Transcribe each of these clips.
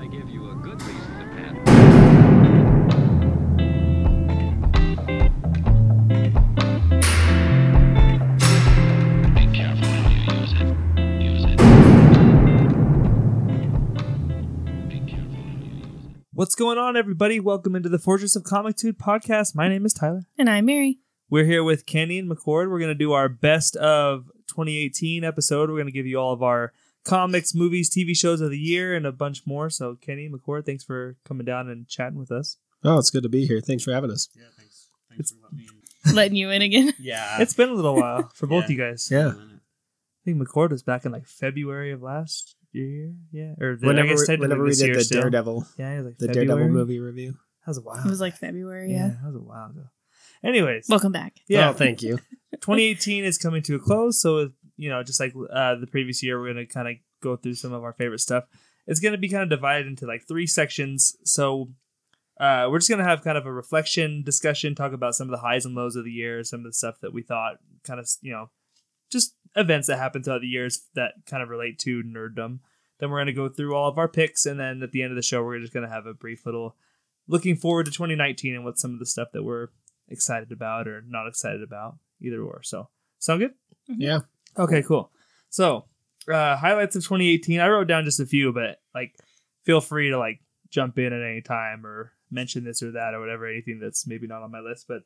I give you a good reason to pat Be careful how you use it. Use it. Be careful how you use it. What's going on, everybody? Welcome into the Fortress of Comictude podcast. My name is Tyler. And I'm Mary. We're here with Kenny and McCord. We're going to do our best of 2018 episode. We're going to give you all of our comics, movies, TV shows of the year, and a bunch more. So, Kenny, McCord, thanks for coming down and chatting with us. Oh, it's good to be here. Thanks for having us. Yeah, thanks. Thanks for letting me in. Letting you in again. Yeah. It's been a little while for both Yeah. you guys. Yeah. I think McCord was back in like February of last year. Yeah. Or the, I Whenever, guess we- technically whenever we did year the still. Daredevil, Yeah, like the February. Daredevil movie review. That was a while. It was like February, yeah, yeah. that was a while ago. Anyways, Welcome back. yeah, Oh, thank you. 2018 is coming to a close. So, you know, just like uh, the previous year, we're going to kind of go through some of our favorite stuff. It's going to be kind of divided into like three sections. So, uh, we're just going to have kind of a reflection discussion, talk about some of the highs and lows of the year, some of the stuff that we thought kind of, you know, just events that happened throughout the years that kind of relate to nerddom. Then we're going to go through all of our picks. And then at the end of the show, we're just going to have a brief little looking forward to 2019 and what some of the stuff that we're excited about or not excited about, either or. So, sound good? Yeah. Okay, cool. So, uh, highlights of 2018. I wrote down just a few, but like, feel free to like jump in at any time or mention this or that or whatever. Anything that's maybe not on my list. But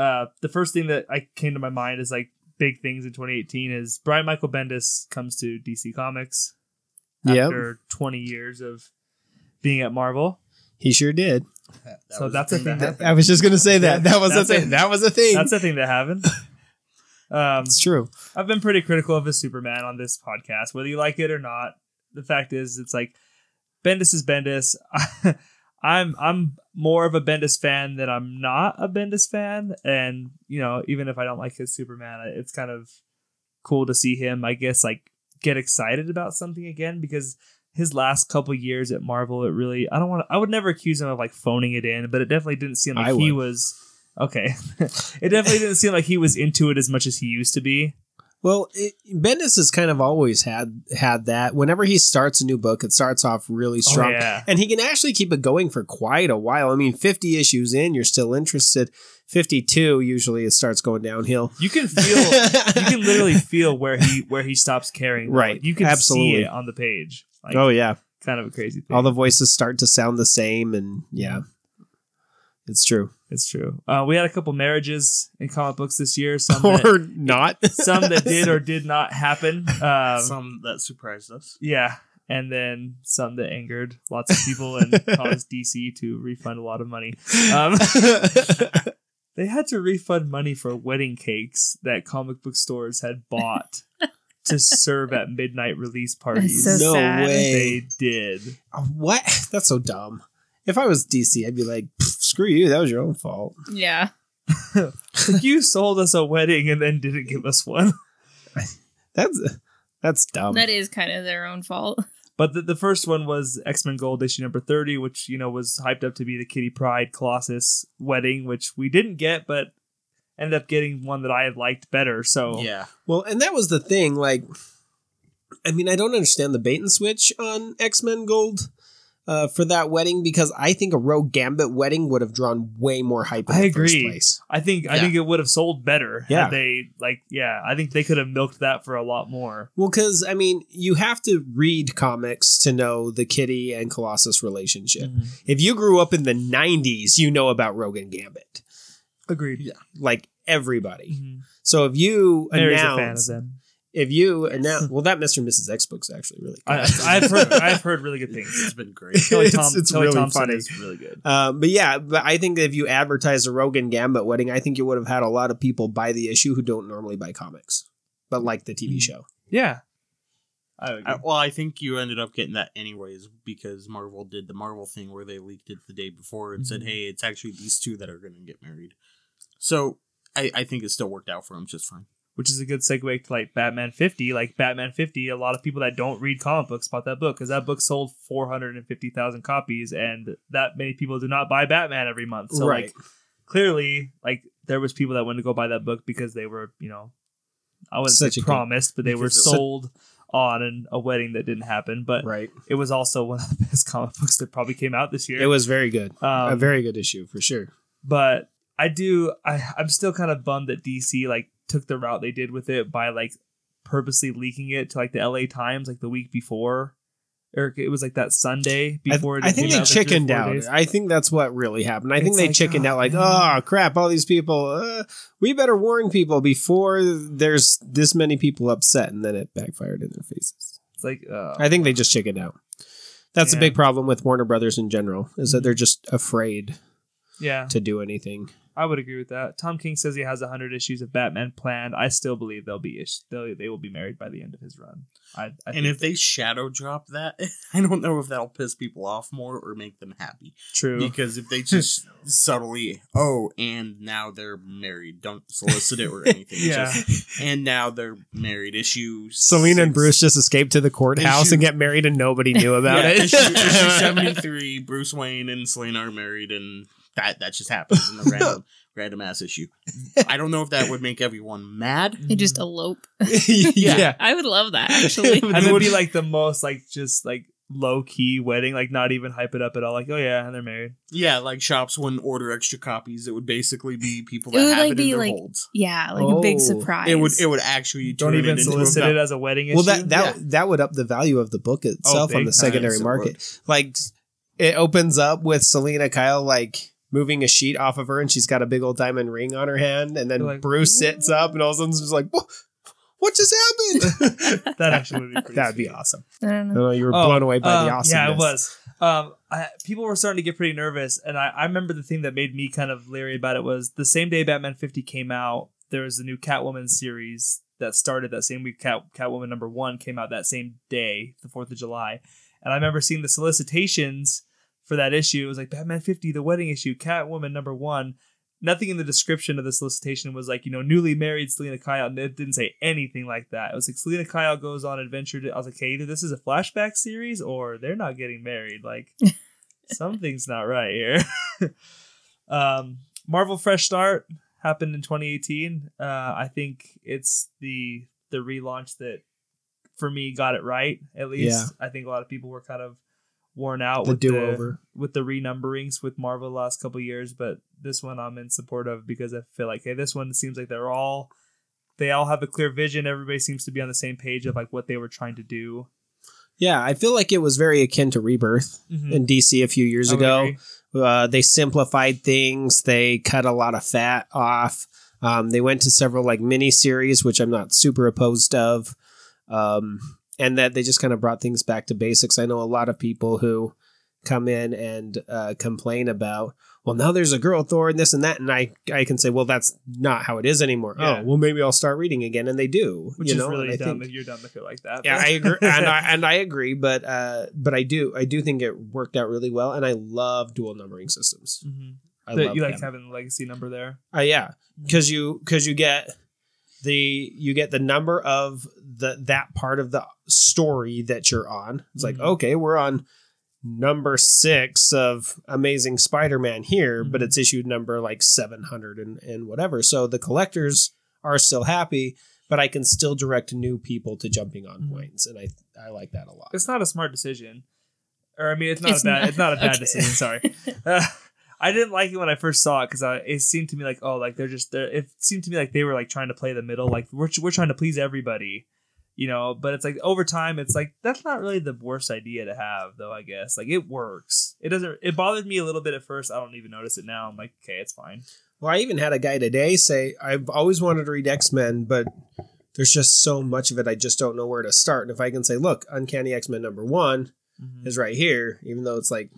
uh, the first thing that I came to my mind is like big things in 2018 is Brian Michael Bendis comes to DC Comics Yep. after 20 years of being at Marvel. He sure did. So that's a thing that I was just gonna say that. That was a thing. it. That was a thing. that's the thing that happened. Um, it's true. I've been pretty critical of his Superman on this podcast, whether you like it or not. The fact is, it's like Bendis is Bendis. I'm I'm more of a Bendis fan than I'm not a Bendis fan, and you know, even if I don't like his Superman, it's kind of cool to see him. I guess like get excited about something again because his last couple years at Marvel, it really I don't want to. I would never accuse him of like phoning it in, but it definitely didn't seem like I he would. was okay. it definitely didn't seem like he was into it as much as he used to be. Well, it, Bendis has kind of always had had that. Whenever he starts a new book, it starts off really oh, strong, Oh, yeah. and he can actually keep it going for quite a while. I mean, fifty issues in, you're still interested. Fifty-two, usually it starts going downhill. You can feel you can literally feel where he where he stops caring. Right. Like, you can Absolutely. see it on the page. Like, oh yeah, kind of a crazy thing. all the voices start to sound the same, and yeah, it's true. It's true. Uh, we had a couple marriages in comic books this year. Some or that, not. some that did or did not happen. Um, Some that surprised us. yeah, and then some that angered lots of people and caused DC to refund a lot of money. Um, they had to refund money for wedding cakes that comic book stores had bought to serve at midnight release parties. so no sad. way. They did. what? That's so dumb. If I was DC, I'd be like, "Pff, screw you. That was your own fault. Yeah. Like, you sold us a wedding and then didn't give us one. That's that's dumb. That is kind of their own fault. But the, the first one was X Men Gold issue number 30, which, you know, was hyped up to be the Kitty Pryde Colossus wedding, which we didn't get, but ended up getting one that I had liked better. So, Yeah. Well, and that was the thing. Like, I mean, I don't understand the bait and switch on X Men Gold uh, for that wedding because I think a Rogue Gambit wedding would have drawn way more hype. In I the first agree. place. I think I think it would have sold better. had Yeah. they like yeah, I think they could have milked that for a lot more. Well, because I mean, you have to read comics to know the Kitty and Colossus relationship. If you grew up in the '90s, you know about Rogue and Gambit, Agreed. Yeah. like everybody. Mhm. So if you Mary's a fan of announce, them. If you announce, well, that Mr. and Mrs. X book's actually really good. I, I've heard I've heard really good things. It's been great. Kelly, It's- Tom, it's Kelly really Thompson funny. is really good. Um, but yeah, but I think that if you advertised a Rogan Gambit wedding, I think you would have had a lot of people buy the issue who don't normally buy comics, but like the TV Mm. show. Yeah. I I, well, I think you ended up getting that anyways because Marvel did the Marvel thing where they leaked it the day before and said, Mhm. "Hey, it's actually these two that are going to get married." So I, I think it still worked out for them just fine. Which is a good segue to like Batman 50. Like Batman 50, a lot of people that don't read comic books bought that book because that book sold 450,000 copies, and that many people do not buy Batman every month. So Right. like clearly, like there was people that went to go buy that book because they were, you know, I wouldn't Such say a good- but they were sold on a wedding that didn't happen, but Right. it was also one of the best comic books that probably came out this year. It was very good. um, a very good issue for sure. but I do I I'm still kind of bummed that DC like took the route they did with it by like purposely leaking it to like the LA Times like the week before. Or it was like that Sunday I, before. it I think they out, chickened out. days. I think that's what really happened. I think they like, chickened oh, out like, man. oh crap, all these people. Uh, we better warn people before there's this many people upset, and then it backfired in their faces. It's like uh, I think they just chickened out. That's a big problem with Warner Brothers in general, is that they're just afraid yeah, to do anything. I would agree with that. Tom King says he has hundred issues of Batman planned. I still believe they'll be ish- they'll, they will be married by the end of his run. I, I and if they shadow drop that, I don't know if that'll piss people off more or make them happy. true, Because if they just subtly, oh, and now they're married, don't solicit it or anything. Yeah. Just, and now they're married. Issue Selina and Bruce just escaped to the courthouse Issue- and get married, and nobody knew about Yeah, it. issue, issue 73, Bruce Wayne and Selina are married, and that, that just happens in a random, random ass issue. I don't know if that would make everyone mad. They just elope. yeah. I would love that actually. and it'd be like the most like just like low key wedding, like not even hype it up at all. Like oh yeah, and they're married. Yeah, like shops wouldn't order extra copies. It would basically be people It would, have like, it in be, their like, holds. yeah, like a big Oh. surprise. It would it would actually Don't even it into solicit it as a wedding issue. Well, that that Yeah. that would up the value of the book oh, itself big on the secondary market. Like it opens up with Selina Kyle like moving a sheet off of her, and she's got a big old diamond ring on her hand, and then like, Bruce sits up, and all of a sudden she's like, "What? What just happened?" that actually would be pretty That'd be awesome. I don't No, know. you were Oh, blown away by the um, awesomeness. Yeah, it was. Um, I, people were starting to get pretty nervous, and I, I remember the thing that made me kind of leery about it was the same day Batman 50 came out, there was a new Catwoman series that started that same week. Cat, Catwoman number one came out that same day, the 4th of July. And I remember seeing the solicitations for that issue. It was like Batman 50, the wedding issue, Catwoman number one. Nothing in the description of the solicitation was like, you know, newly married Selina Kyle. And It didn't say anything like that. It was like Selina Kyle goes on adventure. To, I was like, hey, either this is a flashback series or they're not getting married. Like, something's not right here. um, Marvel Fresh Start happened in 2018. Uh, I think it's the the relaunch that, for me, got it right. At least I think a lot of people were kind of worn out The with do-over. the with the renumberings with Marvel the last couple years, but this one I'm in support of because I feel like hey, this one seems like they're all they all have a clear vision. Everybody seems to be on the same page of like what they were trying to do. Yeah, I feel like it was very akin to Rebirth Mhm. in DC a few years ago. Uh, they simplified things. They cut a lot of fat off. Um, they went to several like mini series, which I'm not super opposed of, um, and that they just kind of brought things back to basics. I know a lot of people who come in and uh, complain about, well, now there's a girl Thor and this and that, and I I can say, well, that's not how it is anymore. Yeah. Oh, well, maybe I'll start reading again, and they do. Which you is know? really I dumb think- if you're dumb if you're like that. yeah, I agree, and I and I agree, but uh, but I do I do think it worked out really well, and I love dual numbering systems. Mhm. I That love you like having the legacy number there. Uh, yeah, because you because you get the you get the number of the that part of the story that you're on. It's like Mhm. okay, we're on number six of Amazing Spider-Man here, but Mhm. it's issued number like seven hundred and and whatever. So the collectors are still happy, but I can still direct new people to jumping on Mhm. points, and I I like that a lot. It's not a smart decision, or I mean, it's not It's a bad. not. It's not a bad Okay. decision. Sorry. Uh, I didn't like it when I first saw it because it seemed to me like oh like they're just they're, it seemed to me like they were like trying to play the middle like we're we're trying to please everybody, you know. But it's like over time it's like that's not really the worst idea to have though. I guess like it works. It doesn't. It bothered me a little bit at first. I don't even notice it now. I'm like okay, it's fine. Well, I even had a guy today say, I've always wanted to read X Men, but there's just so much of it, I just don't know where to start. And if I can say, look, Uncanny X Men number one Mhm. is right here, even though it's like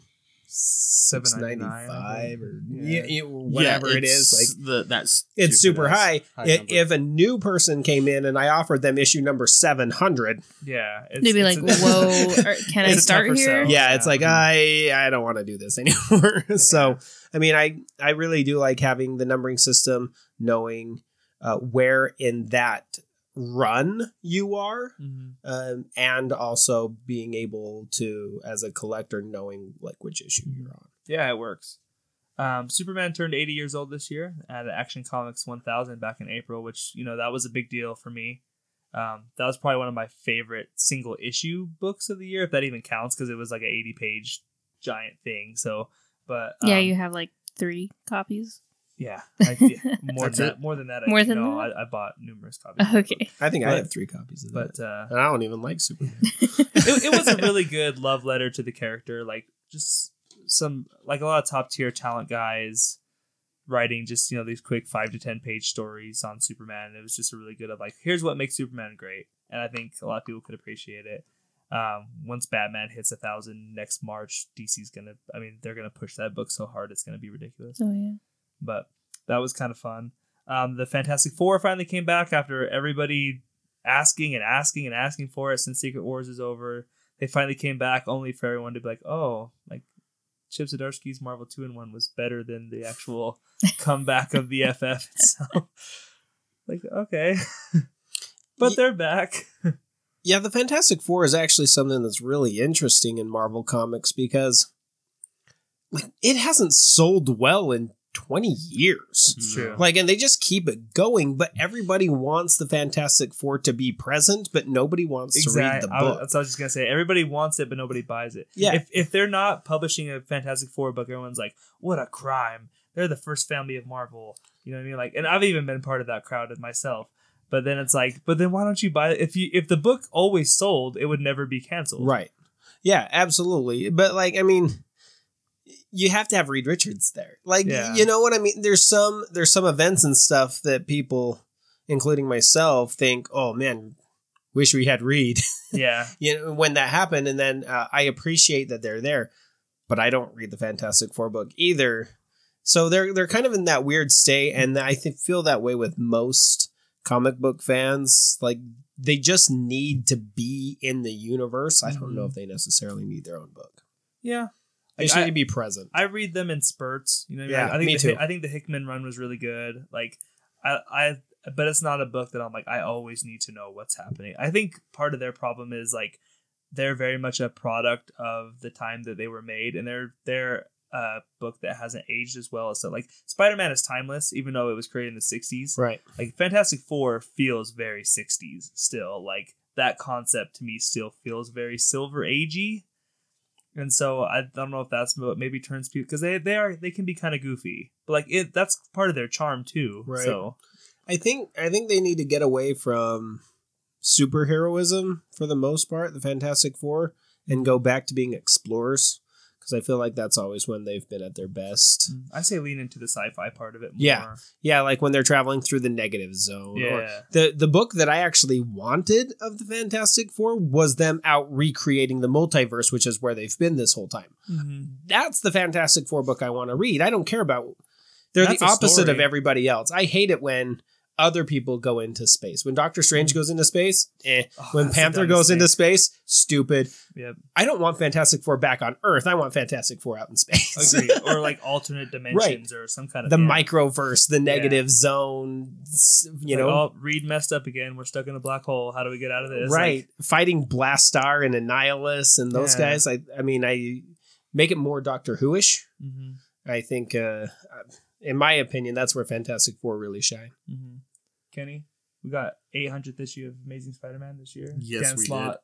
six ninety $7.99, I five think. or Yeah. yeah, you- whatever it is, like the that's it's super high. high I- number. if a new person came in and I offered them issue number seven hundred, Yeah, it's, They'd be it's like, a- "Whoa, or can I start tougher here?" sell. yeah, it's like I I don't want to do this anymore. so I mean, I I really do like having the numbering system, knowing uh, where in that run you are, Mhm. um, and also being able to, as a collector, knowing like which issue you're on. Yeah, it works. Um, Superman turned 80 years old this year at Action Comics 1000 back in April, which, you know, that was a big deal for me. Um, that was probably one of my favorite single issue books of the year, if that even counts, because it was like an 80 page giant thing. So, but yeah, um, you have like three copies. Yeah, I, yeah, more than it? that. More than that. I More think. than no, that? I, I bought numerous copies. of the book. Okay. I think I have three copies of that. but uh, and I don't even like Superman. it, it was a really good love letter to the character. Like just some like a lot of top tier talent guys writing just you know these quick five to ten page stories on Superman. It was just a really good of like here's what makes Superman great, and I think a lot of people could appreciate it. Um, once Batman hits a thousand next March, DC's gonna. I mean, they're gonna push that book so hard it's gonna be ridiculous Oh yeah. But that was kind of fun. Um, the Fantastic Four finally came back after everybody asking and asking and asking for it since Secret Wars is over. They finally came back, only for everyone to be like, "Oh, like Chip Zdarsky's Marvel Two in One was better than the actual comeback of the FF itself." like, okay, but Ye- they're back. Yeah, the Fantastic Four is actually something that's really interesting in Marvel Comics because like it hasn't sold well in 20 years. It's true. Mm-hmm. Like and they just keep it going, but everybody wants the Fantastic Four to be present, but nobody wants to read Exactly. the I book. that's what I was just gonna say. Everybody wants it, but nobody buys it. Yeah. If if they're not publishing a Fantastic Four book, everyone's like, "What a crime! They're the first family of Marvel." You know what I mean? Like, and I've even been part of that crowd myself. But then it's like, but then why don't you buy it? If you if the book always sold, it would never be canceled. Right. Yeah, absolutely. But like, I mean, you have to have Reed Richards there. Like, Yeah. you know what I mean? There's some there's some events and stuff that people, including myself, think, oh man, wish we had Reed. Yeah. you know, when that happened, and then uh, I appreciate that they're there, but I don't read the Fantastic Four book either. So they're they're kind of in that weird state, and I th- feel that way with most comic book fans. Like they just need to be in the universe. I don't know if they necessarily need their own book. Yeah. Like, just I- need to be present. I read them in spurts. You know, what I mean? Yeah, I think me the, too. I think the Hickman run was really good. Like, I, I, but it's not a book that I'm like I always need to know what's happening. I think part of their problem is like they're very much a product of the time that they were made, and they're they're a book that hasn't aged as well. as So like Spider Man is timeless, even though it was created in the '60s. right. Like Fantastic Four feels very '60s still. Like that concept to me still feels very Silver Agey. And so I don't know if that's what maybe turns people because they they are they can be kind of goofy, but like it that's part of their charm too. Right. So I think I think they need to get away from superheroism for the most part, the Fantastic Four, and go back to being explorers. Because I feel like that's always when they've been at their best. I say lean into the sci-fi part of it. More. Yeah. Yeah, like when they're traveling through the negative zone. or- yeah, the the book that I actually wanted of the Fantastic Four was them out recreating the multiverse, which is where they've been this whole time. Mhm. That's the Fantastic Four book I want to read. I don't care about. They're That's the opposite of everybody else. I hate it when other people go into space. When Doctor Strange goes into space, eh. Oh, when Panther goes into space, stupid. Yep. I don't want Fantastic Four back on Earth. I want Fantastic Four out in space. Agree. or like alternate dimensions or some kind of the yeah. microverse, the negative zone. You Like, know, oh, Reed messed up again. We're stuck in a black hole. How do we get out of this? right fighting Blastaar and annihilus and those Yeah. guys i i mean i make it more doctor who-ish Like, mhm, i think uh in my opinion that's where fantastic four really shine mhm. Kenny, we got 800th issue of Amazing Spider-Man this year. Yes, Dan we Slott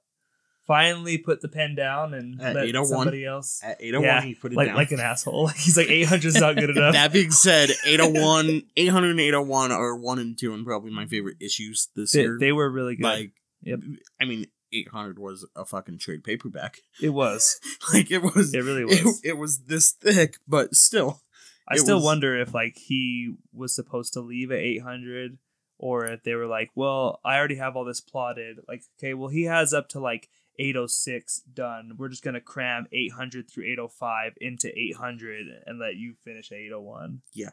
finally put the pen down and At let 801. somebody else. At 801, Yeah, he put it like down. like an asshole. Like he's like 800 is not good enough. that being said, 801, 800 and 801 are one and two and probably my favorite issues this they, year. they were really good. like, Yep. I mean, 800 was a fucking trade paperback. it was. Like it was, It really it, was. it was this thick, but still. I it still was- wonder if like he was supposed to leave at 800 or if they were like, well, I already have all this plotted. Like, okay, well, he has up to like 806 done. We're just going to cram 800 through 805 into 800 and let you finish 801. Yeah.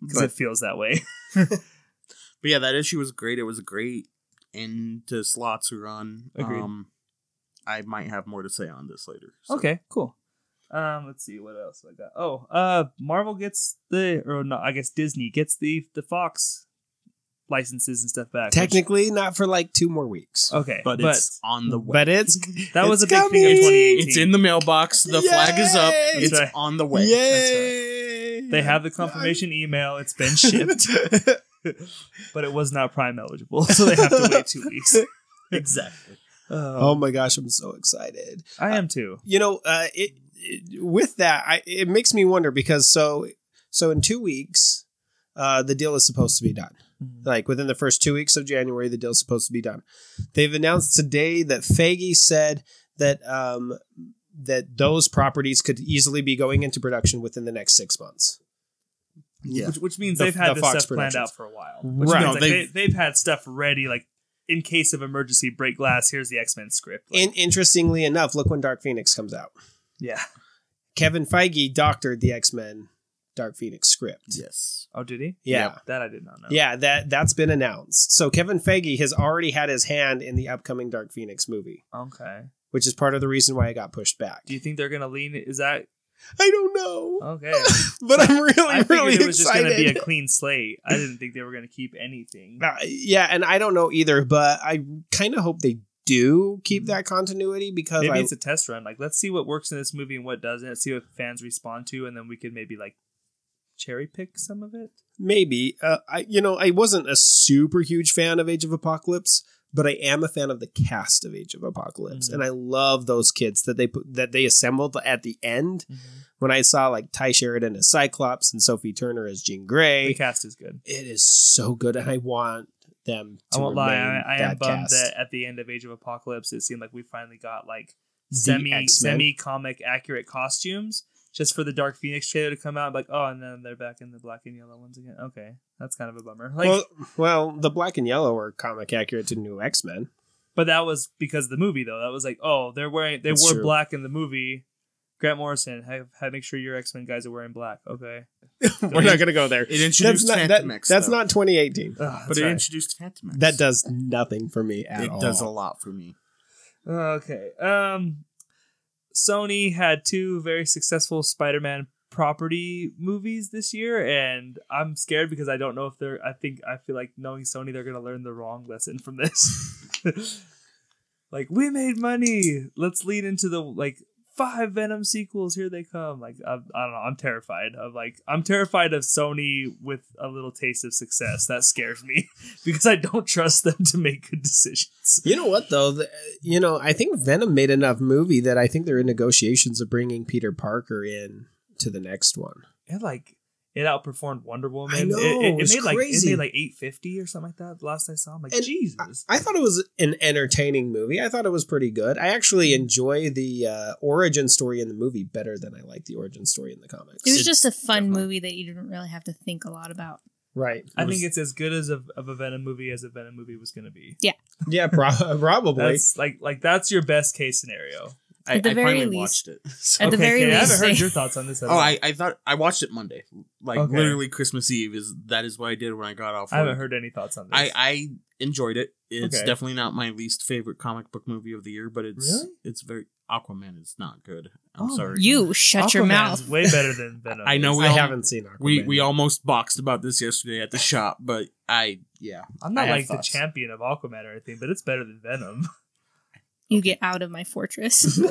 because it feels that way. but yeah, that issue was great. It was a great end to Slott's run. Agreed. Um, I might have more to say on this later. so. Okay, cool. Um, let's see what else I got. Oh, uh, Marvel gets the, or no, I guess Disney gets the the Fox licenses and stuff back. which- technically not for like two more weeks okay, But, it's on the way. but it's that was a it's big thing in coming. 2018. It's in the mailbox. The flag is up. Yay! It's right. on the way. yay They have the confirmation email. It's been shipped. but it was not Prime eligible, so they have to wait two weeks. exactly. Oh my gosh, I'm so excited. I am too. You know, uh, it, it with that, I, it makes me wonder because so so in two weeks, uh, the deal is supposed to be done. Like within the first two weeks of January, the deal's supposed to be done. They've announced today that Feige said that um, that those properties could easily be going into production within the next six months. Yeah. Which, which means The- they've had the this Fox stuff planned out for a while. Which Right. means, No, like, they, they've- they've had stuff ready, like in case of emergency, break glass. Here's the X Men script. Like, And interestingly enough, look when Dark Phoenix comes out. Yeah. Kevin Feige doctored the X Men Dark Phoenix script. Yes. Oh, did he? Yeah. That I did not know. Yeah, that that's been announced. So Kevin Feige has already had his hand in the upcoming Dark Phoenix movie, Okay. which is part of the reason why it got pushed back. Do you think they're gonna lean? Is that I don't know, okay? but I'm really I figured really it was just gonna be a clean slate. I didn't think they were gonna keep anything. Uh, yeah, and I don't know either, but I kind of hope they do keep that continuity because Maybe I, it's a test run. Like, let's see what works in this movie and what doesn't. See what fans respond to, and then we could maybe like cherry pick some of it. maybe uh, I you know I wasn't a super huge fan of Age of Apocalypse, but I am a fan of the cast of Age of Apocalypse, Mhm. and I love those kids that they put that they assembled at the end. when I saw like Ty Sheridan as Cyclops and Sophie Turner as Jean Grey, The cast is good. it is so good, and I want them. I won't lie. I, I am bummed cast. that at the end of Age of Apocalypse, it seemed like we finally got like semi semi comic accurate costumes just for the Dark Phoenix trailer to come out. Like, oh, and then they're back in the black and yellow ones again. Okay, that's kind of a bummer. Like, well, well, the black and yellow are comic accurate to new X Men. but that was because of the movie though. That was like, oh, they're wearing they wore true. black in the movie. Grant Morrison, have, have make sure your X Men guys are wearing black. Okay, We're not going to go there. It That's introduced not that, X, that's though. not 2018. Ugh, But that's it right. introduced Phantomex. That does nothing for me at it all. does a lot for me. Okay. Um Sony had two very successful Spider-Man property movies this year and I'm scared because I don't know if they're I think I feel like knowing Sony they're going to learn the wrong lesson from this. like we made money. Let's lead into the like five Venom sequels. Here they come. Like I, I don't know. I'm terrified of like I'm terrified of Sony with a little taste of success. That scares me because I don't trust them to make good decisions. You know what though? The, you know, I think Venom made enough movie that I think they're in negotiations of bringing Peter Parker in to the next one. it like it outperformed Wonder Woman. I know, it, it, it it was made like crazy. it made like eight fifty or something like that. The last I saw, I'm like And Jesus. I thought it was an entertaining movie. I thought it was pretty good. I actually enjoy the uh, origin story in the movie better than I like the origin story in the comics. It was It's just a fun definitely- movie that you didn't really have to think a lot about. right. I was- think it's as good as a, of a Venom movie as a Venom movie was going to be. Yeah, pro- probably. That's like like that's your best case scenario. I, At the I very finally least- watched it. At the very okay, I haven't heard your thoughts on this. At Oh, all. I, I thought I watched it Monday. Like Okay. literally Christmas Eve is that is what I did when I got off. I haven't heard any thoughts on this. I I enjoyed it. It's Okay. definitely not my least favorite comic book movie of the year, but it's Really? it's very Aquaman is not good. I'm Oh, sorry. You shut your Aquaman's mouth. way better than Venom. I know we I all- haven't seen Aquaman. we we almost boxed about this yesterday at the shop, but I yeah. I'm not I have like the champion of Aquaman or anything, but it's better than Venom. You get out of my fortress.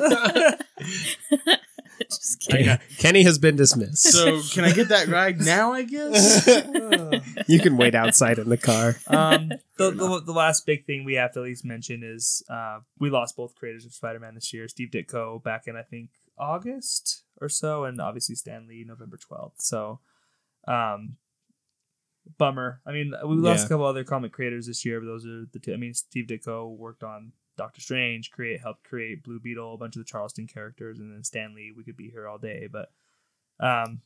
Just kidding. got- Kenny has been dismissed. so can I get that ride now? I guess. you can wait outside in the car. um, the, the, the last big thing we have to at least mention is uh, we lost both creators of Spider-Man this year. Steve Ditko back in I think August or so, and obviously Stan Lee November twelfth. So, um, bummer. I mean, we lost Yeah. a couple other comic creators this year, but those are the two. I mean, Steve Ditko worked on Doctor Strange, create helped create Blue Beetle, a bunch of the Charlton characters, and then Stan Lee. We could be here all day, but um,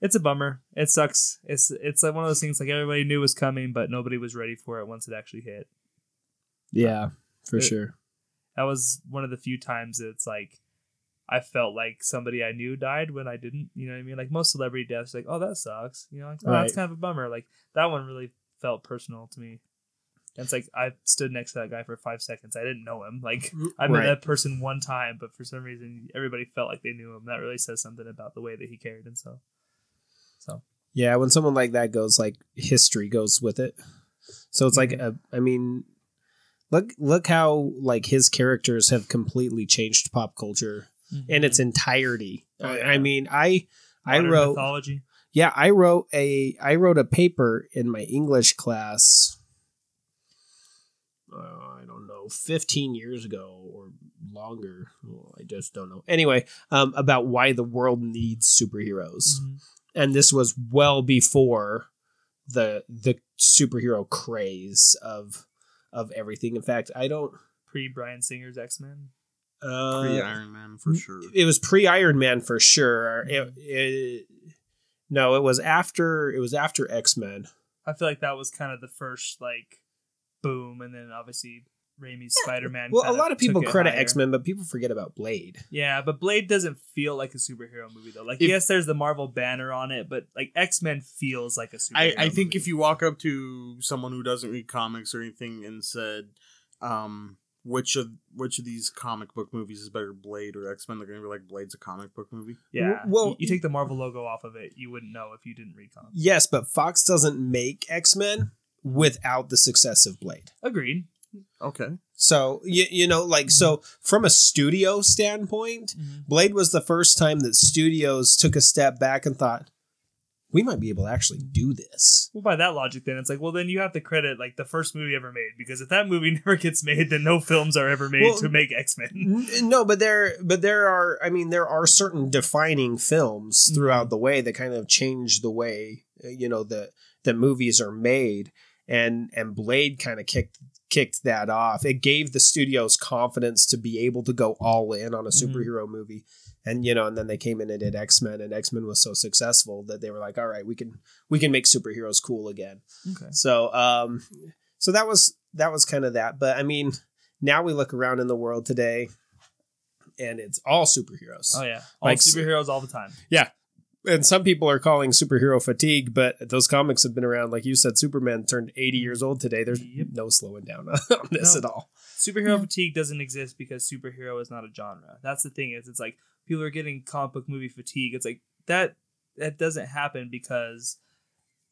it's a bummer. It sucks. It's it's like one of those things like everybody knew was coming, but nobody was ready for it once it actually hit. Yeah, for It- sure. That was one of the few times that it's like I felt like somebody I knew died when I didn't. You know what I mean? Like most celebrity deaths, like oh that sucks. You know, like oh that's kind of a bummer. Like that one really felt personal to me. And it's like I stood next to that guy for five seconds. I didn't know him. Like mm-hmm. I met Right. that person one time, but for some reason everybody felt like they knew him. That really says something about the way that he carried himself. So Yeah, when someone like that goes, like history goes with it. So it's like, Mhm. a, I mean, look, look how like his characters have completely changed pop culture mm-hmm. in its entirety. Oh, I, yeah. I mean, I, I wrote, mythology. Yeah, I wrote a I wrote a paper in my English class. Uh, I don't know, fifteen years ago or longer. Well, I just don't know. Anyway, um, about why the world needs superheroes, Mhm. and this was well before the the superhero craze of of everything. In fact, I don't. Pre Bryan Singer's X Men. Uh, Pre Iron Man for sure. it was pre Iron Man for sure. It, it, no, it was after it was after X Men. I feel like that was kind of the first like boom, and then obviously Raimi's Spider Man. Well, a lot of people credit X Men, but people forget about Blade. Yeah, but Blade doesn't feel like a superhero movie though. Like, If- yes, there's the Marvel banner on it, but like X Men feels like a superhero. I, I think movie. if you walk up to someone who doesn't read comics or anything and said, um, which of which of these comic book movies is better, Blade or X Men, they're gonna be like, Blade's a comic book movie. yeah, well, you, you take the Marvel logo off of it, you wouldn't know if you didn't read comics. Yes, but Fox doesn't make X Men without the success of Blade. Agreed. Okay. So you, you know, like so from a studio standpoint, mm-hmm. Blade was the first time that studios took a step back and thought, we might be able to actually do this. Well, by that logic, then it's like, well, then you have to credit like the first movie ever made because if that movie never gets made, then no films are ever made Well, to make X Men. N- No, but there, but there are. I mean, there are certain defining films mm-hmm. throughout the way that kind of change the way you know that that movies are made, and and Blade kind of kicked kicked that off. It gave the studios confidence to be able to go all in on a Mhm. superhero movie, and you know, and then they came in and did X Men, and X Men was so successful that they were like, all right, we can we can make superheroes cool again. Okay. So um so that was that was kind of that. But I mean, now we look around in the world today and it's all superheroes. Oh yeah, all Like- superheroes all the time. And some people are calling superhero fatigue, but those comics have been around. Like you said, Superman turned 80 years old today. There's Yep. no slowing down on this No. at all. Superhero Yeah. fatigue doesn't exist because superhero is not a genre. That's the thing is it's like people are getting comic book movie fatigue. It's like that that doesn't happen because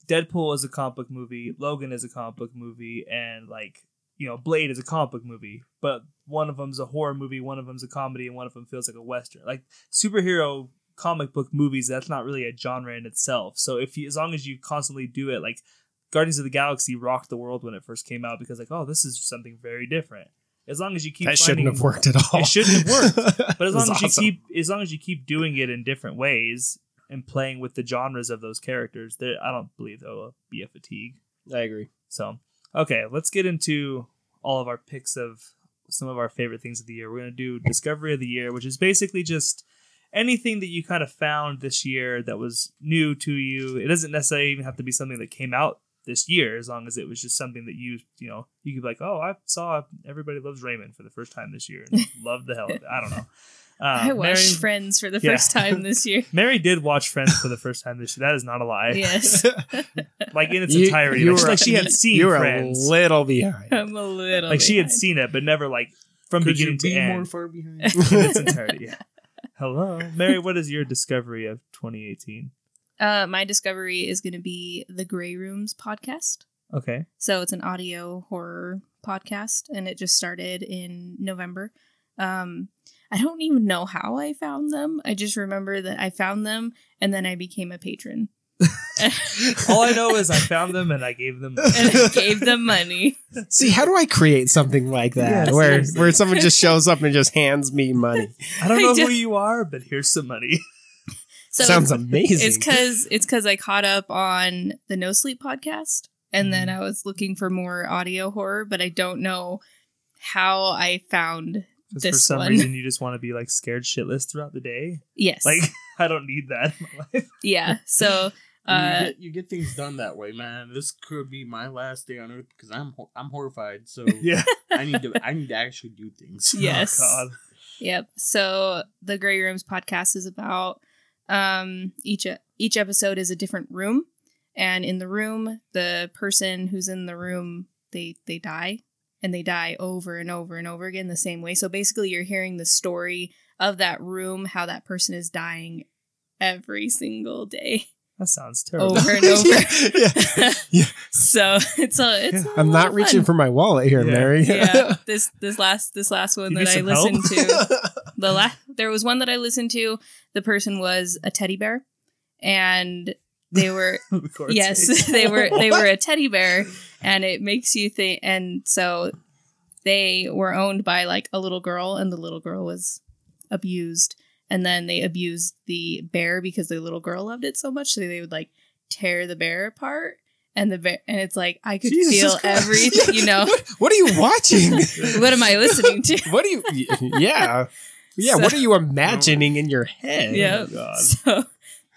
Deadpool is a comic book movie, Logan is a comic book movie, and like you know Blade is a comic book movie. But one of them's a horror movie, one of them's a comedy, and one of them feels like a western. Like superhero comic book movies, that's not really a genre in itself. So if you, as long as you constantly do it, like Guardians of the Galaxy rocked the world when it first came out because like oh this is something very different. As long as you keep that finding, shouldn't have worked at all. It shouldn't have worked. But as long as was you keep as long as you keep doing it in different ways and playing with the genres of those characters, there I don't believe there will be a fatigue. I agree. So okay, let's get into all of our picks of some of our favorite things of the year. We're gonna do Discovery of the Year, which is basically just anything that you kind of found this year that was new to you. It doesn't necessarily even have to be something that came out this year, as long as it was just something that you you know you could be like, oh, I saw Everybody Loves Raymond for the first time this year and loved the hell of it. I don't know. Uh, I watched Mary, Friends for the Yeah. first time this year. Mary did watch Friends for the first time this year. That is not a lie. Yes, Like in its You- entirety. you Like, she- were- like she had seen you were Friends. a little behind. I'm a little. like she had seen it, but never like from Could you beginning to end more far behind? in its entirety. Yeah. Hello, Mary. What is your discovery of 2018? Uh, my discovery is going to be the Grey Rooms podcast. Okay. So it's an audio horror podcast, and it just started in November. Um, I don't even know how I found them. I just remember that I found them, and then I became a patron. All I know is I found them and I gave them. and I gave them money. See, how do I create something like that Yeah, where seriously. where someone just shows up and just hands me money? I don't I know do- who you are, but here's some money. So Sounds it's, amazing. it's because it's because I caught up on the No Sleep podcast, and then mm-hmm. I was looking for more audio horror, but I don't know how I found. Just for This some one. reason, you just want to be like scared shitless throughout the day. Yes, Like I don't need that in my life. yeah. So you, uh, get, you get things done that way, man. This could be my last day on Earth because I'm I'm horrified. So Yeah. I need to I need to actually do things. Yes. Oh, God. Yep. So the Grey Rooms podcast is about um each each episode is a different room and in the room the person who's in the room they they die and they die over and over and over again the same way. So basically you're hearing the story of that room how that person is dying every single day That sounds terrible. over and over. yeah, yeah. so it's a it's a I'm not of reaching for my wallet here, Yeah. Mary. yeah this this last this last one You that I listened to the la- there was one that I listened to. The person was a teddy bear, and they were Of yes they were they were a teddy bear and it makes you think and so they were owned by like a little girl and the little girl was abused and then they abused the bear because the little girl loved it so much so they would like tear the bear apart and the bear and it's like i could Jesus feel Christ. everything you know What are you watching? what am i listening to what are you? Yeah, yeah. So- what are you imagining in your head? yeah God. so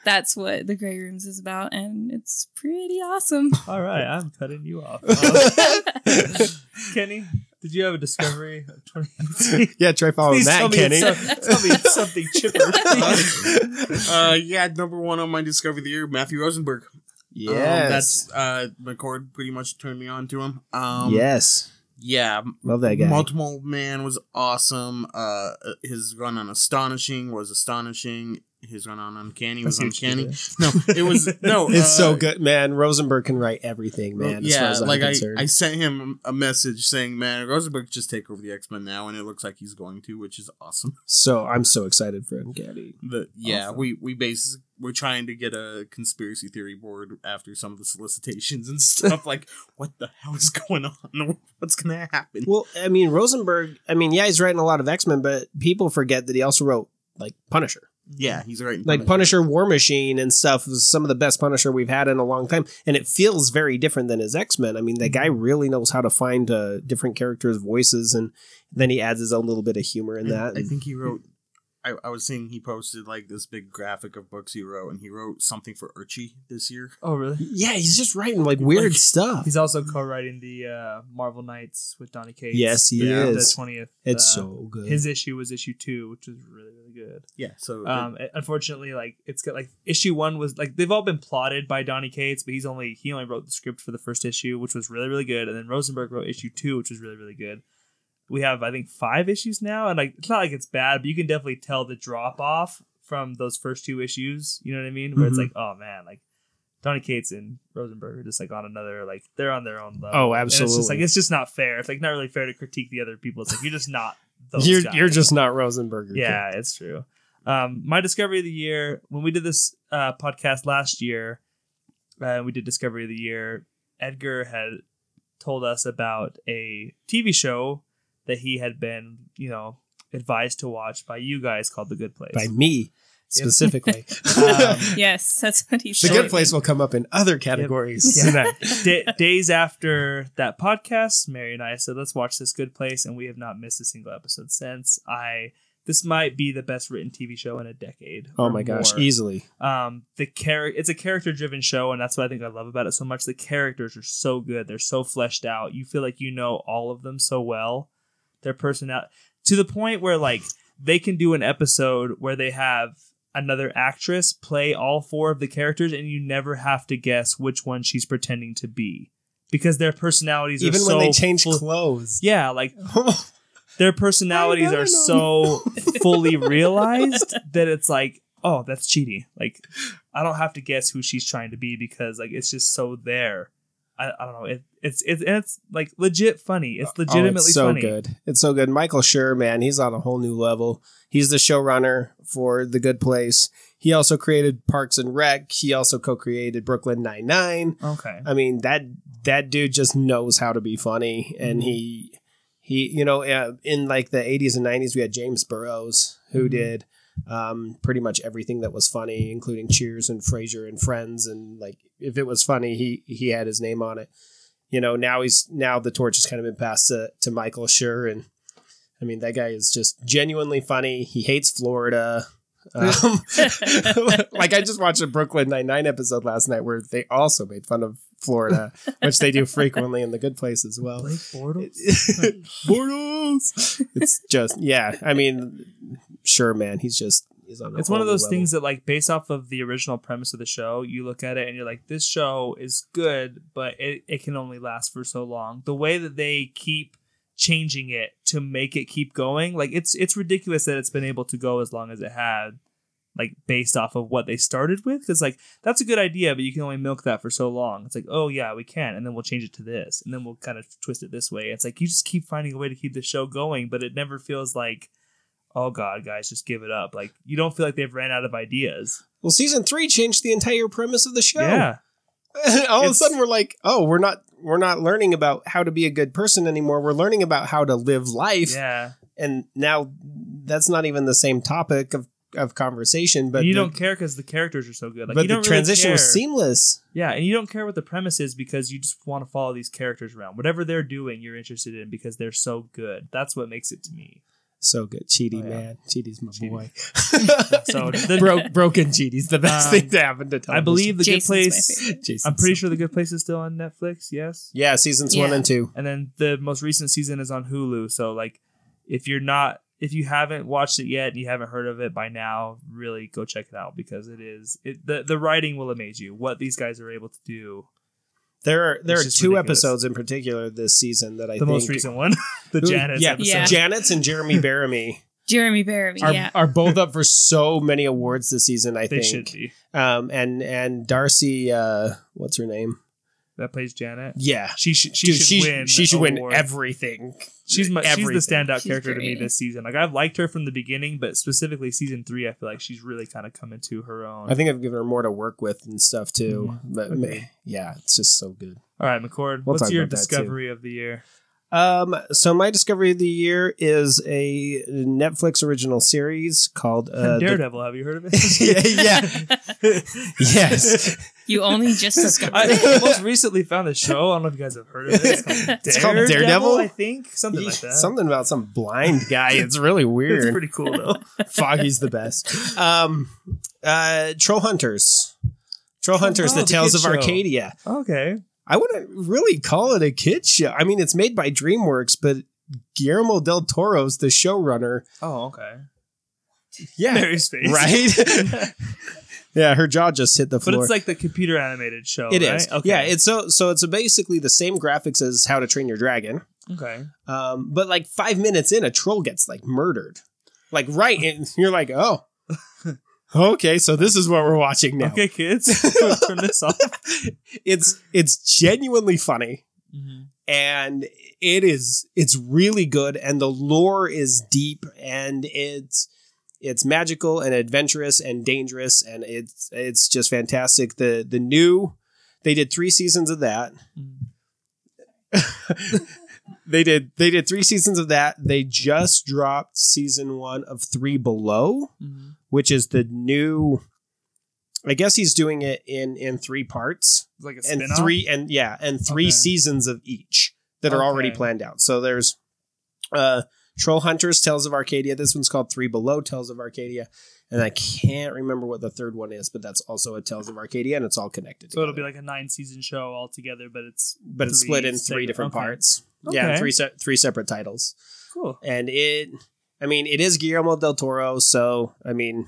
that's what the gray rooms is about and it's pretty awesome All right, I'm cutting you off. Um, Kenny, did you have a discovery of 2018? Yeah, try following Please tell that, me Kenny. it's some- tell me it's something chipper. uh, yeah, number one on my discovery of the year, Matthew Rosenberg. Um, yes, that's uh, McCord pretty much turned me on to him. Um, yes. yeah, Love that guy. Multiple Man was awesome. Uh, his run on Astonishing was astonishing. His run on Uncanny was I see what you uncanny. No, it was no. It's uh, so good, man. Rosenberg can write everything, man. yeah, like I. I sent him a message saying, "Man, Rosenberg just take over the X Men now," and it looks like he's going to, which is awesome. so I'm so excited for Uncanny. Yeah, Awesome. we we basically we're trying to get a conspiracy theory board after some of the solicitations and stuff. like, what the hell is going on? What's gonna happen? Well, I mean, Rosenberg. I mean, yeah, he's writing a lot of X Men, but people forget that he also wrote like Punisher. Yeah, he's right. like Punisher War Machine and stuff was some of the best Punisher we've had in a long time. And it feels very different than his X Men. I mean, the guy really knows how to find uh, different characters' voices, and then he adds his own little bit of humor in that. I think he wrote. I, I was seeing he posted like this big graphic of books he wrote, and he wrote something for Archie this year. Oh, really? yeah, he's just writing like weird Like, stuff. He's also co-writing the uh, Marvel Knights with Donny Cates. Yes, he the, is. The twentieth. It's uh, so good. His issue was issue two, which was really really good. Yeah, so Um, it, unfortunately, like it's got like issue one was like they've all been plotted by Donny Cates, but he's only he only wrote the script for the first issue, which was really really good, and then Rosenberg wrote issue two, which was really really good. We have I think five issues now, and like it's not like it's bad, but you can definitely tell the drop off from those first two issues. You know what I mean? Where it's Mhm. like, oh man, like Donny Cates and Rosenberg are just like on another like they're on their own level. Oh, And it's just like it's just not fair. It's like not really fair to critique the other people. It's like you're just not. Those you're guys. you're just not Rosenberg. Yeah, it's true. Um, my discovery of the year when we did this uh, podcast last year, uh, we did discovery of the year. Edgar had told us about a TV show that he had been, you know, advised to watch by you guys called The Good Place. by me specifically. Um, yes that's what he the good place will come up in other categories Yeah. tonight. Da- days after that podcast, Mary and I said, "Let's watch this Good Place," and we have not missed a single episode since. I this might be the best written TV show in a decade. Oh or my gosh, more. easily. um the char- it's a character driven show and that's what i think i love about it so much the characters are so good they're so fleshed out you feel like you know all of them so well their personality to the point where like they can do an episode where they have another actress play all four of the characters and you never have to guess which one she's pretending to be because their personalities Even are when so they change full- clothes. yeah like their personalities are so fully realized that it's like, oh, that's cheating. Like, I don't have to guess who she's trying to be because like it's just so there. I, I don't know. It, it's it's it's like legit funny. It's Oh, legitimately it's so funny. good. It's so good. Michael Schur, man, he's on a whole new level. He's the showrunner for The Good Place. He also created Parks and Rec. He also co-created Brooklyn Nine Nine. Okay. I mean that that dude just knows how to be funny, and he he you know uh, in like the eighties and nineties we had James Burrows who Mhm. did um, pretty much everything that was funny, including Cheers and Frasier and Friends, and like if it was funny, he he had his name on it. You know now he's now the torch has kind of been passed to, to Michael Schur, and I mean that guy is just genuinely funny. He hates Florida. Um, like I just watched a Brooklyn Nine Nine episode last night where they also made fun of Florida, which they do frequently in the Good Place as well. Blake Bortles. Bortles. It's just yeah. I mean, sure, man. He's just he's on. It's one of those new things that like based off of the original premise of the show, you look at it and you're like, this show is good, but it, it can only last for so long. The way that they keep changing it to make it keep going, like it's it's ridiculous that it's been able to go as long as it had, like based off of what they started with. Because like that's a good idea, but you can only milk that for so long. It's like, oh yeah, we can, and then we'll change it to this, and then we'll kind of twist it this way. It's like you just keep finding a way to keep the show going, but it never feels like oh god, guys, just give it up. Like you don't feel like they've ran out of ideas. Well, season three changed the entire premise of the show. Yeah, All of a sudden, we're like, oh, we're not we're not learning about how to be a good person anymore. We're learning about how to live life, yeah. and now that's not even the same topic of of conversation. But you the, don't care because the characters are so good. Like but you the transition really was seamless. Yeah, and you don't care what the premise is because you just want to follow these characters around. Whatever they're doing, you're interested in because they're so good. That's what makes it to me. So good, Chidi Oh, yeah. man, Chidi's my Chidi. boy. So the- Bro- broken Chidi's the best Um, thing to happen to television. I believe the Jason's Good Place. Jason's I'm pretty so- sure the Good Place is still on Netflix. Yes, Yeah, seasons one and two. and then the most recent season is on Hulu. So like, if you're not, if you haven't watched it yet and you haven't heard of it by now, really go check it out because it is it the the writing will amaze you. What these guys are able to do. There are there It's are two ridiculous. episodes in particular this season that I think the think most recent one, the Who- Janet's yeah, episode. Yeah. Janet's and Jeremy Bearimy Jeremy Bearimy. are, yeah. are both up for so many awards this season. I They think. should be. Um, and and D'Arcy, uh, what's her name? That plays Janet. Yeah, She should she Dude, should she, win. She should win award. everything. She's my she's the standout She's character to me this season. Like I've liked her from the beginning, but specifically season three, I feel like she's really kind of come into her own. I think I've given her more to work with and stuff too. Mhm. But Agreed. man, yeah, it's just so good. All right, McCord, We'll what's your about that, too. discovery of the year? Um, so my discovery of the year is a Netflix original series called uh, the- Daredevil. Have you heard of it? yeah, yeah. yes. You only just discovered I it. most recently found a show. I don't know if you guys have heard of it. It's called, It's called Daredevil? Daredevil, I think something like that. Something about some blind guy. It's really weird. It's pretty cool though. Foggy's the best. Um, uh, Troll Hunters. Troll Hunters: oh, The the Tales of kid show. Arcadia. Okay, I wouldn't really call it a kid show. I mean, it's made by DreamWorks, but Guillermo del Toro's the showrunner. oh okay. Yeah, Mary's face, right. yeah, her jaw just hit the floor. but it's like the computer animated show. It right? is. Okay. Yeah, it's so so it's basically the same graphics as How to Train Your Dragon. okay. Um, but like five minutes in, a troll gets like murdered. Like right, and you're like, oh, okay, so this is what we're watching now. Okay, kids, turn this off. It's it's genuinely funny, Mhm. and it is it's really good, and the lore is deep, and it's it's magical and adventurous and dangerous, and it's it's just fantastic. The the new they did three seasons of that. they did they did three seasons of that. They just dropped season one of Three Below, Mhm. Which is the new. I guess he's doing it in in three parts like a and spin-off? three and yeah and three Okay. seasons of each that are already planned out. So there's uh Troll Hunters Tales of Arcadia. This one's called Three Below Tales of Arcadia. And I can't remember what the third one is, but that's also a Tales of Arcadia and it's all connected. So it'll be like a nine season show altogether, but it's but it's split in three segment- different okay. parts. Yeah, three se- three separate titles. cool. And it I mean, it is Guillermo del Toro, so I mean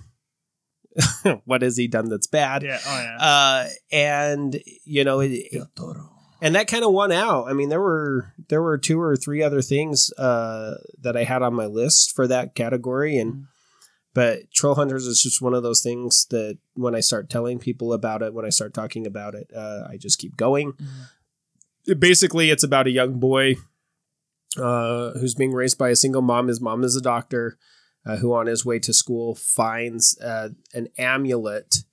what has he done that's bad? Yeah. Oh yeah. Uh and you know, it, and that kind of won out. I mean, there were there were two or three other things uh, that I had on my list for that category, and Mhm. but Troll Hunters is just one of those things that when I start telling people about it, when I start talking about it, uh, I just keep going. It- basically, it's about a young boy uh, who's being raised by a single mom. His mom is a doctor. Uh, who, on his way to school, finds uh, an amulet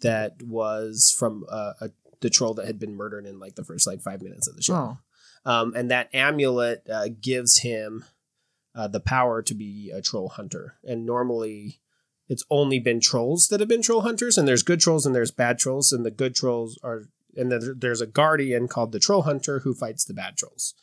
that was from uh, a the troll that had been murdered in like the first like five minutes of the show. Oh. Um, and that amulet uh, gives him uh, the power to be a troll hunter. And normally, it's only been trolls that have been troll hunters. And there's good trolls and there's bad trolls. And the good trolls are, and then there's a guardian called the troll hunter who fights the bad trolls.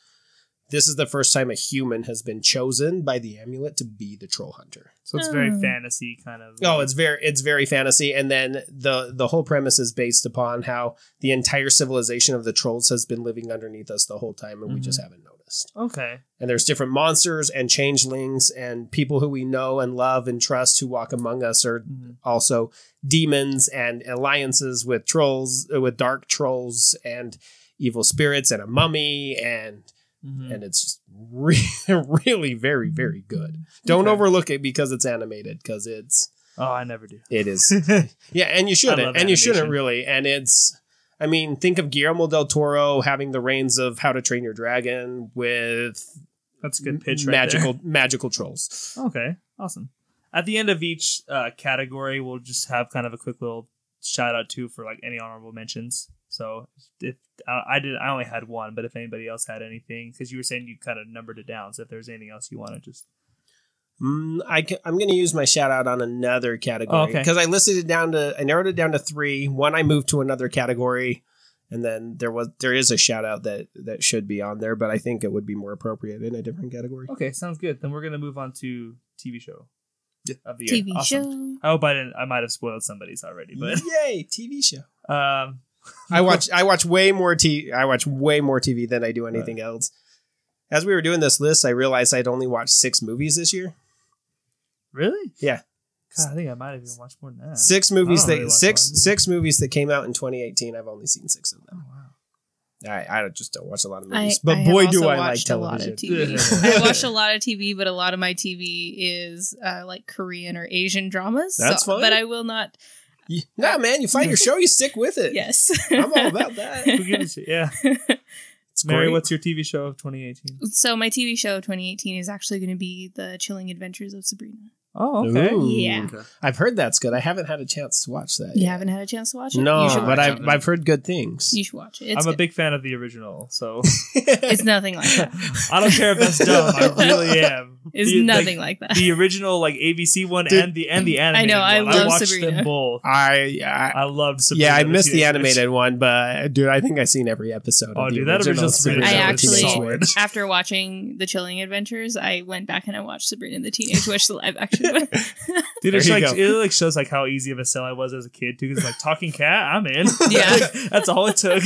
This is the first time a human has been chosen by the amulet to be the troll hunter. So it's very Oh. fantasy kind of. Oh, it's very it's very fantasy, and then the the whole premise is based upon how the entire civilization of the trolls has been living underneath us the whole time, and we just haven't noticed. okay. And there's different monsters and changelings and people who we know and love and trust who walk among us are Mhm. also demons and alliances with trolls, with dark trolls and evil spirits and a mummy and Mhm. and it's just really really very very good. Don't Okay. overlook it because it's animated because it's Oh, I never do. it is yeah, and you shouldn't, and you shouldn't really. And it's, I mean, think of Guillermo del Toro having the reins of How to Train Your Dragon with That's a good pitch. Right magical magical trolls. Okay. Awesome. At the end of each uh, category, we'll just have kind of a quick little shout out too for like any honorable mentions. So if I I did, I only had one, but if anybody else had anything, because you were saying you kind of numbered it down. So if there's anything else you want to just Mm, I am going to use my shout out on another category Oh, okay. because I listed it down to I narrowed it down to three. One I moved to another category, and then there was there is a shout out that that should be on there, but I think it would be more appropriate in a different category. okay, sounds good. Then we're gonna move on to TV show Yeah. of the year. TV Awesome. show. I hope I didn't. I might have spoiled somebody's already, but Yay, TV show! um, I watch I watch way more t I watch way more TV than I do anything else. As we were doing this list, I realized I'd only watched six movies this year. really, Yeah. God, I think I might have even watched more than that. Six movies that really six movies. six movies that came out in 2018. I've only seen six of Oh, them. wow. I I just don't watch a lot of I, movies, but I boy do I like watched a lot of television. TV. I watch a lot of TV, but a lot of my TV is uh, like Korean or Asian dramas. That's so, fine. But I will not. You- Nah, man, you find your show, you stick with it. Yes, I'm all about that. Who gives a? Yeah, It's Mary, great. what's your TV show of 2018? so my TV show of 2018 is actually going to be the Chilling Adventures of Sabrina. Oh, okay. Ooh. Yeah. Okay. I've heard that's good. I haven't had a chance to watch that. You yet. haven't had a chance to watch it? No, You should but watch I've it. I've heard good things. You should watch it. It's, I'm a good. big fan of the original, so it's nothing like that. I don't care if that's dumb. I really am. It's The- nothing like, like, that. the original like ABC one Dude. and the and the animated. I know, I one. love watched Sabrina. them both. I, I I loved Sabrina. yeah, I the missed the Teenage Witch. animated one, but dude, I think I've seen every episode. Oh, of the dude, that original Sabrina I the actually, Teenage solid. Witch. after watching the Chilling Adventures, I went back and I watched Sabrina the Teenage Witch, the live action one. Dude, There it, like, go. it like shows like how easy of a sell I was as a kid too. Because like talking cat, I'm in. Yeah. Like, that's all it took.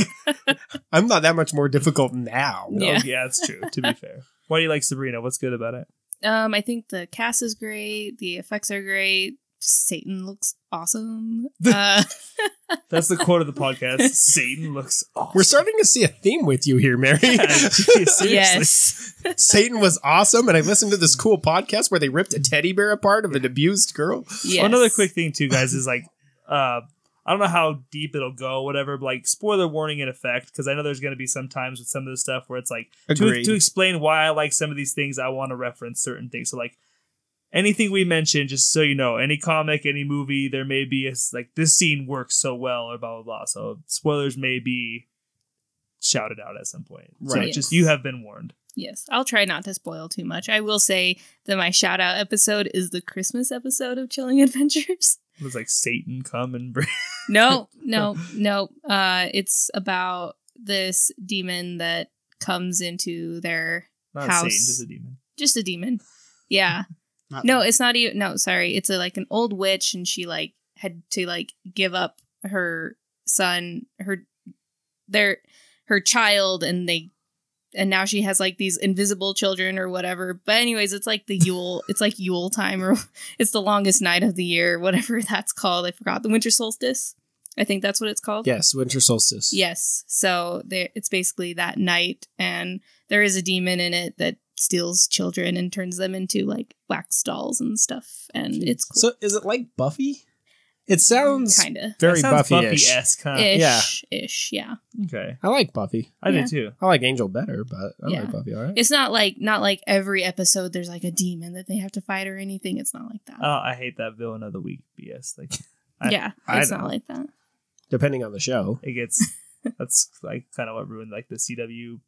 I'm not that much more difficult now. Yeah. Oh, yeah, it's true. To be fair, why do you like Sabrina? What's good about it? Um, I think the cast is great. The effects are great. Satan looks awesome. Uh, That's the quote of the podcast. Satan looks awesome. We're starting to see a theme with you here, Mary. Seriously. yes. Satan was awesome, and I listened to this cool podcast where they ripped a teddy bear apart of an abused girl. yes. Another quick thing too, guys, is like, uh, I don't know how deep it'll go, whatever. But like, spoiler warning in effect, because I know there's going to be some times with some of the stuff where it's like to, to explain why I like some of these things, I want to reference certain things. So like. Anything we mention, just so you know, any comic, any movie, there may be a, s- like this scene works so well, or blah blah blah. So spoilers may be shouted out at some point. So Right. just you have been warned. Yes, I'll try not to spoil too much. I will say that my shout out episode is the Christmas episode of Chilling Adventures. It was like Satan come and bring. No, no, no. Uh, it's about this demon that comes into their Not House. Satan, just a demon. just a demon. Yeah. Not- No, it's not even. No, sorry. It's a, like an old witch, and she like had to like give up her son, her their her child, and they and now she has like these invisible children or whatever. But anyways, it's like the Yule. it's like Yule time, or it's the longest night of the year, whatever that's called. I forgot the winter solstice. I think that's what it's called. Yes, winter solstice. Yes. So there, it's basically that night, and there is a demon in it that steals children and turns them into like wax dolls and stuff, and it's cool. So is it like Buffy? It sounds kind of very sounds Buffy-ish. Buffy-esque, huh? ish, yeah. ish. Yeah. Okay, I like Buffy. I Yeah. did too. I like Angel better, but I Yeah. like Buffy. All right. It's not like not like every episode there's like a demon that they have to fight or anything. It's not like that. Oh, I hate that villain of the week BS. Like, I- yeah, I it's know. not like that. Depending on the show. it gets that's like kind of what ruined like the CW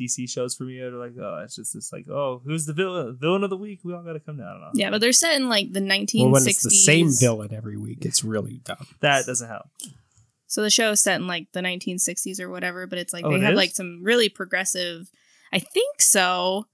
DC shows for me. They're like, oh, it's just this like, oh, who's the villain? Villain of the week? We all got to come down. I don't know. Yeah, but they're set in like the 1960s. Well, when it's the same villain every week, it's really dumb. that doesn't help. So the show is set in like the 1960s or whatever, but it's like Oh, they it have is? like some really progressive. I think so.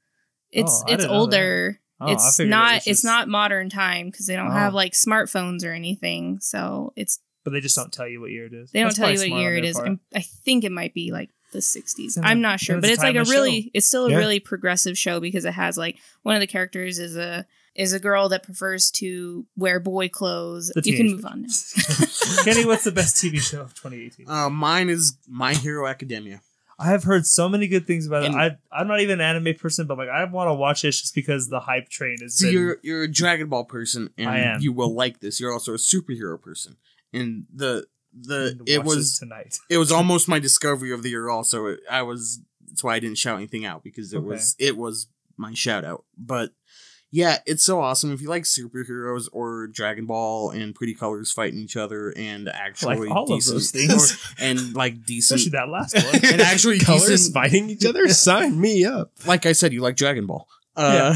It's Oh, it's older. Oh, it's figured it not it's not modern time because they don't Oh. have like smartphones or anything. So it's But they just don't tell you what year it is. they don't That's tell you what year on it their is. part. I'm, I think it might be like the 60s. Then I'm not sure, then but it's it's like a really show. it's still a Yeah. really progressive show because it has like one of the characters is a is a girl that prefers to wear boy clothes. The you can move on now. Kenny, what's the best TV show of 2018? Uh, mine is My Hero Academia. I have heard so many good things about it. And- I I'm not even an anime person, but like I want to watch it just because the hype train is. So you're you're a Dragon Ball person, and I am. you will like this. You're also a superhero person, and the the it was tonight. it was almost my discovery of the year. Also, It- I was that's why I didn't shout anything out because it Okay. was it was my shout out. But Yeah, it's so awesome. If you like superheroes or Dragon Ball and pretty colors fighting each other and actually all of those things. and like decent Especially that last one. and actually colors decent, fighting each other. Sign me up. like I said, you like Dragon Ball. Uh,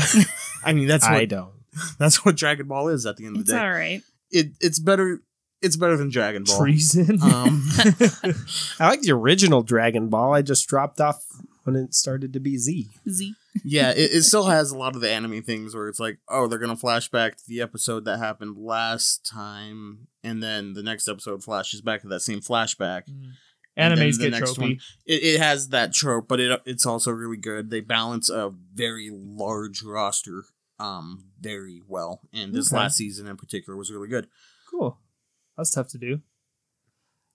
I mean that's I what don't. that's what Dragon Ball is at the end of It's the day. all right. It it's better it's better than Dragon Ball. Treason. Um, I like the original Dragon Ball. I just dropped off when it started to be Z. Z. yeah, it, it still has a lot of the anime things where it's like, oh, they're gonna flashback to the episode that happened last time, and then the next episode flashes back to that same flashback. And Animes the get next tropey. one- It, it has that trope, but it it's also really good. They balance a very large roster um very well, and this Okay. last season in particular was really good. That's tough to do.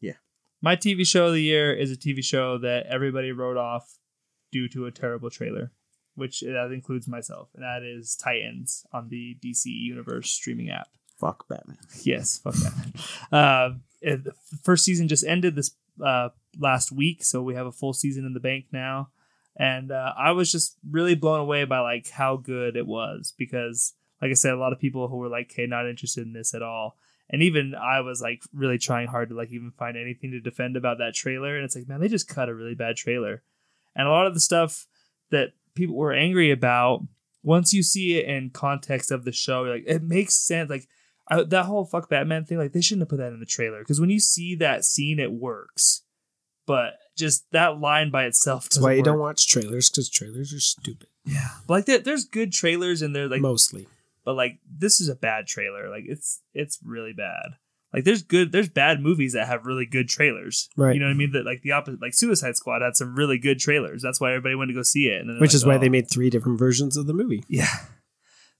Yeah. My TV show of the year is a TV show that everybody wrote off due to a terrible trailer, which that includes myself, and that is Titans on the DC Universe streaming app. Fuck Batman. Yes, fuck Batman. uh, it- the first season just ended this uh, last week, so we have a full season in the bank now, and uh, I was just really blown away by like how good it was because, like I said, a lot of people who were like, "Hey, not interested in this at all," and even I was like really trying hard to like even find anything to defend about that trailer, and it's like, man, they just cut a really bad trailer, and a lot of the stuff that people were angry about. Once you see it in context of the show, you're like it makes sense. Like I, that whole fuck Batman thing, like they shouldn't have put that in the trailer because when you see that scene, it works. But just that line by itself. That's why you doesn't don't watch trailers because trailers are stupid. Yeah, but like there, there's good trailers and they're like, Mostly. But like this is a bad trailer. Like it's it's really bad. Like there's good, there's bad movies that have really good trailers. Right. You know what I mean? That like the opposite, like Suicide Squad had some really good trailers. That's why everybody went to go see it. And Which like, is why oh. they made three different versions of the movie. yeah.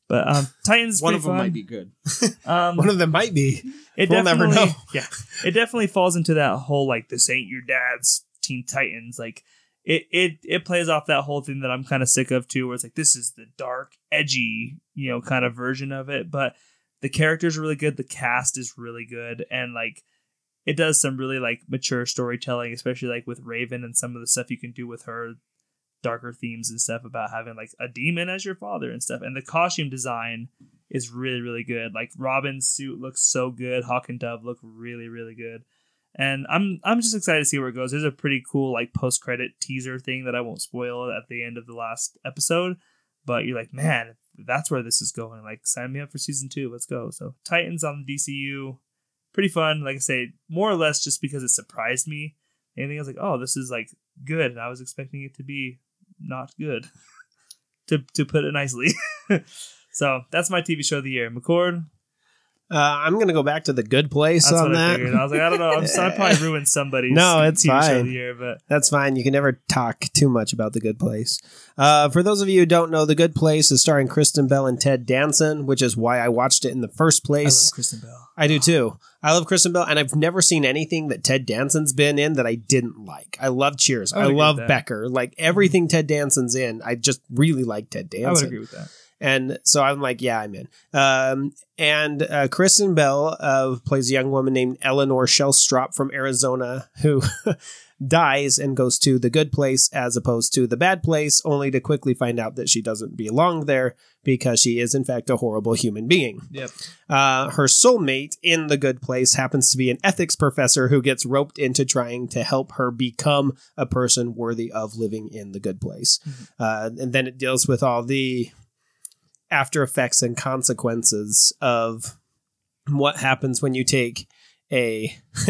But um, Titans One of them fun. might be good. Um, One of them might be. It We'll never know. Yeah, it definitely falls into that whole like this ain't your dad's Teen Titans. Like it, it, it plays off that whole thing that I'm kind of sick of too, where it's like this is the dark, edgy, you know, kind of version of it. But the characters are really good, the cast is really good, and like it does some really like mature storytelling, especially like with Raven and some of the stuff you can do with her darker themes and stuff about having like a demon as your father and stuff. And the costume design is really really good. Like Robin's suit looks so good. Hawk and Dove look really really good. And I'm I'm just excited to see where it goes. There's a pretty cool like post credit teaser thing that I won't spoil at the end of the last episode, but you're like, man, that's where this is going. Like sign me up for season 2. Let's go. So Titans on the DCU pretty fun. Like I say, more or less just because it surprised me. Anything I was like, oh, this is like good, and I was expecting it to be not good. to to put it nicely. so that's my TV show of the year. McCord. Uh, I'm going to go back to the good place That's on what I that. figured. I was like, I don't know. I'm, I probably ruined somebody's No, it's TV show of fine. the year, but That's fine. You can never talk too much about The Good Place. Uh, for those of you who don't know, The Good Place is starring Kristen Bell and Ted Danson, which is why I watched it in the first I place. love Kristen Bell. I do too. I love Kristen Bell, and I've never seen anything that Ted Danson's been in that I didn't like. I love Cheers. I I, would agree love with that. Becker. Like everything Ted Danson's in, I just really like Ted Danson. I would agree with that. And so I'm like, yeah, I'm in. Um, and uh, Kristen Bell uh, plays a young woman named Eleanor Shellstrop from Arizona who dies and goes to the good place as opposed to the bad place, only to quickly find out that she doesn't belong there because she is, in fact, a horrible human being. Yep. Uh, her soulmate in the good place happens to be an ethics professor who gets roped into trying to help her become a person worthy of living in the good place. Uh, and then it deals with all the after effects and consequences of what happens when you take a,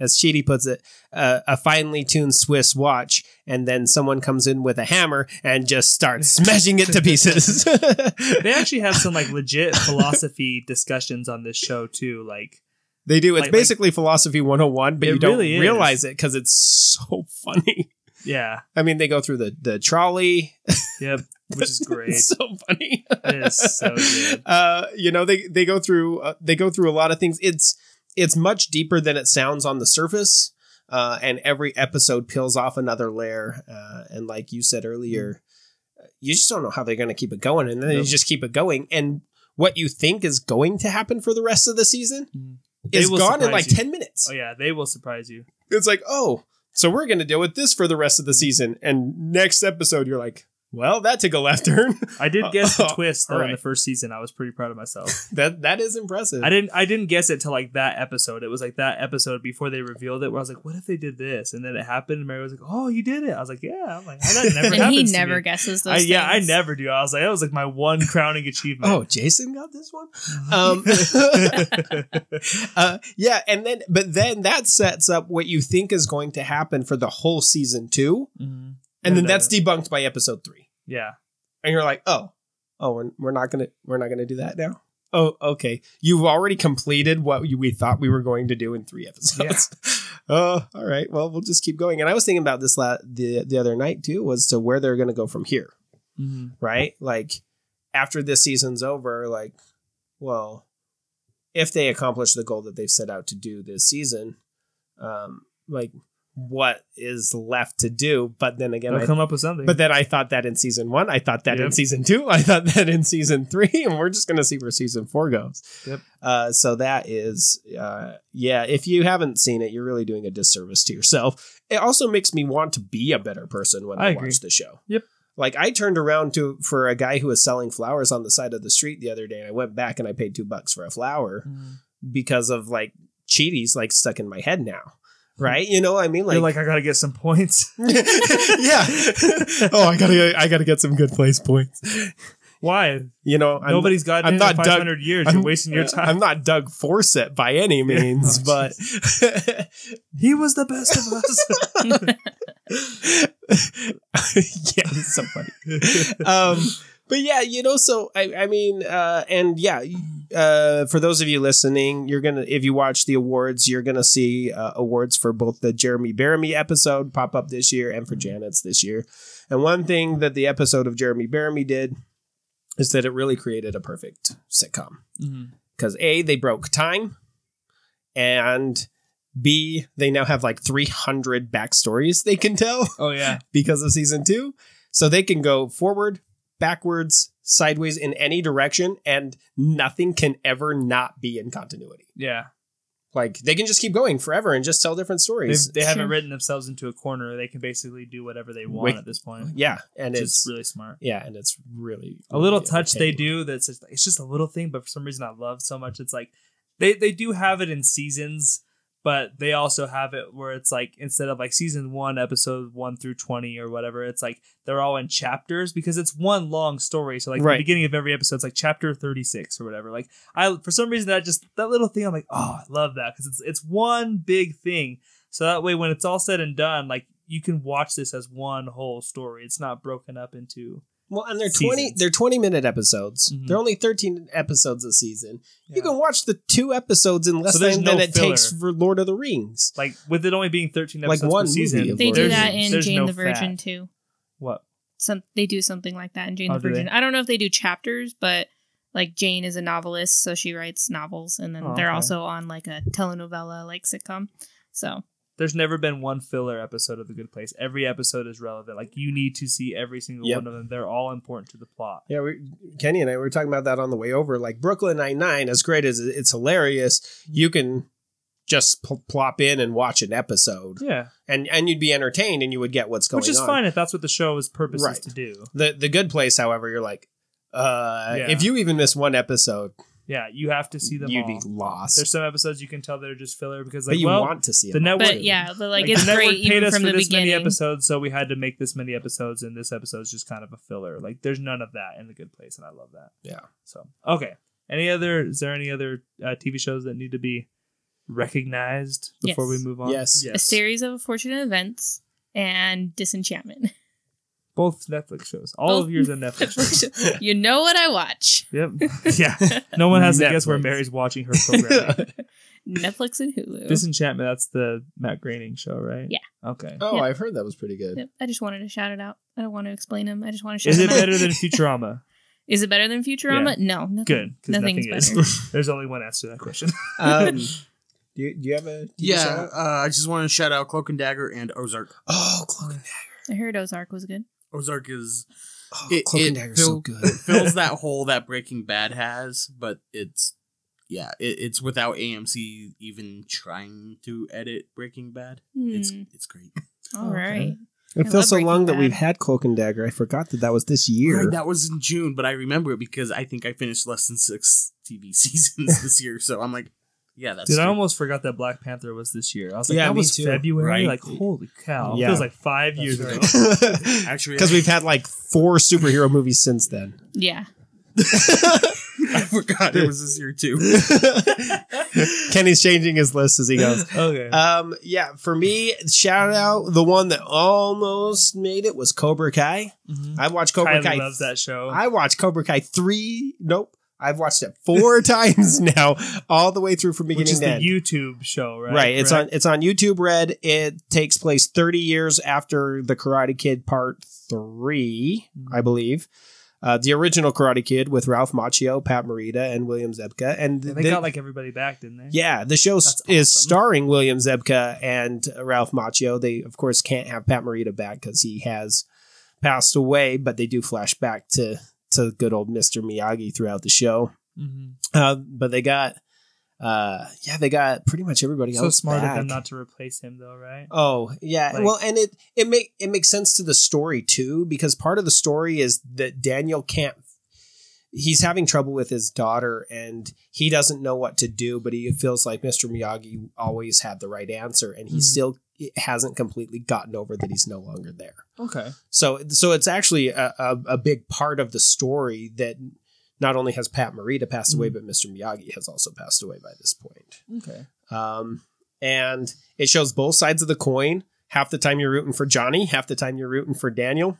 as Chidi puts it, uh, a finely tuned Swiss watch, and then someone comes in with a hammer and just starts smashing it to pieces. They actually have some like legit philosophy discussions on this show too. Like They do. It's Like- basically philosophy 101, but you don't really is. realize it because it's so funny. Yeah, I mean, they go through the, the trolley. yep, which is great. it's so funny. It is so good. Uh, you know, they they go through uh, they go through a lot of things. It's it's much deeper than it sounds on the surface. Uh, and every episode peels off another layer. Uh, and like you said earlier, you just don't know how they're going to keep it going, and then they just keep it going. And what you think is going to happen for the rest of the season. They is gone in like you. ten minutes. Oh yeah, they will surprise you. it's like, oh, so we're going to deal with this for the rest of the season. And next episode, you're like, Well, that took a left turn. I did guess the Oh, twist though in the first season. I was pretty proud of myself. that that is impressive. I didn't I didn't guess it till like that episode. It was like that episode before they revealed it where I was like, what if they did this? And then it happened and Mary was like, Oh, you did it. I was like, Yeah. I'm like, "How that never and he happens to never me." guesses those. I, yeah, I never do. I was like, that was like my one crowning achievement. Oh, Jason got this one. Um, uh, yeah, and then but then that sets up what you think is going to happen for the whole season two, Mhm. And then that's debunked by episode three, yeah. and you're like, oh, oh, we're, we're not gonna we're not gonna do that now. Oh, okay. You've already completed what we thought we were going to do in three episodes. Oh, all right. Well, we'll just keep going. And I was thinking about this la- the the other night too, was to where they're going to go from here. Mhm. right? Like after this season's over, like, well, if they accomplish the goal that they've set out to do this season, um, like what is left to do? But then again, They'll I, come up with something. but then I thought that in season one, I thought that in season two, I thought that in season three, and we're just gonna see where season four goes. Yep. Uh, so that is, uh, yeah. If you haven't seen it, you're really doing a disservice to yourself. It also makes me want to be a better person when I, I watch the show. Yep. Like I turned around to for a guy who was selling flowers on the side of the street the other day, and I went back and I paid two bucks for a flower Mhm. because of like Chidi's like stuck in my head now. Right? You know, I mean, You're like, I gotta get some points. yeah. oh, I gotta, I gotta get some good place points. Why? You know, I'm, Nobody's got I'm in not Doug- 500 years. I'm- You're wasting your time. I'm not Doug Forcett by any means, Oh, but he was the best of us. yeah, it's so funny. um, but yeah, you know, so I, I mean, uh, and yeah, uh, for those of you listening, you're gonna if you watch the awards, you're gonna see uh, awards for both the Jeremy Bearimy episode pop up this year and for Janet's this year. And one thing that the episode of Jeremy Bearimy did is that it really created a perfect sitcom because a they broke time, and b they now have like 300 backstories they can tell Oh yeah. because of season two. So they can go forward, backwards, sideways in any direction, and nothing can ever not be in continuity. Yeah. Like they can just keep going forever and just tell different They've, stories. they haven't Sure. written themselves into a corner. They can basically do whatever they want Wait. at this point. yeah, and Which it's is really smart. yeah, and it's really A little really touch they do that's just, it's just a little thing, but for some reason I love so much. It's like they they do have it in seasons, but they also have it where it's like instead of like season one, episode one through twenty or whatever, it's like they're all in chapters because it's one long story. So like Right. the beginning of every episode, it's like chapter thirty six or whatever. Like I for some reason that just that little thing, I'm like, oh, I love that because it's it's one big thing. So that way, when it's all said and done, like you can watch this as one whole story. It's not broken up into Well, and they're twenty. They're twenty minute episodes. Mhm. They're only thirteen episodes a season. You can watch the two episodes in less So there's time no than it takes for Lord of the Rings. like with it only being 13 episodes Like one per season movie of They do that in there's Jane no the Virgin fat. too. what Some they do something like that in Jane Oh, the do? Virgin. I don't know if they do chapters, but like Jane is a novelist, so she writes novels, and then Oh, they're okay. also on like a telenovela like sitcom. So there's never been one filler episode of the good place every episode is relevant like you need to see every single Yep. one of them they're all important to the plot Yeah, we, Kenny and I were talking about that on the way over. Like Brooklyn Nine Nine, as great as it's hilarious, you can just pl- plop in and watch an episode, yeah and and you'd be entertained, and you would get what's going on, which is on. fine if that's what the show's purpose Right. is to do The the Good Place, however, you're like, uh, Yeah. if you even miss one episode, yeah you have to see them you'd all be lost. there's some episodes you can tell that are just filler because but like you well want to see the network but yeah, but like, like, it's the network great paid even us from for the this many episodes so we had to make this many episodes and this episode is just kind of a filler like there's none of that in the good place and i love that Yeah. so okay any other is there any other uh, tv shows that need to be recognized before Yes. we move on Yes. A series of unfortunate events and disenchantment. both netflix shows all Both of yours on netflix you know what I watch? yep yeah no one has to guess where mary's watching her program Netflix and Hulu. disenchantment that's the matt groening show right Yeah. okay oh, Yeah. I've heard that was pretty good. Yep, I just wanted to shout it out. I don't want to explain them. I just want to shout is it them out. better than futurama Is it better than Futurama? No, nothing, good Nothing's nothing better. is there's only one answer to that question Um, do you do you have a TV Yeah, uh, I just want to shout out Cloak and Dagger and Ozark. Oh, Cloak and Dagger. I heard Ozark was good. Ozark is Oh, It- Cloak and it Dagger's so good. it fills that hole that Breaking Bad has, but it's yeah, it, it's without AMC even trying to edit Breaking Bad. It's Hmm. it's great. All Okay. right. It I feels so Breaking long that Bad. we've had Cloak and Dagger. I forgot that that was this year. Right, that was in June, but I remember it because I think I finished less than six TV seasons this year. So I'm like, yeah, that's Dude, I almost forgot that Black Panther was this year. I was like, Yeah, that was too. February. Right. Like, holy cow! Yeah. It feels like five years right. ago. actually Because we've had like four superhero movies since then. Yeah. I forgot it was this year too. Kenny's changing his list as he goes. okay. Um, yeah, for me, shout out the one that almost made it was Cobra Kai. Mhm. I watched Cobra Kylie Kai. loves that show. I watched Cobra Kai three. Nope, I've watched it four times now, all the way through from which beginning is to the end. YouTube show, right? Right, it's on it's on YouTube Red. It takes place 30 years after the Karate Kid Part 3, I believe. Uh, the original Karate Kid with Ralph Macchio, Pat Morita, and William Zabka, and And they the- got like everybody back, didn't they? yeah, the show s- That's is starring William Zabka and Ralph Macchio. They of course can't have Pat Morita back because he has passed away, but they do flash back to to good old Mr. Miyagi throughout the show. hmm Uh, but they got, uh, yeah, they got pretty much everybody So else smart back. of them not to replace him, though, right? Oh yeah, Like- well, and it it make it makes sense to the story too because part of the story is that Daniel can't. He's having trouble with his daughter, and he doesn't know what to do. But he feels like Mr. Miyagi always had the right answer, and he Mhm. still hasn't completely gotten over that he's no longer there. Okay. So, so it's actually a, a, a big part of the story that not only has Pat Morita passed away, Mhm. but Mr. Miyagi has also passed away by this point. Okay. Um, and it shows both sides of the coin. Half the time you're rooting for Johnny, half the time you're rooting for Daniel.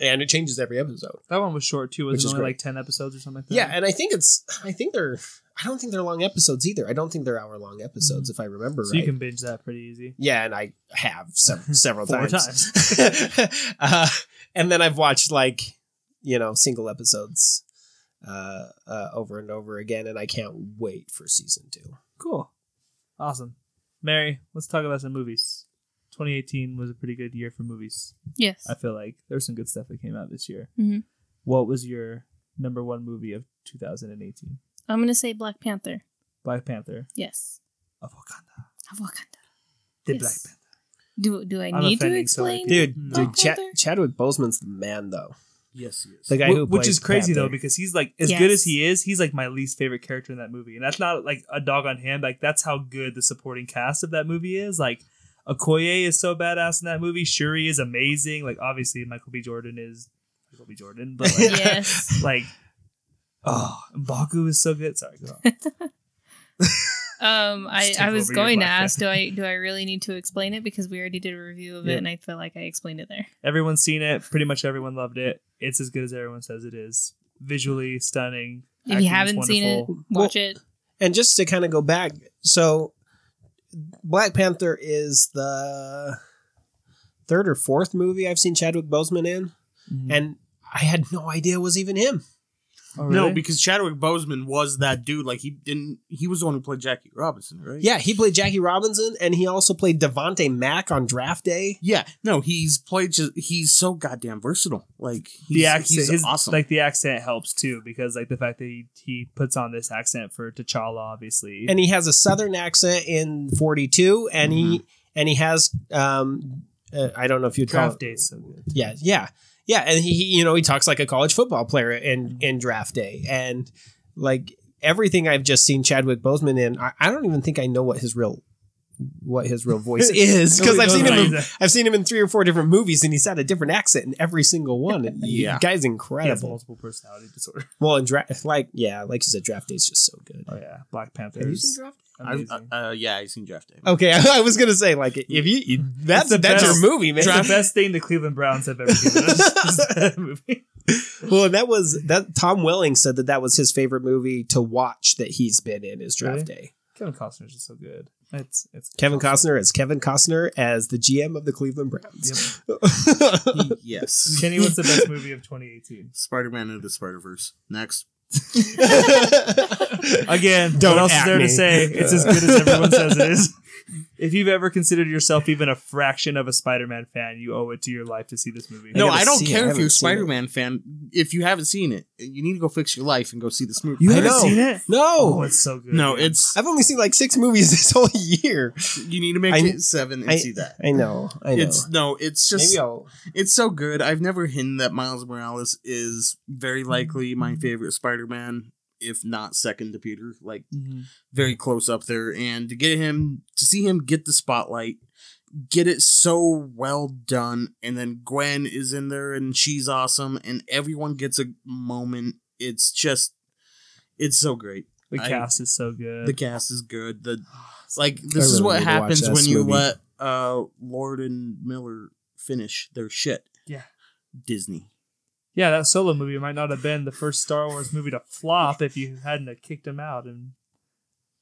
And it changes every episode. That one was short too. Was Which only great. like ten episodes or something like that? Yeah, and I think it's I think they're I don't think they're long episodes either. I don't think they're hour long episodes if I remember so right. you can binge that pretty easy. yeah, and I have sev- several Four times. uh, and then I've watched like, you know, single episodes uh, uh, over and over again, and I can't wait for season two. Cool. Awesome. Mary, let's talk about some movies. 2018 was a pretty good year for movies. Yes. I feel like there's some good stuff that came out this year. Mhm. What was your number one movie of 2018? I'm gonna say Black Panther. Black Panther Yes. of Wakanda. Of Wakanda. The Yes. Black Panther. Do do I I'm need to offending so many explain? Dude, No. dude, Black Chad, Chadwick Boseman's the man, though. yes, he is. The guy Wh- who which is crazy Panther. though because he's like as Yes. good as he is he's like my least favorite character in that movie and that's not like a dog on him like that's how good the supporting cast of that movie is like Okoye is so badass in that movie Shuri is amazing like obviously Michael B Jordan is Michael B Jordan but like, yes. like oh Mbaku is so good sorry go on. Um, I, I was going to ask, do I do I really need to explain it because we already did a review of it and I feel like I explained it there. everyone's seen it pretty much everyone loved it it's as good as everyone says it is visually stunning If you haven't seen it, wonderful. watch it. And just to kind of go back, so Black Panther is the third or fourth movie I've seen Chadwick Boseman in, Mhm. and I had no idea it was even him. Oh, No, because Chadwick Boseman was that dude. Like he didn't. He was the one who played Jackie Robinson, right? Yeah, he played Jackie Robinson, and he also played Devonte Mack on Draft Day. Yeah. No, he's played. Just he's so goddamn versatile. Like he's, the accent, he's his, awesome. like the accent helps too because like the fact that he, he puts on this accent for T'Challa, obviously. and he has a southern accent in 42 and he and he has um uh, i don't know if you'd call draft it days so yeah yeah yeah and he, he you know he talks like a college football player in mm-hmm. in draft day. And like everything i've just seen chadwick boseman in i, I don't even think i know what his real what his real voice is because Nobody i've seen him in, i've seen him in three or four different movies and he's had a different accent in every single one and Yeah. the guy's He has incredible multiple personality disorder. well and draft like yeah like you said draft day is just so good Oh yeah, Black Panther. have you seen draft I, uh, uh, yeah, I seen Draft Day. Okay, I was gonna say like if you that's the that's best. your movie, man. It's the best thing the Cleveland Browns have ever given us. movie. well, that was that. Tom Welling said that that was his favorite movie to watch that he's been in is Draft Really? Day. Kevin Costner's just so good. It's it's Kevin Costner as Kevin Costner as the GM of the Cleveland Browns. yes. Kenny, what's the best movie of 2018? Spider Man into the Spider Verse. Next. Again, Don't what else is there me. to say? It's as good as everyone says it is. If you've ever considered yourself even a fraction of a Spider-Man fan, you owe it to your life to see this movie. No, gotta I don't see it. Care if you're a. Spider-Man fan. If you haven't seen it, you need to go fix your life and go see this movie. you I haven't know. seen it? No, Oh, it's so good. no, man. it's I've only seen like six movies this whole year. you need to make I- it seven and I, see that. I know. I know. It's no, it's just Maybe I'll. it's so good. I've never hidden that Miles Morales is very likely my favorite Spider-Man, if not second to Peter. Like Mhm. very close up there. And to get him to see him get the spotlight, get it so well done, and then Gwen is in there and she's awesome, and everyone gets a moment. It's just it's so great. the I- cast is so good. The cast is good. The like I this is what need to watch happens this when you let uh Lord and Miller finish their shit. Yeah. Disney. Yeah, that solo movie might not have been the first Star Wars movie to flop if you hadn't have kicked him out and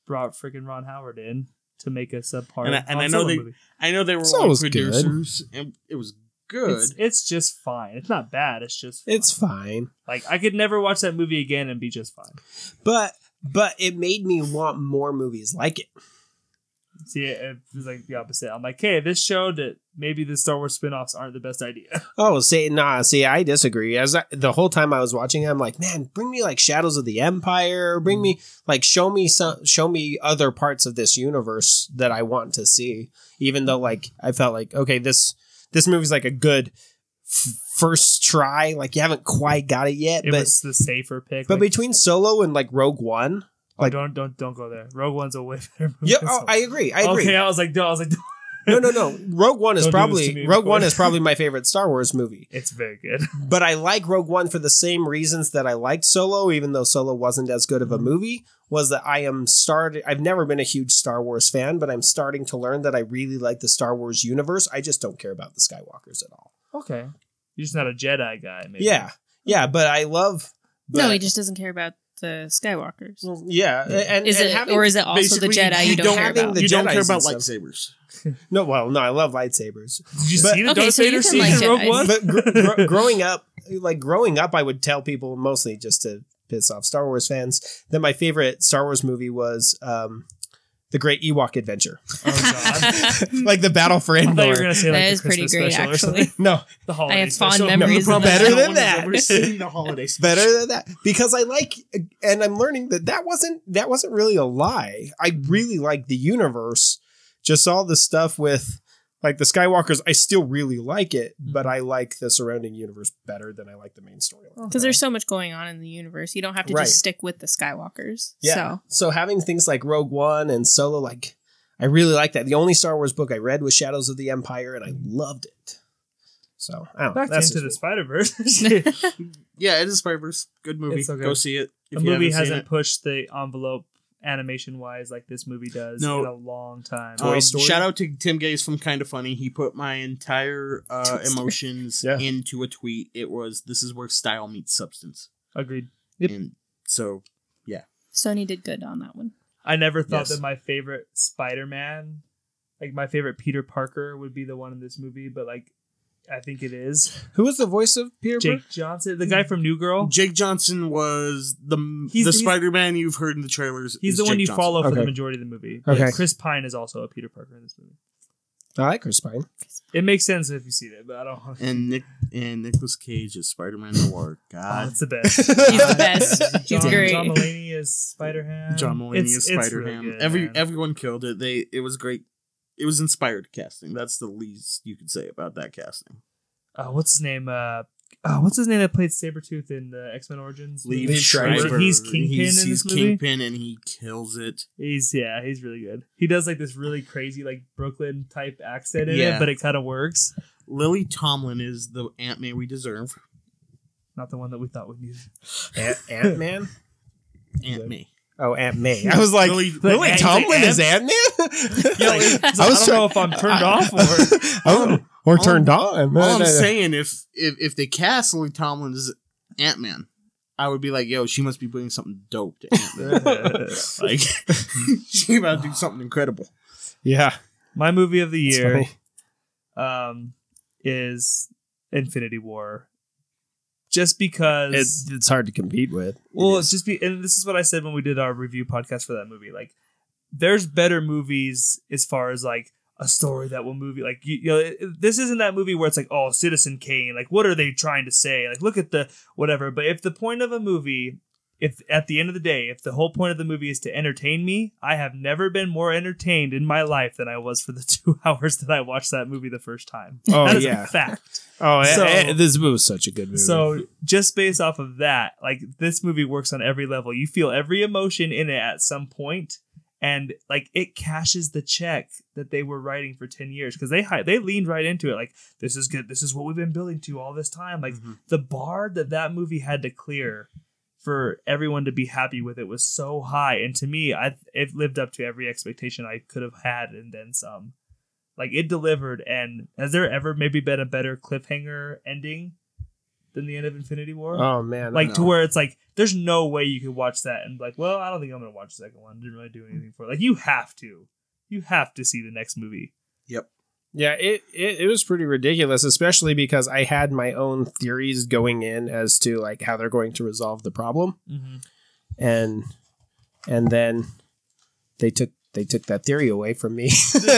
brought freaking Ron Howard in to make a subpart. And I- and I know they- movie. I know they were So only was good. producers, and it was good. It's, it's just fine. It's not bad. It's just fine. It's fine, like I could never watch that movie again and be just fine. but but it made me want more movies like it. See, it, was like the opposite. I'm like, hey, this showed that maybe the Star Wars spin-offs aren't the best idea. Oh, say nah. See, I disagree. As I, the whole time I was watching, it, I'm like, man, bring me like Shadows of the Empire. Bring me like show me some, show me other parts of this universe that I want to see. Even though like I felt like okay, this this movie's like a good f- first try. Like you haven't quite got it yet, It but was the safer pick. but like, between Solo and like Rogue One, oh, like- don't don't don't go there. Rogue One's a way better movie. yeah, oh, I agree. I agree. Okay, I was like, no, I was like, No, no, no. Rogue One is Don't do this to probably Rogue. One is probably my favorite Star Wars movie. it's very good. but I like Rogue One for the same reasons that I liked Solo, even though Solo wasn't as good of a mm-hmm. movie. Was that I am started. I've never been a huge Star Wars fan, but I'm starting to learn that I really like the Star Wars universe. I just don't care about the Skywalkers at all. Okay, you're just not a Jedi guy. Maybe. Yeah, yeah, but I love. no, he just doesn't care about the Skywalkers. Yeah, and, Is and it, having, or is it also the Jedi you, you don't, don't care about? the you don't Jedis care about lightsabers. no? Well, no, I love lightsabers. Did you But- see the Okay, Darth so you Vader can scene like in Rogue One? but gr- gr- growing up, like growing up, I would tell people mostly just to piss off Star Wars fans that my favorite Star Wars movie was um, the Great Ewok Adventure, Oh god. like the Battle for I thought you were Endor. gonna say like That the is pretty great, actually. No, The holiday I have fond special. memories No, of better than No one has that. the holiday special. better than that because I like, and I'm learning that that wasn't that wasn't really a lie. I really like the universe. Just all the stuff with like the Skywalkers, I still really like it, but mm-hmm. I like the surrounding universe better than I like the main storyline. Because there's so much going on in the universe. You don't have to Right. just stick with the Skywalkers. Yeah. So So having things like Rogue One and Solo, like I really like that. The only Star Wars book I read was Shadows of the Empire, and I mm-hmm. loved it. So I don't know. Back That's into the just- Spider Verse. Yeah, it is Spider Verse. Good movie. It's okay. Go see it. the if you movie haven't seen hasn't it. pushed the envelope animation wise like this movie does No. in a long time. Toy Um, Story? Shout out to Tim Gettys from Kind of Funny. He put my entire uh, emotions Yeah. into a tweet. It was this is where style meets substance, Agreed. Yep. and so yeah. Sony did good on that one. I never thought Yes. that my favorite Spider Man, like my favorite Peter Parker, would be the one in this movie, but like I think it is Who was the voice of Peter? Parker? Jake Johnson, the guy from New Girl. Jake Johnson was the He's- the he's- Spider Man you've heard in the trailers. He's is the one Jake you Johnson. follow for the Okay. majority of the movie. Okay. But Chris Pine is also a Peter Parker in this movie. I like Chris Pine. It makes sense if you see it, but I don't. and Nick and Nicolas Cage is Spider Man Noir. Oh, God, it's the best. He's the best. He's John, great. John Mulaney is Spider Ham. John Mulaney is Spider Ham. Every everyone killed it. They it was great. It was inspired casting. That's the least you could say about that casting. uh, what's his name? Uh, uh, what's his name that played Sabretooth in the X Men Origins? Liev Liev Schreiber. Schreiber. He's Kingpin He's, in he's this movie? Kingpin and he kills it. He's yeah, he's really good. He does like this really crazy like Brooklyn type accent in Yeah. it, but it kind of works. Lily Tomlin is the Aunt May we deserve. Not the one that we thought we needed. Ant Man. Aunt May. Oh, Aunt May. I was like, Lily- Lily Tomlin is Ant- Ant Man. Yo, I I, was don't try- know if I'm turned off or oh, or turned on. All I'm saying, if if if they cast Lily Tomlin as Ant Man, I would be like, yo, she must be bringing something dope to Ant Man. like she about to do something incredible. Yeah. my movie of the year um is Infinity War. Just because It's, it's hard to compete with. Well, It it's just be, and this is what I said when we did our review podcast for that movie. Like, there's better movies as far as like a story that will move you. Like you, you know, it- this isn't that movie where it's like, oh, Citizen Kane. Like, what are they trying to say? Like, look at the whatever. But if the point of a movie, if at the end of the day, if the whole point of the movie is to entertain me, I have never been more entertained in my life than I was for the two hours that I watched that movie the first time. Oh, That is yeah. a fact. Oh, So- eh, eh, this was such a good movie. So just based off of that, like this movie works on every level. You feel every emotion in it at some point, and like it cashes the check that they were writing for ten years because they they leaned right into it. Like this is good. This is what we've been building to all this time. Like Mhm. the bar that that movie had to clear for everyone to be happy with it was so high, and to me, I it lived up to every expectation I could have had, and then some. Like it delivered, and has there ever maybe been a better cliffhanger ending than the end of Infinity War? oh man, like to where it's like there's no way you could watch that and be like, well, I don't think I'm gonna watch the second one. Didn't really do anything for it. Like you have to, you have to see the next movie. Yeah, it, it it was pretty ridiculous, especially because I had my own theories going in as to like how they're going to resolve the problem, Mm-hmm. and and then they took they took that theory away from me,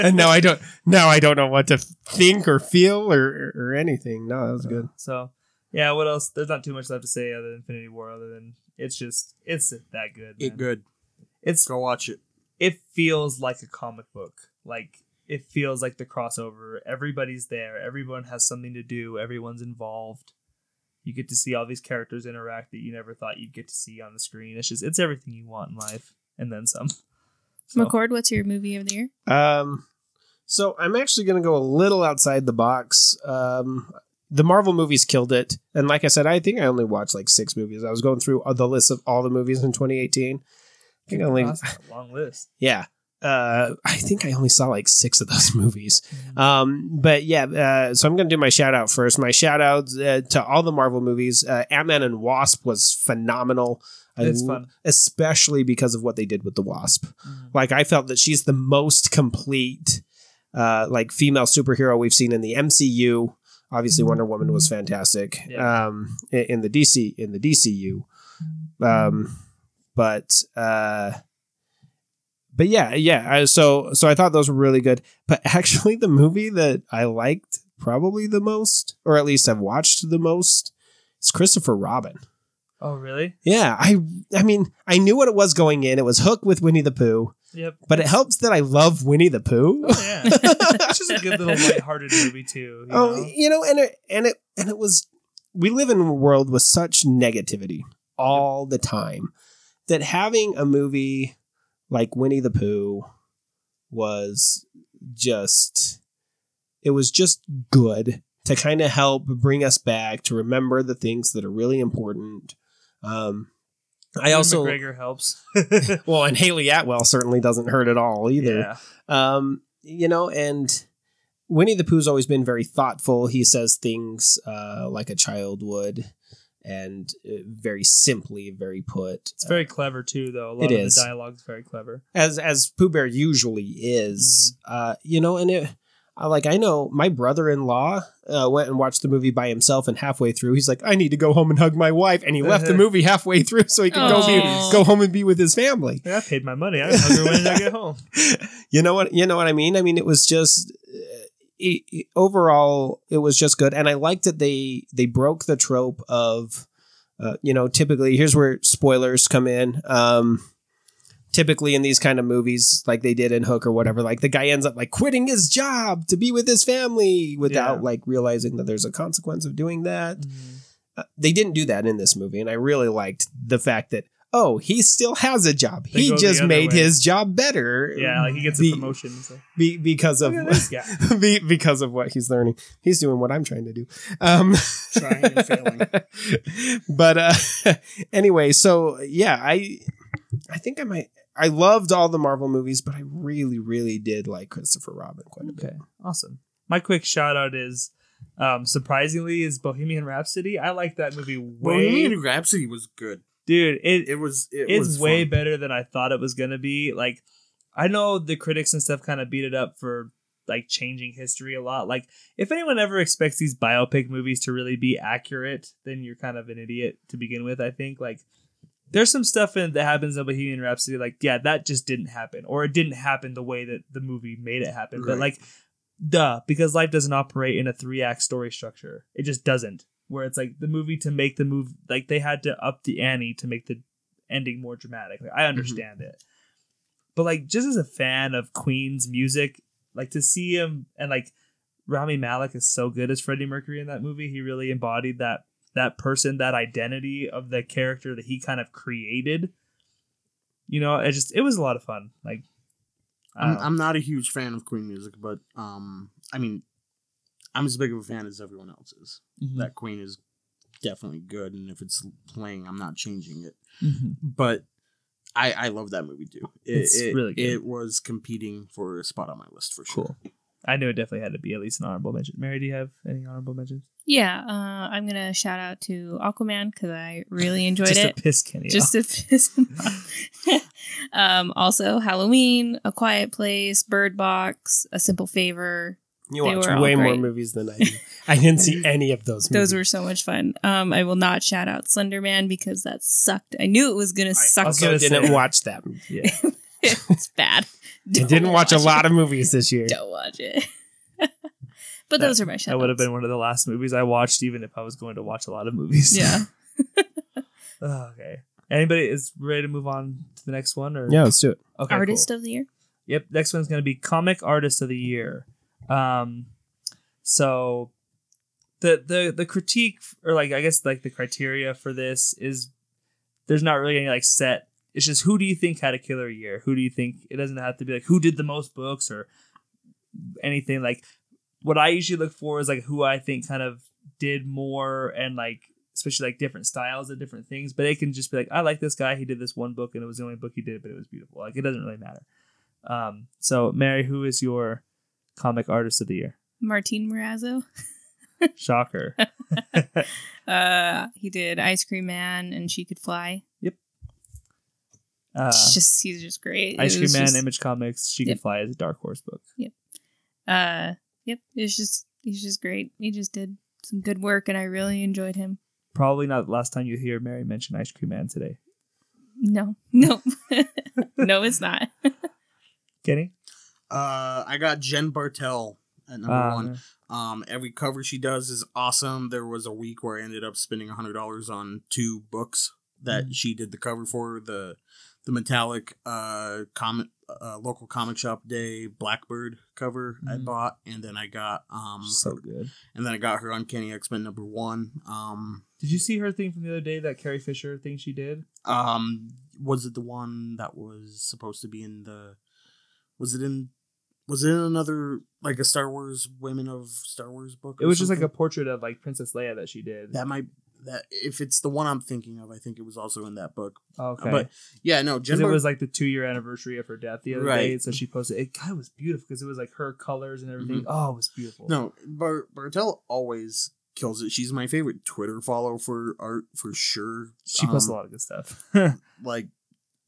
and now I don't now I don't know what to think or feel or or anything. No, that was good. So yeah, what else? There's not too much left to say other than Infinity War, other than it's just it's that good. It good. It's Go watch it. it feels like a comic book. Like it feels like the crossover. Everybody's there. Everyone has something to do. Everyone's involved. You get to see all these characters interact that you never thought you'd get to see on the screen. It's just it's everything you want in life, and then some. So, McCord, what's your movie of the year? Um, so I'm actually going to go a little outside the box. Um, the Marvel movies killed it, and like I said, I think I only watched like six movies. I was going through the list of all the movies in 2018. I think I only, That's a long list. yeah. Uh, I think I only saw like six of those movies. Um, but yeah, uh, so I'm going to do my shout out first. My shout out uh, to all the Marvel movies. Uh, Ant Man and Wasp was phenomenal. It's fun. especially because of what they did with the Wasp. Mhm. Like I felt that she's the most complete, uh, like female superhero we've seen in the MCU. Obviously, Wonder Woman was fantastic. Yeah. Um, in, in the DC in the DCU, um, but uh, but yeah, yeah. So so I thought those were really good. But actually, the movie that I liked probably the most, or at least I've watched the most, is Christopher Robin. Oh really? Yeah, I I mean, I knew what it was going in. It was Hook with Winnie the Pooh, Yep. but it helps that I love Winnie the Pooh. Oh yeah. it's just a good little lighthearted movie too. You oh, know? you know, and it and it and it was we live in a world with such negativity all the time that having a movie like Winnie the Pooh was just it was just good to kind of help bring us back to remember the things that are really important. Um I also McGregor helps. well, and Hayley Atwell certainly doesn't hurt at all either. Yeah. Um, you know, and Winnie the Pooh's always been very thoughtful. He says things uh, like a child would, and uh, very simply, very put. It's very clever too, though. A lot It of is. the dialogue's very clever. as as Pooh Bear usually is. Uh, you know, and it. I like I know my brother-in-law uh, went and watched the movie by himself, and halfway through, he's like, "I need to go home and hug my wife," and he left the movie halfway through so he could go be, go home and be with his family. Yeah, I paid my money. I can hug her when I get home. you know what you know what I mean. I mean, it was just uh, it, it- overall, it was just good, and I liked that they they broke the trope of, uh, you know, typically here's where spoilers come in. Um, typically in these kind of movies, like they did in Hook or whatever, like the guy ends up like quitting his job to be with his family without Yeah. like realizing that there's a consequence of doing that. Uh, they didn't do that in this movie, and I really liked the fact that. Oh, he still has a job. They He just made way. his job better. Yeah, like he gets a Be- promotion. So. be, because of Look at this guy. be, because of what he's learning. He's doing what I'm trying to do. Um, Trying and failing. but uh, anyway, so yeah, I I think I might. I loved all the Marvel movies, but I really, really did like Christopher Robin quite a bit. Okay, awesome. My quick shout out is, um, surprisingly, is Bohemian Rhapsody. I like that movie way, Bohemian Rhapsody was good. Dude. It, It was. It it's was way fun. better than I thought it was gonna be. Like, I know the critics and stuff kind of beat it up for like changing history a lot. Like, if anyone ever expects these biopic movies to really be accurate, then you're kind of an idiot to begin with. I think like there's some stuff in that happens in Bohemian Rhapsody, like yeah, that just didn't happen, or it didn't happen the way that the movie made it happen. But like, duh, because life doesn't operate in a three act story structure. It just doesn't. Where it's like the movie to make the move, like they had to up the ante to make the ending more dramatic. Like I understand it, but like just as a fan of Queen's music, like to see him and like Rami Malek is so good as Freddie Mercury in that movie. He really embodied that that person, that identity of the character that he kind of created. You know, it just it was a lot of fun. Like I'm. I'm not a huge fan of Queen music, but um, I mean, I'm as big of a fan as everyone else is. Mhm. That Queen is definitely good, and if it's playing, I'm not changing it. Mhm. But I I love that movie too. It, It's it- really good. It was competing for a spot on my list for sure. Cool. I knew it definitely had to be at least an honorable mention. Mary, do you have any honorable mentions? Yeah, uh, I'm gonna shout out to Aquaman because I really enjoyed just it. to piss Kenny just off. to piss him off. um, also, Halloween, A Quiet Place, Bird Box, A Simple Favor. You They watch were all way more movies than I do. I didn't see any of those. Movies. Those were so much fun. Um, I will not shout out Slender Man because that sucked. I knew it was gonna suck. I also didn't say- watch that. yeah. it's bad. I didn't watch a lot of movies this year. Don't watch it. but those are my shout That would have been one of the last movies I watched, even if I was going to watch a lot of movies. Yeah. Oh, okay. Anybody is ready to move on to the next one, or Yeah, let's do it. Okay. Artist cool. of the year. Yep. Next one's going to be comic artist of the year. Um, so the the the critique or like I guess like the criteria for this is there's not really any like set. It's just who do you think had a killer year? Who do you think it doesn't have to be like who did the most books or anything like what I usually look for is like who I think kind of did more and like especially like different styles of different things. But it can just be like, I like this guy. He did this one book, and it was the only book he did, but it was beautiful. Like it doesn't really matter. Um, so Mary, who is your comic artist of the year? Martin Morazzo. Shocker. Uh, he did Ice Cream Man and She Could Fly. Uh, It's just he's just great. Ice Cream Man, just- Image Comics, She Yep. Could Fly is a Dark Horse book. Yep. Uh, yep. It's just he's just great. He just did some good work, and I really enjoyed him. Probably not the last time you hear Mary mention Ice Cream Man today. No, no, no, it's not. Kenny? Uh, I got Jen Bartel at number Uh, one. Um, every cover she does is awesome. There was a week where I ended up spending hundred dollars on two books that Mm. she did the cover for the the metallic uh comic uh, local comic shop day Blackbird cover I Mhm. bought, and then I got um so good. and then I got her Uncanny X Men number one. Um, Did you see her thing from the other day? That Carrie Fisher thing she did. um, was it the one that was supposed to be in the? Was it in? Was it in another like a Star Wars Women of Star Wars book? It was just like a portrait of like Princess Leia that she did. that might that if it's the one I'm thinking of, I think it was also in that book. okay. But yeah, no, Jen Because it was like the two year anniversary of her death the other Right. day, so she posted it. God, it was beautiful because it was like her colors and everything. Mhm. Oh, it was beautiful. no Bar- Bartel always kills it. She's my favorite Twitter follow for art for sure. she posts Um, a lot of good stuff. like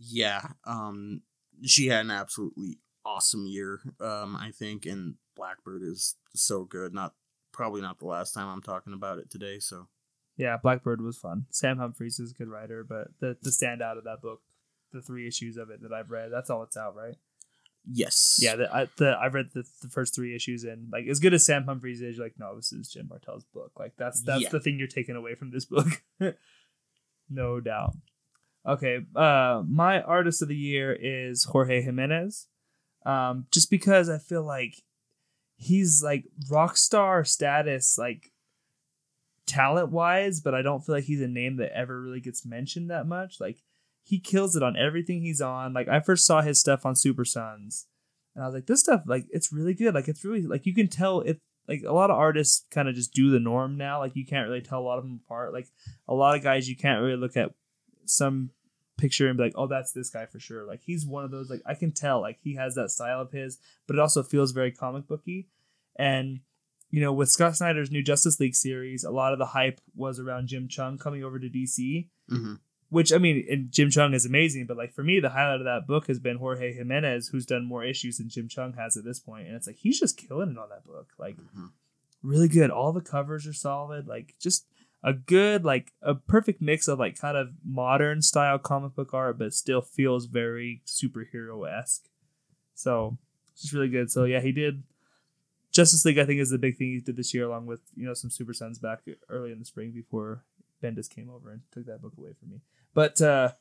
yeah um she had an absolutely awesome year um i think and blackbird is so good not probably not the last time i'm talking about it today so yeah, Blackbird was fun. Sam Humphries is a good writer, but the the standout of that book, the three issues of it that I've read, that's all it's out, right? yes Yeah, the, I, the I've read the, the first three issues and like as good as Sam Humphries is, like, no, this is Jen Bartel's book. Like that's that's Yeah. the thing you're taking away from this book, no doubt. Okay, uh, my artist of the year is Jorge Jimenez, um, just because I feel like he's like rock star status, like talent wise, but I don't feel like he's a name that ever really gets mentioned that much. Like he kills it on everything he's on. Like I first saw his stuff on Super Sons, and I was like, this stuff, like it's really good. Like it's really like you can tell it. Like a lot of artists kind of just do the norm now. Like you can't really tell a lot of them apart. Like a lot of guys, you can't really look at some picture and be like, oh, that's this guy for sure. Like he's one of those. Like I can tell. Like he has that style of his, but it also feels very comic booky. And you know, with Scott Snyder's new Justice League series, a lot of the hype was around Jim Cheung coming over to DC Mhm. which I mean, and Jim Cheung is amazing, but like for me, the highlight of that book has been Jorge Jimenez, who's done more issues than Jim Cheung has at this point, and it's like he's just killing it on that book, like Mhm. really good. All the covers are solid, like just a good like a perfect mix of like kind of modern style comic book art, but still feels very superhero esque. So it's just really good. So yeah, he did Justice League. I think is the big thing he did this year, along with you know some Super Sons back early in the spring before Bendis came over and took that book away from me. But uh,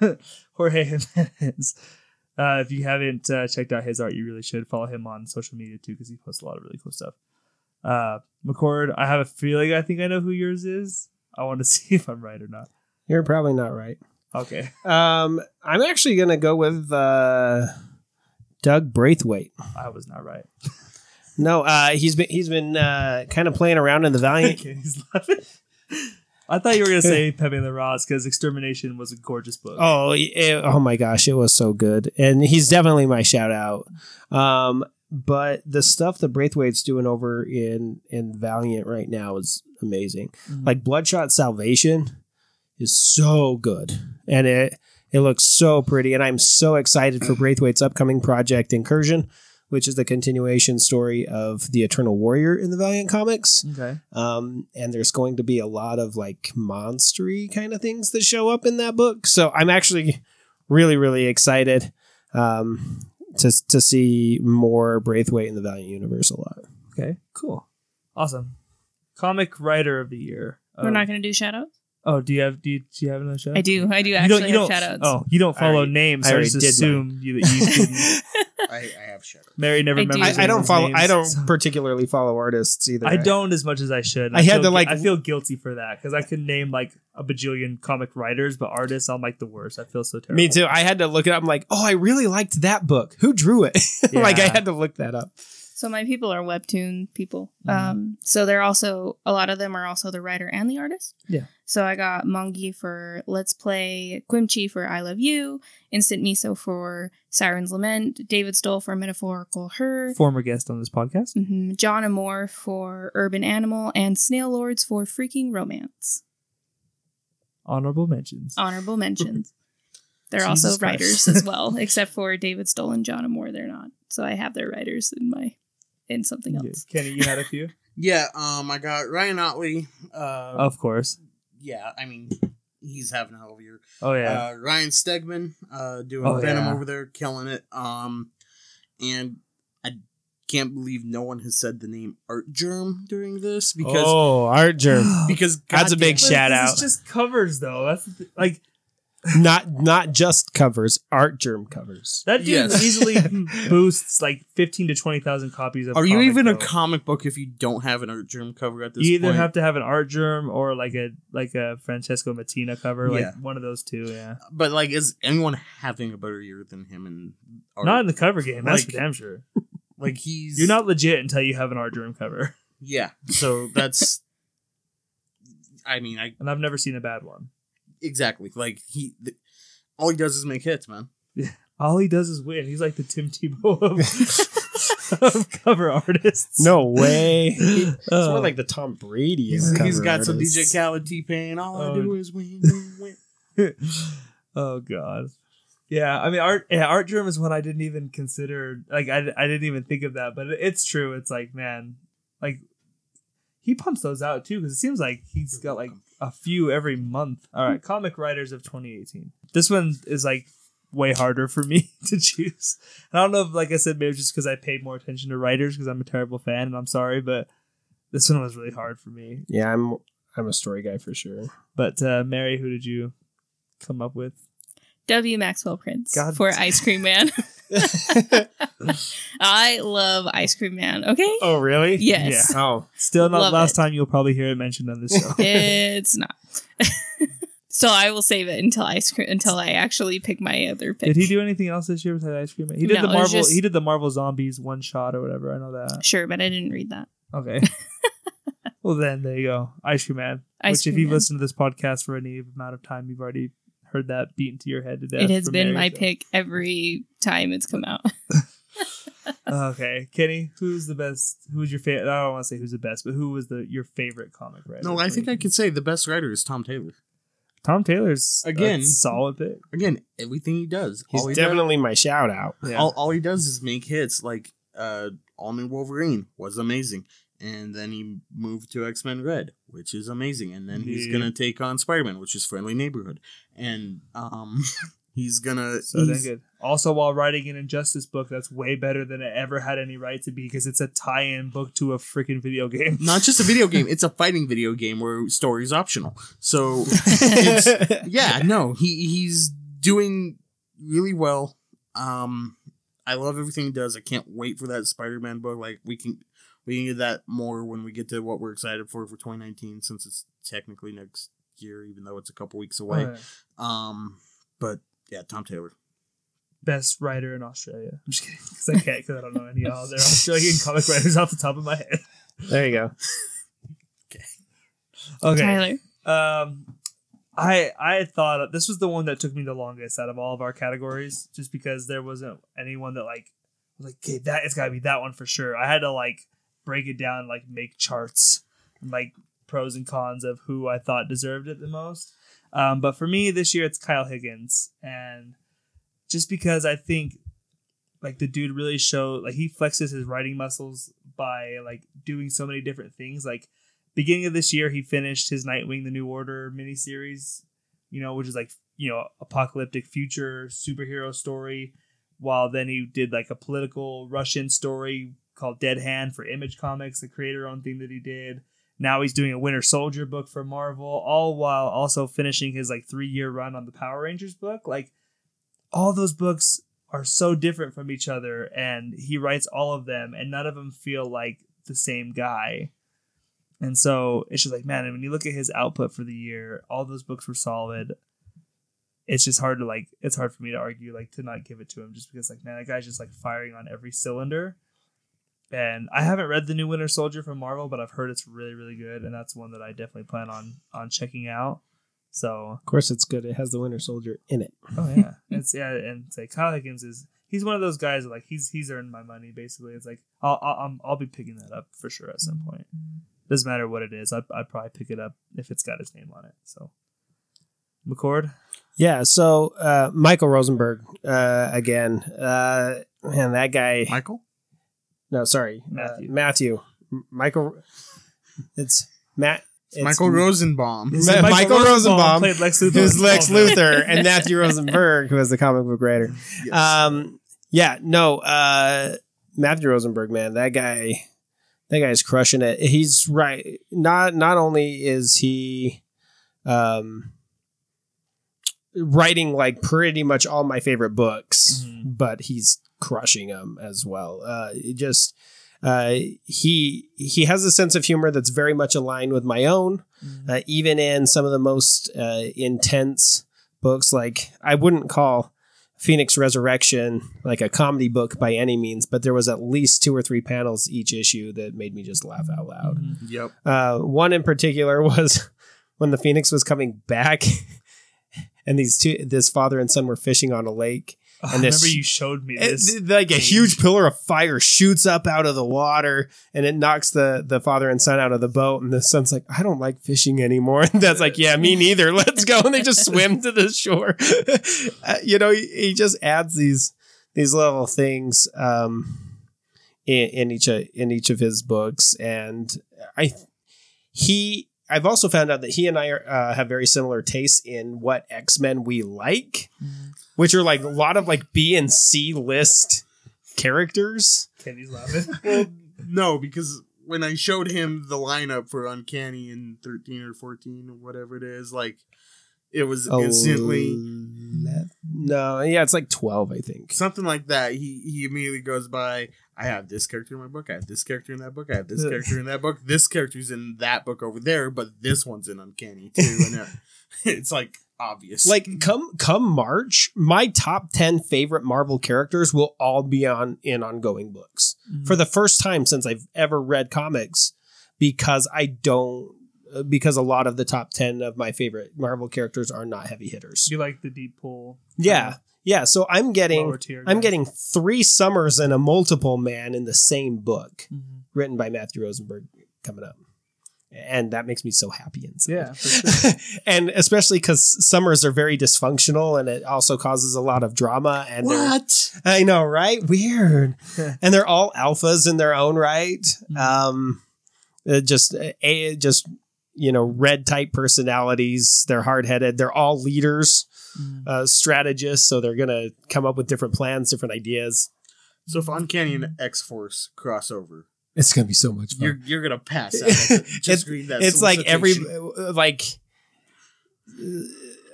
Jorge Jimenez. Uh, if you haven't uh, checked out his art, you really should follow him on social media too, because he posts a lot of really cool stuff. Uh, McCord, I have a feeling I think I know who yours is. I want to see if I'm right or not. You're probably not right. Okay. Um, I'm actually gonna go with uh, Doug Braithwaite. I was not right. No, uh, he's been he's been uh, kind of playing around in the Valiant. Okay, he's laughing. I thought you were gonna say Pepe Larraz because Extermination was a gorgeous book. Oh, it, oh my gosh, it was so good, and he's definitely my shout out. Um, but the stuff that Braithwaite's doing over in in Valiant right now is amazing. Mhm. Like Bloodshot Salvation is so good, and it it looks so pretty, and I'm so excited for Braithwaite's upcoming project Incursion, which is the continuation story of the Eternal Warrior in the Valiant comics. okay. Um, and there's going to be a lot of like monstery kind of things that show up in that book. So I'm actually really, really excited um, to to see more Braithwaite in the Valiant universe a lot. Okay. Cool. Awesome. Comic writer of the year. We're Um, not going to do shout outs. Oh, do you have do you, do you have another shout? I do. I do You actually don't, you have don't, shout outs. Oh, you don't I follow already- names. I So I already just did assume you, that you didn't. I, I have shadow. Mary never I do. remembers. I, I don't anyone's follow. names, I don't so- particularly follow artists either. I don't as much as I should. I had feel to, gui- like- I feel guilty for that because I could name like a bajillion comic writers, but artists I'm like the worst. I feel so terrible. Me too. I had to look it up. I'm like, oh, I really liked that book. Who drew it? like I Yeah. had to look that up. So my people are webtoon people. Mhm. Um, so they're also a lot of them are also the writer and the artist. Yeah. So I got Mongie for Let's Play, Quimchee for I Love Yoo, Instant Miso for Siren's Lament, David Stoll for Metaphorical Her, Former guest on this podcast. mhm, John Amor for Urban Animal, and Snailords for Freaking Romance. Honorable mentions. Honorable mentions. They're Jesus also Christ. writers as well, except for David Stoll and John Amor. They're not. So I have their writers in my in something Yeah. else. Kenny, you had a few. Yeah, um, I got Ryan Ottley. Uh, of course. yeah, I mean, he's having a hell of a year. Oh yeah. Uh, Ryan Stegman, uh, doing Oh, Venom yeah. over there, killing it. Um, and I can't believe no one has said the name Artgerm during this because oh, Artgerm. because That's a big goddamn- shout out. is just covers though. That's the thi- like not not just covers, Artgerm covers. that dude Yes. easily boosts like fifteen to twenty thousand copies of. Are you comic, even a though. comic book if you don't have an Artgerm cover at this point? You either point? have to have an Artgerm or like a like a Francesco Mattina cover, like Yeah. one of those two. Yeah, but like, is anyone having a better year than him? And not in the cover game. That's Like- for damn sure. like he's You're not legit until you have an Artgerm cover, Yeah, so that's. I mean, I and I've never seen a bad one. Exactly like he. th- all he does is make hits, man. All he does is win. He's like the Tim Tebow of, of cover artists. No way. It's Oh. Uh, more like the Tom Brady. He's, of he's cover got some. DJ Khaled, T Pain. All I Oh. do is win, win, win. oh god. Yeah, I mean art. Yeah, Artgerm is one I didn't even consider. Like I, I didn't even think of that, but it's true. It's like man, like he pumps those out too because it seems like he's got like a few every month. All right, comic writers of 2018. This one is like way harder for me to choose. And I don't know if, like I said, maybe just because I paid more attention to writers because I'm a terrible fan and I'm sorry, but this one was really hard for me. Yeah, I'm I'm a story guy for sure. But uh, Mary, who did you come up with? W. Maxwell Prince God. for Ice Cream Man. I love Ice Cream Man. Okay, oh, really? yes, Oh, Still not Love last it. time you'll probably hear it mentioned on this show. it's not. so I will save it until ice cream until I actually pick my other pick. Did he do anything else this year that ice cream? Man? He did No, the Marvel. just- He did the Marvel Zombies one shot or whatever. I know that. Sure, but I didn't read that. Okay. well, then there you go, Ice Cream Man. Ice which, if you've Man. listened to this podcast for any amount of time, you've already heard that beat into your head to death. It has been Mary, my so- pick every time it's come out. okay, Kenny, who's the best? Who's your favorite? I don't want to say who's the best, but who was the your favorite comic writer? No, I think I could say the best writer is Tom Taylor. Tom Taylor's Again- a solid pick. Again, everything he does, he's he definitely my shout out. Yeah. all, all he does is make hits. Like uh, All New Wolverine was amazing, and then he moved to X Men Red, which is amazing. And then he's Yeah. gonna take on Spider Man, which is Friendly Neighborhood, and um, he's gonna So he's- good. Also, while writing an Injustice book, that's way better than it ever had any right to be because it's a tie-in book to a freaking video game. not just a video game; it's a fighting video game where story is optional. So it's yeah, no, he he's doing really well. Um, I love everything he does. I can't wait for that Spider-Man book. Like we can we can get that more when we get to what we're excited for for 2019, since it's technically next year, even though it's a couple weeks away. Uh, Um, but yeah, Tom Taylor. Best writer in Australia. I'm just kidding because I can't because I don't know any other Australian comic writers off the top of my head. there you go. Okay. Tyler. Um, I I thought this was the one that took me the longest out of all of our categories, just because there wasn't anyone that like was like, okay, that it's got to be that one for sure. I had to like break it down, like make charts, and, like pros and cons of who I thought deserved it the most. Um, but for me this year, it's Kyle Higgins, and just because I think like the dude really showed like he flexes his writing muscles by like doing so many different things. Like beginning of this year he finished his nightwing the new order miniseries you know which is like you know apocalyptic future superhero story. While then he did like a political russian story called dead hand for image comics the creator owned thing that he did now he's doing a winter soldier book for marvel all while also finishing his like three year run on the power rangers book. Like all those books are so different from each other and he writes all of them and none of them feel like the same guy. And so it's just like man and when you look at his output for the year all those books were solid. It's just hard to like it's hard for me to argue like to not give it to him just because like man that guy's just like firing on every cylinder and i haven't read the new winter soldier from marvel but i've heard it's really really good and that's one that i definitely plan on on checking out so Of course, it's good. It has the Winter Soldier in it. Oh yeah, it's yeah, and say Kyle Higgins is he's one of those guys that, like he's he's earned my money basically. It's like I'll I'll, I'm- I'll be picking that up for sure at some point. Doesn't matter what it is, I'd, I'd probably pick it up if it's got his name on it. So McCord, Yeah. So uh, Michael Rosenberg uh, again. Uh, man, that guy. Michael. No, sorry, Matthew. Uh, Matthew. Michael. It's Matt. It's Michael Rosenbaum. Ma- Michael Rosenbaum, played Lex Luthor. Who's Lex Oh. Luthor and Matthew Rosenberg, who was the comic book writer. Yes. Um, yeah, no, uh, Matthew Rosenberg, man, that guy, that guy's crushing it. He's right. Not not only is he, um, writing like pretty much all my favorite books, Mhm. but he's crushing them as well. Uh, it just. Uh, he he has a sense of humor that's very much aligned with my own Mhm. uh, even in some of the most uh, intense books. Like I wouldn't call Phoenix Resurrection like a comedy book by any means, but there was at least two or three panels each issue that made me just laugh out loud. Mhm. Yep. Uh, one in particular was when the Phoenix was coming back, and these two, this father and son, were fishing on a lake. And this- remember you showed me It- this. like a huge pillar of fire shoots up out of the water and it knocks the the father and son out of the boat and the son's like i don't like fishing anymore. And dad's like yeah me neither. Let's go. And they just swim to the shore. Uh, you know he, he just adds these these little things um in, in each of, in each of his books and i he I've also found out that he and I are, uh, have very similar tastes in what X Men we like, which are like a lot of like B and C list characters. Kenny's laughing. Well, no, because when I showed him the lineup for Uncanny in 13 or 14 or whatever it is, like, it was instantly no, yeah, it's like twelve, I think. something like that. He he immediately goes by, I have this character in my book, I have this character in that book, I have this character in that book, this character's in that book over there, but this one's in Uncanny too. and it's like obvious. Like come come March, my top ten favorite Marvel characters will all be on in ongoing books mm-hmm. for the first time since I've ever read comics, because I don't because a lot of the top ten of my favorite Marvel characters are not heavy hitters. you like the deep pool. Yeah, yeah. So I'm getting I'm getting three summers and a multiple man in the same book, Mhm. written by Matthew Rosenberg, coming up, and that makes me so happy inside. Yeah, sure. and especially because summers are very dysfunctional, and it also causes a lot of drama. And what? I know, right? Weird. and they're all alphas in their own right. Mhm. Um, just uh, a just you know red type personalities. They're hard headed. They're all leaders, Mm. uh, strategists. So they're gonna come up with different plans, different ideas. So if Uncanny and X Force crossover, It's gonna be so much you're you're gonna pass out. Just It's- read that. it's like every uh, like uh,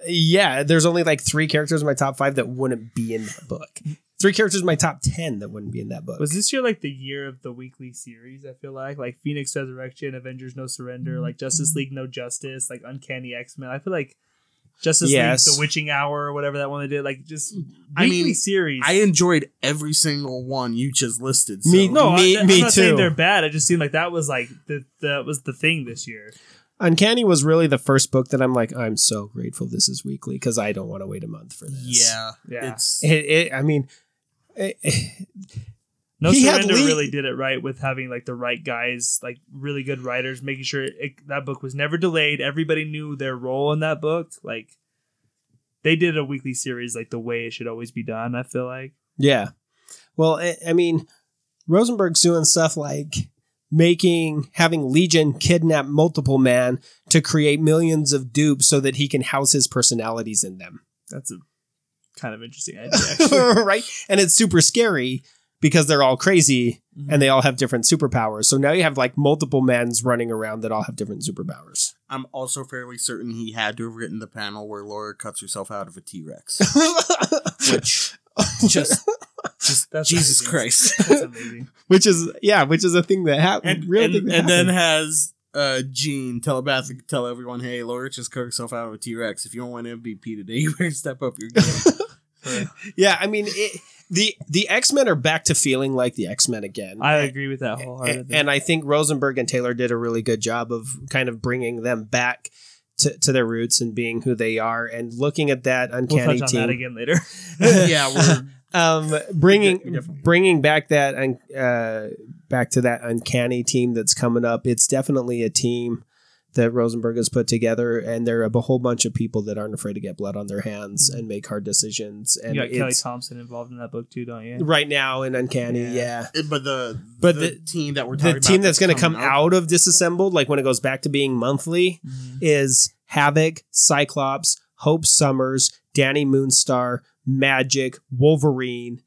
yeah there's only like three characters in my top five that wouldn't be in that book three characters in my top 10 that wouldn't be in that book Was this year like the year of the weekly series? I feel like like Phoenix Resurrection, Avengers No Surrender, mm-hmm. like Justice League No Justice, like Uncanny X Men. I feel like Justice Yes. League The Witching Hour or whatever that one they did, like just I weekly mean, series. I enjoyed every single one you just listed. So. Me- no, Me- I, me am not saying too. they're bad. It just seemed like that was like the that was the thing this year. uncanny was really the first book that i'm like i'm so grateful this is weekly because i don't want to wait a month for this Yeah, Yeah. It's it, it, i mean it- No He Surrender really did it right with having like the right guys, like really good writers, making sure it, that book was never delayed. Everybody knew their role in that book. Like they did a weekly series like the way it should always be done. I feel like Yeah. Well, I, I mean, Rosenberg's doing stuff like making having Legion kidnap multiple man to create millions of dupes so that he can house his personalities in them. that's a kind of interesting idea. Actually. right? And it's super scary because they're all crazy Mhm. and they all have different superpowers. So now you have like multiple mans running around that all have different superpowers. I'm also fairly certain he had to have written the panel where Laura cuts herself out of a T Rex. Which just, just That's Jesus amazing. Christ. That's amazing. which is yeah, which is a thing that happened. and real and, thing that and then has uh Jean telepathic tell everyone, hey, Laura just cut herself out of a T Rex. If you don't want MVP today, you better step up your game. yeah, I mean it, the the X Men are back to feeling like the X Men again. I agree with that and, wholeheartedly. and I think Rosenberg and Taylor did a really good job of kind of bringing them back to, to their roots and being who they are and looking at that we'll uncanny touch on that team. again later. yeah, we're um, bringing We definitely- bringing back that un, uh, back to that uncanny team that's coming up. It's definitely a team that Rosenberg has put together, and they're a whole bunch of people that aren't afraid to get blood on their hands and make hard decisions. And you got Kelly Thompson involved in that book too, don't you? right now in uncanny, Yeah. yeah. but the But the, the- team that we're talking The team about that's going to come coming up, out of disassembled, like when it goes back to being monthly, Mhm. is Havoc, Cyclops, Hope Summers, Dani Moonstar, Magik, Wolverine,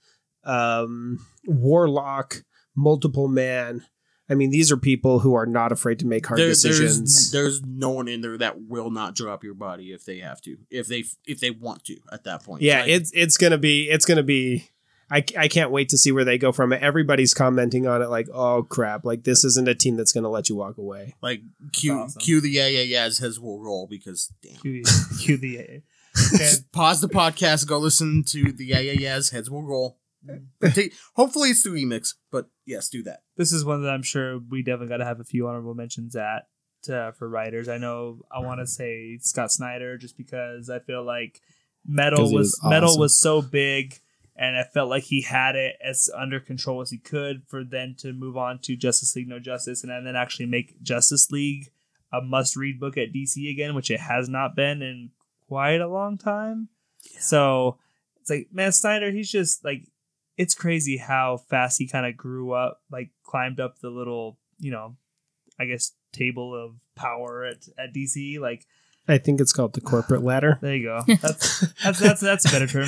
um, Warlock, Multiple Man. I mean, these are people who are not afraid to make hard there- decisions. There's, there's no one in there that will not drop your body if they have to, if they if they want to at that point. yeah, Like, it's it's gonna be it's gonna be. I, I can't wait to see where they go from it. Everybody's commenting on it like, oh crap, like this isn't a team that's gonna let you walk away. like cue awesome. cue the yeah yeah yeahs his will roll because damn. Cue the, cue the and pause the podcast, go listen to the yeah yeah yeahs heads will roll. Mm. Hopefully it's the remix, but yes, do that. this is one that I'm sure we definitely got to have a few honorable mentions at uh, for writers. I know I want to say Scott Snyder just because I feel like metal he was, was metal was so big and I felt like he had it as under control as he could for then to move on to Justice League No Justice and then actually make Justice League a must read book at DC again, which it has not been in quite a long time. So it's like, man, Snyder, he's just like it's crazy how fast he kind of grew up, like climbed up the little, you know, I guess table of power at, at DC. Like, I think it's called the corporate ladder. there you go. That's that's that's, that's a better term.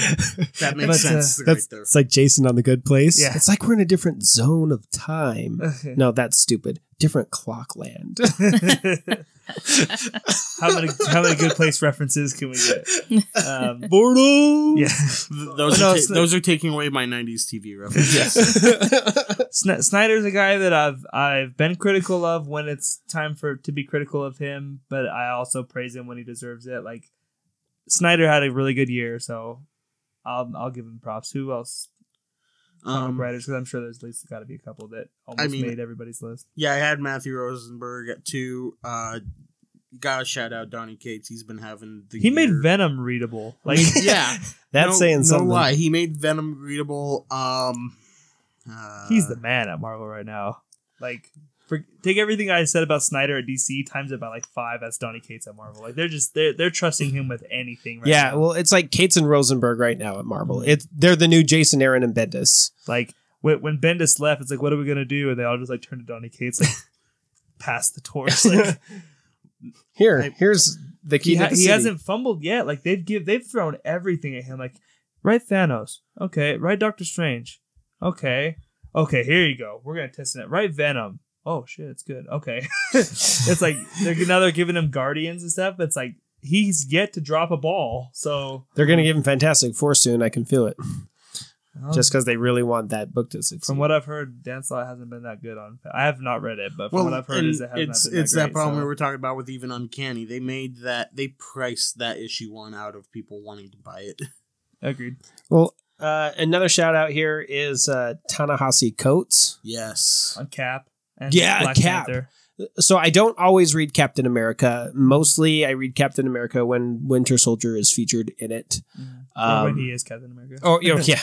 That makes But, uh, sense right That's there. it's like Jason on the Good Place. Yeah. it's like we're in a different zone of time. No, that's stupid. Different clock land. how many how many good place references can we get? Um, Boredom. yeah, Those No, are ta- those are taking away my '90s TV references. Sn- Snyder's a guy that I've I've been critical of when it's time for to be critical of him, but I also praise him when he deserves it. Like Snyder had a really good year, so I'll I'll give him props. Who else? Um, writers, because I'm sure there's at least got to be a couple that almost mean- made everybody's list. yeah, I had Matthew Rosenberg at two. Uh, gotta shout out Donny Cates. He's been having the He made. Venom readable. Like yeah, That's no, saying something. No lie, he made Venom readable. Um, uh, he's the man at Marvel right now. Like for, take everything I said about Snyder at DC times it by like five. That's Donny Cates at Marvel. Like they're just they're they're trusting him with anything. Right yeah, now. well, it's like Cates and Rosenberg right now at Marvel. It's they're the new Jason Aaron and Bendis. Like when, when Bendis left, it's like, what are we gonna do? And they all just like turned to Donny Cates, like, pass the torch. Like, Here, here's the key. he, ha- the he hasn't fumbled yet. Like they've give they've thrown everything at him. Like right Thanos, okay. Right Doctor Strange, okay. Okay, here you go. We're gonna test it. Right Venom. Oh shit, it's good. Okay, it's like they're now they're giving him Guardians and stuff. It's like he's yet to drop a ball. So They're going to give him Fantastic Four soon. I can feel it. well, Just because they really want that book to succeed. from what I've heard, Dan Slott hasn't been that good on. I have not read it, but from Well, what I've heard, is it hasn't it's been it's that, that problem so- we were talking about with even Uncanny. They made that they priced that issue one out of people wanting to buy it. Agreed. well, uh, another shout out here is uh, Ta-Nehisi Coates. Yes. On Cap and Yeah, Black Cap. Panther. So I don't always read Captain America. Mostly, I read Captain America when Winter Soldier is featured in it. or when Um, he is Captain America. Oh, you know, yeah,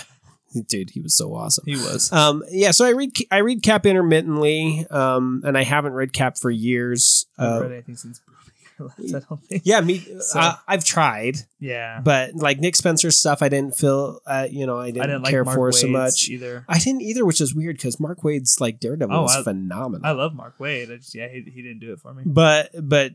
dude, he was so awesome. he was. Um, yeah, so I read I read Cap intermittently, um, and I haven't read Cap for years. Uh, read anything since I don't think. yeah, me. So- uh, I've tried, Yeah, but like Nick Spencer's stuff, I didn't feel. Uh, you know, I didn't, I didn't like care Mark for Waid's so much. either. I didn't either, which is weird because Mark Waid's like Daredevil Oh, was I- phenomenal. I love Mark Waid. I just yeah, he, he didn't do it for me. but but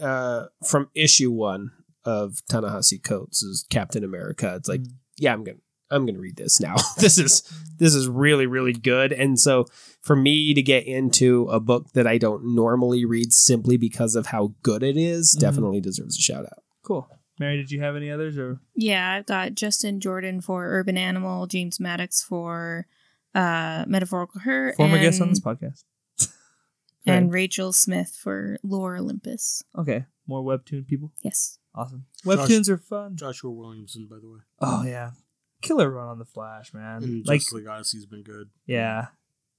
uh, from issue one of Ta-Nehisi Coates is Captain America. It's like, Mm. yeah, I'm gonna I'm gonna read this now. this is this is really really good. And so for me to get into a book that I don't normally read simply because of how good it is, Mhm. definitely deserves a shout out. Cool. Mary, did you have any others or Yeah, I've got Justin Jordan for Urban Animal, James Maddox for uh, Metaphorical Her, former and, guests on this podcast? and Rachel Smythe for Lore Olympus. okay, more webtoon people. Yes. Awesome. Josh- Webtoons are fun. Joshua Williamson, by the way. Oh yeah, killer run on the Flash, man. And like Justice League Odyssey's been good. yeah,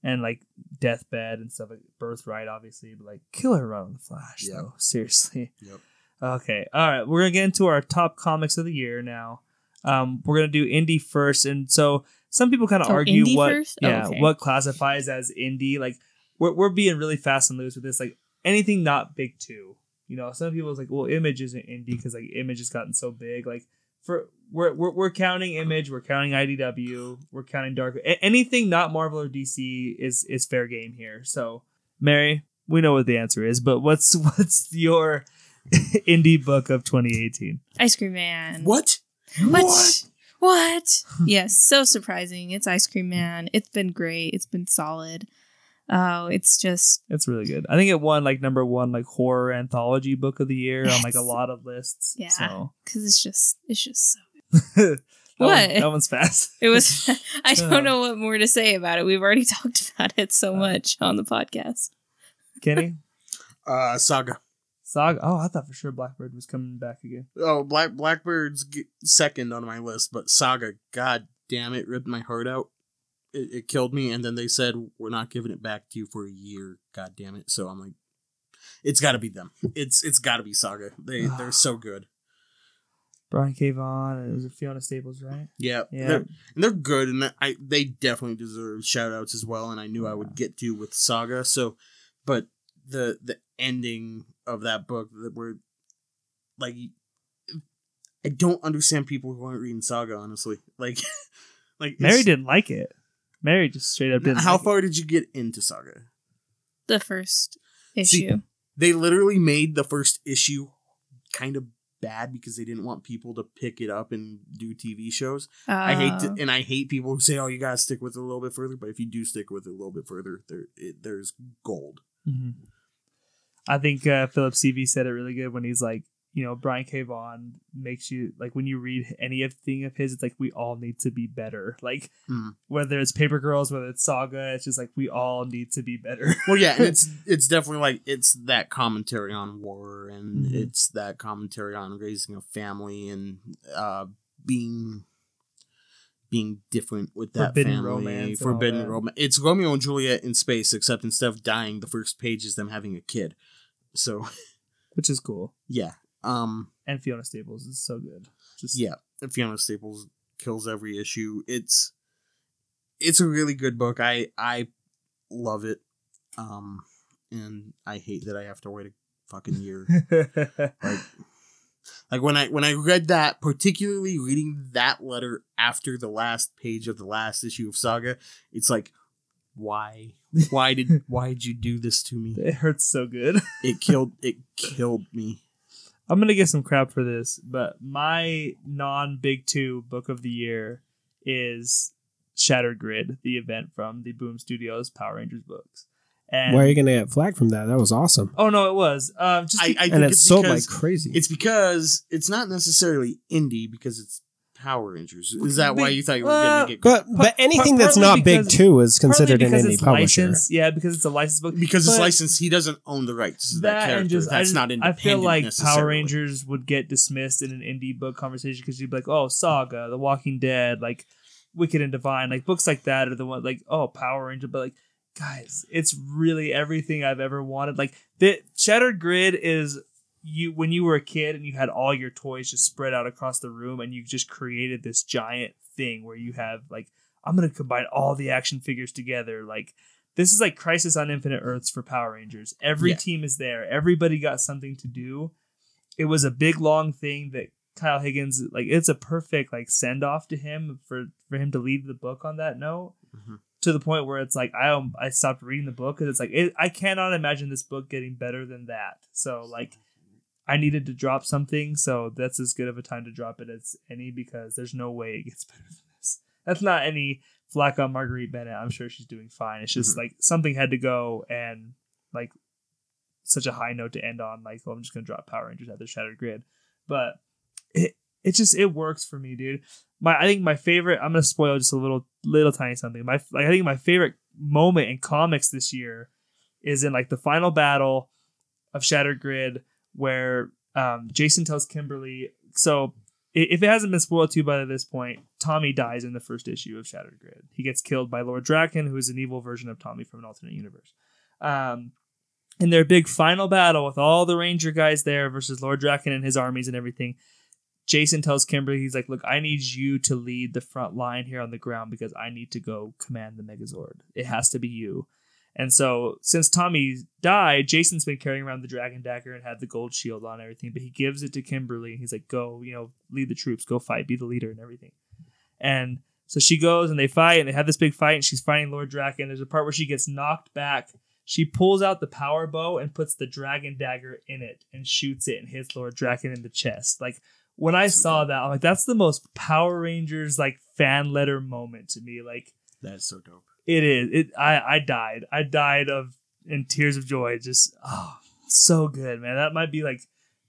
and like Deathbed and stuff like Birthright, obviously, but like killer run on the Flash. Yeah. though seriously. Yep. Okay, all right. We're gonna get into our top comics of the year now. Um, we're gonna do indie first, and so some people kind of Oh, argue what, first? Oh, yeah, okay. what classifies as indie. Like we're we're being really fast and loose with this. Like anything not big two. You know, some people is like, well, Image isn't indie because like Image has gotten so big. Like for we're, we're we're counting Image, we're counting IDW, we're counting Dark. a- anything not Marvel or DC is is fair game here. So, Mary, we know what the answer is, but what's what's your indie book of 2018? Ice Cream Man. What? What? What? yes, so surprising. It's Ice Cream Man. It's been great. It's been solid. Oh, it's just It's really good. I think it won like number one like horror anthology book of the year on like a lot of lists. Yeah. So because it's just it's just so. that one- What? that one's fast. It was. I Uh. don't know what more to say about it. We've already talked about it so much on the podcast. Kenny Uh, Saga. Saga. Oh, I thought for sure Blackbird was coming back again. Oh, Black Blackbird's g- second on my list, but Saga, god damn it, ripped my heart out. It, it killed me, and then they said we're not giving it back to you for a year. God damn it! So I'm like, it's got to be them. It's it's got to be Saga. They they're so good. Brian K. Vaughan and it was Fiona Staples, right? Yeah, Yeah. They're, and they're good, and I they definitely deserve shout outs as well. And I knew I would get to with Saga. So, but the the ending of that book that were like, I don't understand people who aren't reading Saga. Honestly, like, like Mary didn't like it. Mary just straight up didn't. How like it. far did you get into Saga? The first See, issue. They literally made the first issue kind of bad because they didn't want people to pick it up and do TV shows. I hate to, Uh, and I hate people who say, "Oh, you gotta stick with it a little bit further." But if you do stick with it a little bit further, there it, there's gold. Mhm. I think uh, Philip CV said it really good when he's like, you know, Brian K. Vaughan makes you like when you read anything of his, it's like we all need to be better. Like Mhm. whether it's Paper Girls, whether it's Saga, it's just like we all need to be better. Well, yeah, and it's it's definitely like it's that commentary on war, and Mhm. it's that commentary on raising a family and uh, being being different with that Forbidden family. romance forbidden romance. It's Romeo and Juliet in space, except instead of dying, the first page is them having a kid. So which is cool. yeah, um, And Fiona Staples is so good. Just yeah, Fiona Staples kills every issue. It's it's a really good book. I I love it. Um and I hate that I have to wait a fucking year. like like when I when I read that, particularly reading that letter after the last page of the last issue of Saga, it's like why? Why did why did you do this to me? It hurts so good. It killed it killed me. I'm gonna get some crap for this, but my non Big Two book of the year is Shattered Grid, the event from the Boom Studios Power Rangers books. And Why are you going to get flagged from that? That was awesome. oh no, it was um just I, I think And it's it's sold like crazy. it's because it's not necessarily indie because it's Power Rangers. Is that why you thought you were Uh, going to get but but anything that's partly not Big because- Two is considered an indie it's publisher. licensed, yeah, because it's a licensed book. because it's licensed, he doesn't own the rights to that, that character. and just I That's just- not I feel like Power. Rangers would get dismissed in an indie book conversation because you'd be like, oh, Saga, The Walking Dead, like Wicked and Divine, like books like that are the one like oh Power Ranger, but like guys, it's really everything I've ever wanted. Like the Shattered Grid is you when you were a kid and you had all your toys just spread out across the room and you just created this giant thing where you have like I'm gonna combine all the action figures together like this is like Crisis on Infinite Earths for Power Rangers. Every Yeah. team is there. Everybody got something to do. It was a big long thing that Kyle Higgins like it's a perfect like send off to him for for him to leave the book on that note. Mhm. To the point where it's like I um, I stopped reading the book because it's like it, I cannot imagine this book getting better than that. So like I needed to drop something, so that's as good of a time to drop it as any because there's no way it gets better than this. That's not any flack on Marguerite Bennett. I'm sure she's doing fine. It's just Mhm. like something had to go and like such a high note to end on. Like, well, I'm just gonna drop Power Rangers at the Shattered Grid, but it it just it works for me, dude. My I think my favorite. I'm gonna spoil just a little little tiny something. My like I think my favorite moment in comics this year is in like the final battle of Shattered Grid where um, Jason tells Kimberly. So if it hasn't been spoiled to you by this point, Tommy dies in the first issue of Shattered Grid. He gets killed by Lord Drakkon, who is an evil version of Tommy from an alternate universe. Um, in their big final battle with all the Ranger guys there versus Lord Drakkon and his armies and everything, Jason tells Kimberly, he's like, Look, I need you to lead the front line here on the ground because I need to go command the Megazord. It has to be you. And so, since Tommy died, Jason's been carrying around the Dragon Dagger and had the gold shield on and everything, but he gives it to Kimberly and he's like, Go, you know, lead the troops, go fight, be the leader and everything. And so she goes and they fight and they have this big fight and she's fighting Lord Drakkon. There's a part where she gets knocked back. She pulls out the power bow and puts the dragon dagger in it and shoots it and hits Lord Drakkon in the chest. Like when I saw that, I'm like, that's the most Power Rangers like fan letter moment to me. Like That's so dope. It is. It I I died. I died of in tears of joy. Just oh, so good, man. That might be like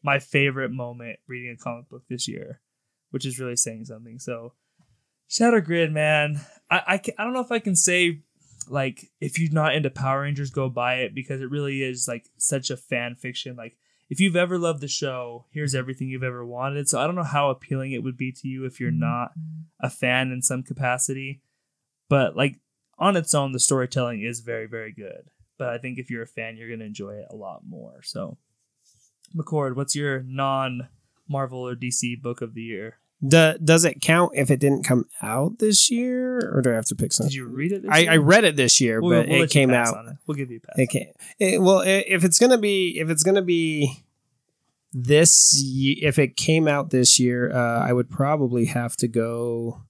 my favorite moment reading a comic book this year, which is really saying something. So, Shattered Grid, man. I I, ca- I don't know if I can say like if you're not into Power Rangers, go buy it because it really is like such a fan fiction. Like if you've ever loved the show, here's everything you've ever wanted. So I don't know how appealing it would be to you if you're mm-hmm. not a fan in some capacity, but like on its own, the storytelling is very, very good. But I think if you're a fan, you're going to enjoy it a lot more. So, McCord, what's your non Marvel or DC book of the year? Do, does it count if it didn't come out this year, or do I have to pick something? Did you read it? This I, year? I read it this year, We'll- but we'll it you came pass out. on it. We'll give you a pass. It can't. It, well, if it's gonna be, if it's gonna be this, if it came out this year, uh, I would probably have to go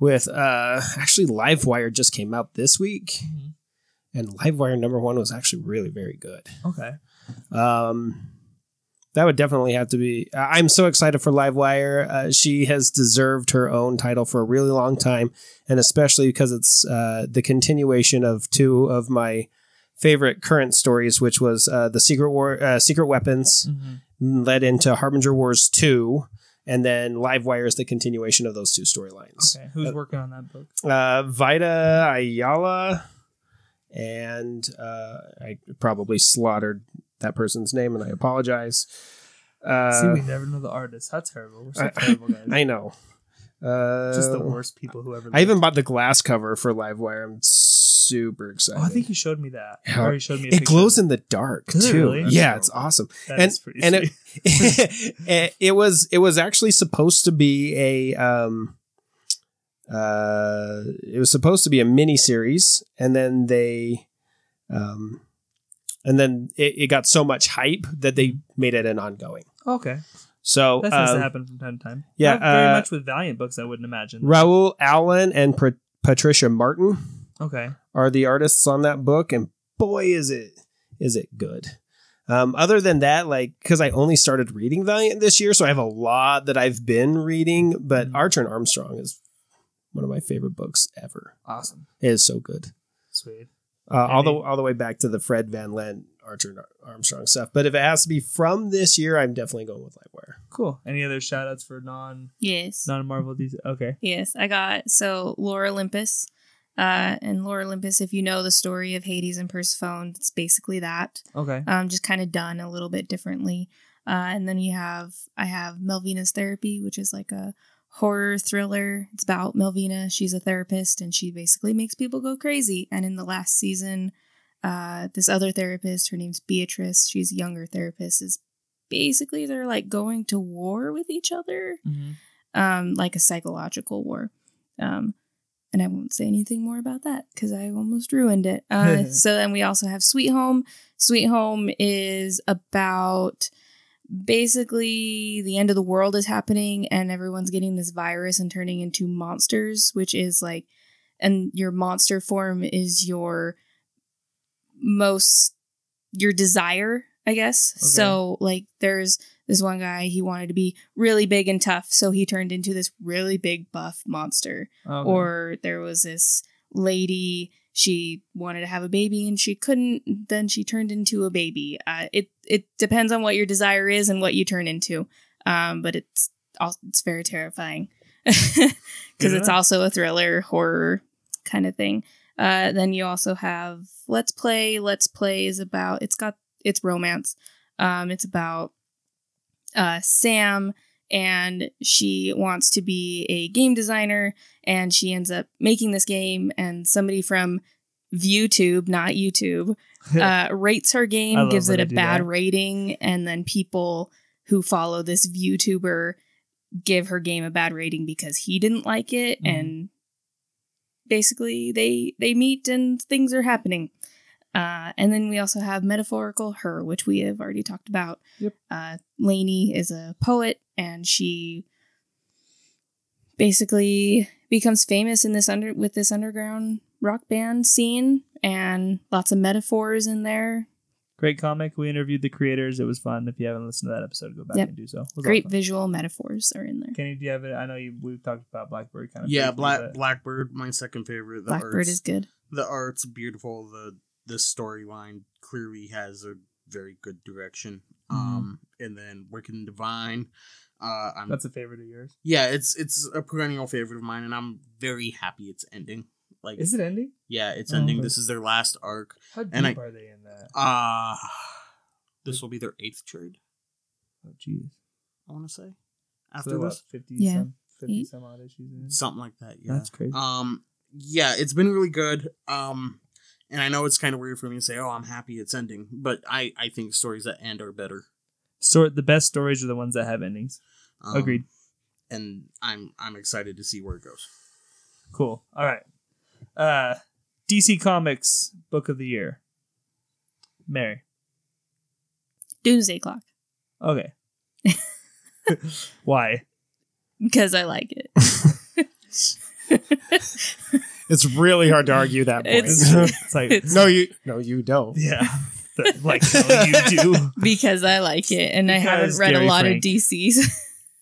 with. Uh, actually, Livewire just came out this week, Mhm. and Livewire number one was actually really very good. Okay. Um, that would definitely have to be. I'm so excited for Livewire. Uh, she has deserved her own title for a really long time, and especially because it's uh, the continuation of two of my favorite current stories, which was uh, the Secret War, uh, Secret Weapons, Mm-hmm. led into Harbinger Wars two, and then Livewire is the continuation of those two storylines. Okay. Who's working on that book? Uh, Vita Ayala, and uh, I probably slaughtered that person's name, and I apologize. Uh, See, we never know the artist. How terrible. We're so I- terrible, guys. I know. Uh, Just the worst people who ever. I even bought the glass cover for Livewire. I'm super excited. Oh, I think you showed me that. Yeah. Or you showed me. It glows in the dark Does it too. really? Yeah, it's awesome. That and and it, it it was it was actually supposed to be a um uh it was supposed to be a mini series and then they um and then it, it got so much hype that they made it an ongoing. okay. So That um, to happen from time to time. yeah, Not very uh, much with Valiant books. I wouldn't imagine. Raul Allen and Pat- Patricia Martin Okay. Are the artists on that book, and boy, is it is it good. Um, other than that, like because I only started reading Valiant this year, so I have a lot that I've been reading. But Mhm. Archer and Armstrong is one of my favorite books ever. Awesome. It is so good. Sweet. Uh, all the all the way back to the Fred Van Lente Archer and Armstrong stuff. But if it has to be from this year, I'm definitely going with Livewire. Cool. Any other shout outs for non Yes. non Marvel DC? Okay. Yes, I got so Lore Olympus. Uh, and Lore Olympus, if you know the story of Hades and Persephone, it's basically that. Okay. Um, just kind of done a little bit differently. Uh, and then you have I have Melvina's Therapy, which is like a horror thriller. It's about Melvina. She's a therapist and she basically makes people go crazy. And in the last season, uh, this other therapist, her name's Beatrice. She's a younger therapist. Is basically they're like going to war with each other Mhm. um, like a psychological war. Um, and I won't say anything more about that because I almost ruined it. Uh, so then we also have Sweet Home. Sweet Home is about basically the end of the world is happening and everyone's getting this virus and turning into monsters, which is like, and your monster form is your most, your desire, I guess. Okay. So like there's this one guy, he wanted to be really big and tough, so he turned into this really big buff monster. Okay. Or there was this lady, she wanted to have a baby and she couldn't, then she turned into a baby. Uh, it it depends on what your desire is and what you turn into. Um, but it's also, it's very terrifying because Good it's also a thriller horror kind of thing. Uh, then you also have Let's Play. Let's Play is about it's got it's romance. Um, it's about uh, Sam and she wants to be a game designer and she ends up making this game and somebody from ViewTube, not YouTube, uh, rates her game, gives it a bad that. rating, and then people who follow this ViewTuber give her game a bad rating because he didn't like it, Mhm. and basically they they meet and things are happening. Uh, and then we also have metaphorical her, which we have already talked about. Yep. Uh, Lainey is a poet, and she basically becomes famous in this under with this underground rock band scene, and lots of metaphors in there. Great comic. We interviewed the creators. It was fun. If you haven't listened to that episode, go back Yep. and do so. It Great awesome. visual metaphors are in there. Kenny, do you have it? I know you. We've talked about Blackbird kind of. Yeah, Black Blackbird, my second favorite. The Blackbird art's, is good. the art's beautiful. The the storyline clearly has a very good direction. Mhm. Um, and then Wicked and Divine. Uh, I'm That's a favorite of yours. yeah, it's it's a perennial favorite of mine, and I'm very happy it's ending. Like, Is it ending? yeah, it's Oh, ending. okay. This is their last arc. How deep And I- are they in that? Uh this will be their eighth trade. Oh, jeez. I want to say So after what, this, fifty Yeah. some, fifty Eight. some odd issues. In something like that. Yeah, That's crazy. Um, yeah, it's been really good. Um, and I know it's kind of weird for me to say, "Oh, I'm happy it's ending," but I I think stories that end are better. So the best stories are the ones that have endings. Um, Agreed. And I'm I'm excited to see where it goes. Cool. All right. Uh, DC Comics Book of the Year. Mary. Doomsday Clock Okay. Why? because I like it. It's really hard to argue that point. It's- It's like It's no, you no, you don't. yeah. like no, you do. because I like it, and I haven't read Gary a lot Frank. of DCs.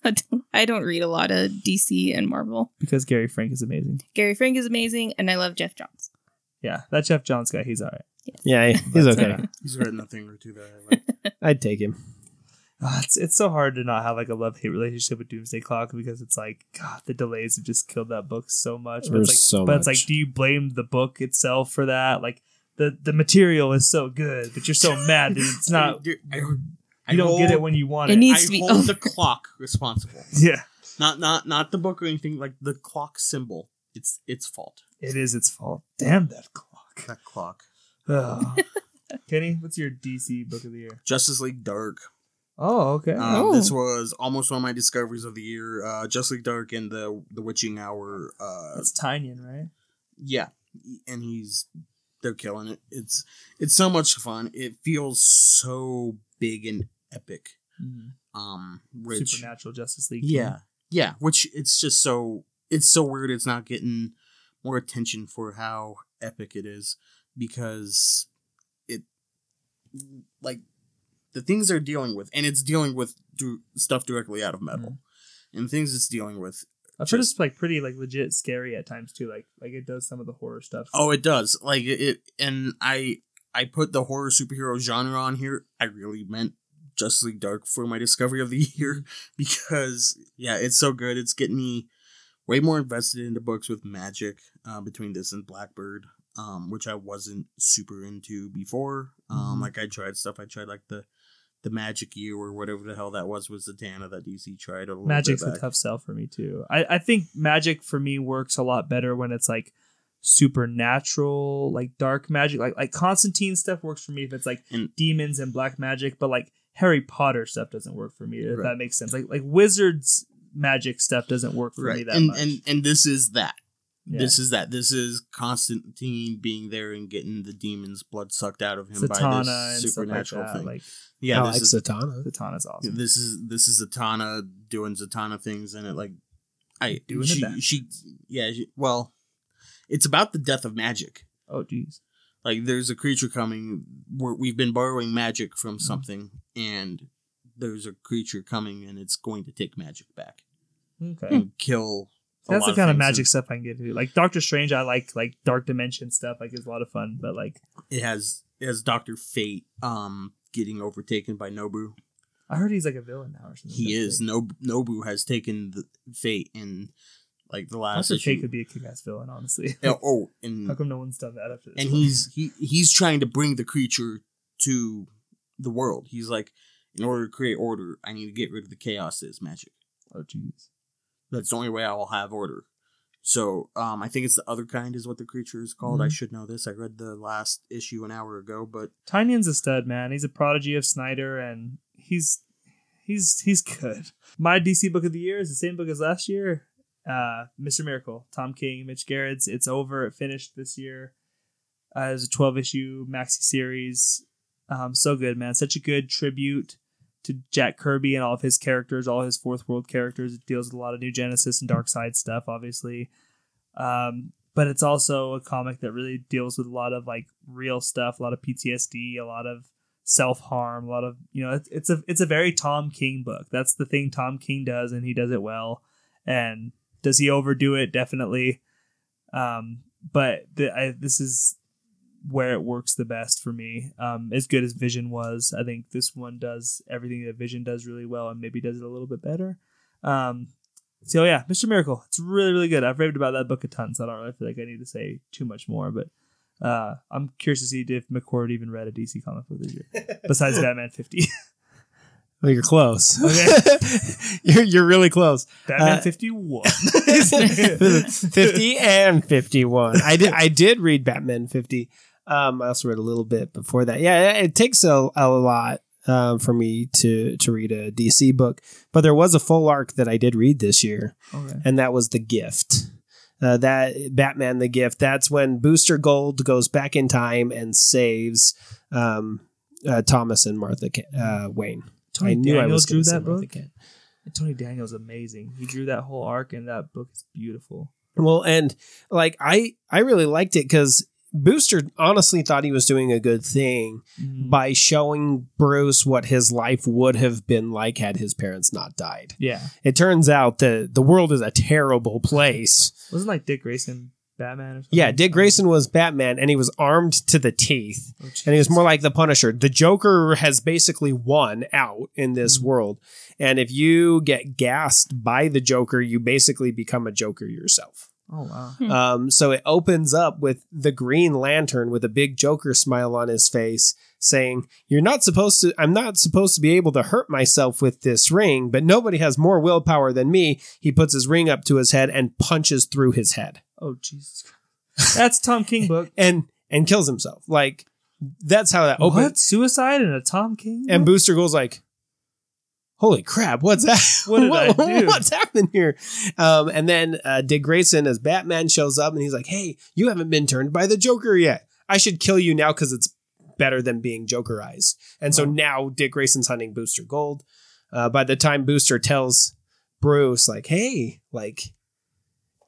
I don't, I don't read a lot of DC and Marvel. Because Gary Frank is amazing. Gary Frank is amazing, and I love Geoff Johns. Yeah, that Geoff Johns guy, he's all right. Yeah, he's okay. He's written a thing or two that I like. I'd take him. Ah, it's it's so hard to not have like a love hate relationship with Doomsday Clock because it's like God, the delays have just killed that book so much. But it's like, There's so but it's like, do you blame the book itself for that? Like the the material is so good, but you're so mad that it's not. Dude, I, I You don't get it when you want It it. needs I to be- hold oh. the clock responsible. yeah, Not not not the book or anything. Like the clock symbol. It's its fault. it is its fault. Damn that clock. That clock. Ugh. Kenny, what's your DC book of the year? Justice League Dark. Oh, okay. Um, Oh. This was almost one of my discoveries of the year. Uh, Justice League Dark and the the Witching Hour. Uh, That's Tynion, right? yeah, and he's they're killing it. It's it's so much fun. It feels so big and epic. Um, rich. Supernatural Justice League. Yeah, yeah. Which it's just so it's so weird. It's not getting more attention for how epic it is because it like the things they're dealing with and it's dealing with du- stuff directly out of metal. And things it's dealing with I've heard it's like pretty like legit scary at times too. Like like it does some of the horror stuff. oh it does. Like it, and i i put the horror superhero genre on here. I really meant justice league dark for my discovery of the year because yeah it's so good. It's getting me way more invested into books with magic uh, between this and blackbird um, which i wasn't super into before. Um, Mhm. like i tried stuff. I tried like the the magic year or whatever the hell that was was the Dana that dc tried a little Magic's a tough sell for me too. I, I think magic for me works a lot better when it's like supernatural, like dark magic. Like like Constantine stuff works for me if it's like And- demons and black magic, but like Harry Potter stuff doesn't work for me. If Right. that makes sense. Like like wizards magic stuff doesn't work for me right that and, much. and and this is that Yeah. This is that. This is Constantine being there and getting the demon's blood sucked out of him by this supernatural like thing. Like yeah, I this like is Zatanna. Zatanna's awesome. this is this is Zatanna doing Zatanna things, and it like I Doing the she, best. she yeah she, well, it's about the death of magic. Oh jeez. Like there's a creature coming. We're, we've been borrowing magic Mm-hmm. from something, and there's a creature coming, and it's going to take magic back Okay. and kill. That's the kind of magic and stuff I can get into. Like Doctor Strange, I like like dark dimension stuff. Like it's a lot of fun. But like It has it has Doctor Fate um getting overtaken by Nabu. I heard he's like a villain now or something. He is Nob- Nabu has taken the Fate in like the last Doctor issue. Fate could be a kick-ass villain, honestly. Yeah, oh, How come no one's done that after this? and he's he he's trying to bring the creature to the world. He's like, in order to create order, I need to get rid of the chaos that is magic. oh jeez. That's the only way I will have order. So, um, I think it's the other kind is what the creature is called. I Mhm. should know this. I read the last issue an hour ago, but Tynion's a stud, man. He's a prodigy of Snyder, and he's he's he's good. My DC book of the year is the same book as last year. Uh, Mr. Miracle, Tom King, Mitch Gerads. It's over. It finished this year. Uh, it was a 12 issue maxi series. Um, so good, man. Such a good tribute to Jack Kirby and all of his characters, all his fourth world characters. It deals with a lot of new Genesis and Darkseid stuff, obviously. Um, but it's also a comic that really deals with a lot of like real stuff, a lot of PTSD, a lot of self harm, a lot of you know, it's, it's a it's a very Tom King book. That's the thing Tom King does, and he does it well. And does he overdo it? Definitely. Um, but the, I, this is where it works the best for me. Um, as good as Vision was, I think this one does everything that Vision does really well, and maybe does it a little bit better. Um, so yeah, Mr. Miracle, it's really really good. I've raved about that book a ton, so I don't really feel like I need to say too much more. But uh, I'm curious to see if McCord even read a DC comic book this year besides Batman 50. Well, you're close. Okay. you're you're really close. Batman Uh, 51. 50 and 51. I did I did read Batman 50. Um, I also read a little bit before that. Yeah, it takes a, a lot um, for me to to read a DC book, but there was a full arc that I did read this year, Okay. and that was The Gift. Uh, that Batman the Gift. That's when Booster Gold goes back in time and saves um, uh, Thomas and Martha Ca- uh, Wayne. Tony I knew I Daniels was drew that book. Tony Daniels amazing. He drew that whole arc, and that book is beautiful. Well, and like I I really liked it because Booster honestly thought he was doing a good thing Mhm. by showing Bruce what his life would have been like had his parents not died. Yeah, It turns out that the world is a terrible place. wasn't like Dick Grayson Batman? Or something? Yeah, Dick Grayson was Batman and he was armed to the teeth. Oh, And he was more like the Punisher. The Joker has basically won out in this Mhm. world. And if you get gassed by the Joker, you basically become a Joker yourself. Oh wow. Hmm. Um, so it opens up with the Green Lantern with a big Joker smile on his face, saying, "You're not supposed to. I'm not supposed to be able to hurt myself with this ring, but nobody has more willpower than me." He puts his ring up to his head and punches through his head, Oh Jesus. That's Tom King book. and and kills himself. Like that's how that opens. What suicide in a Tom King? And book? Booster goes like, "Holy crap! What's that? What did I do?" What's happening here?" Um, and then uh, Dick Grayson as Batman shows up, and he's like, "Hey, you haven't been turned by the Joker yet. I should kill you now because it's better than being Jokerized." And so now Dick Grayson's hunting Booster Gold. Uh, by the time Booster tells Bruce, like, "Hey, like."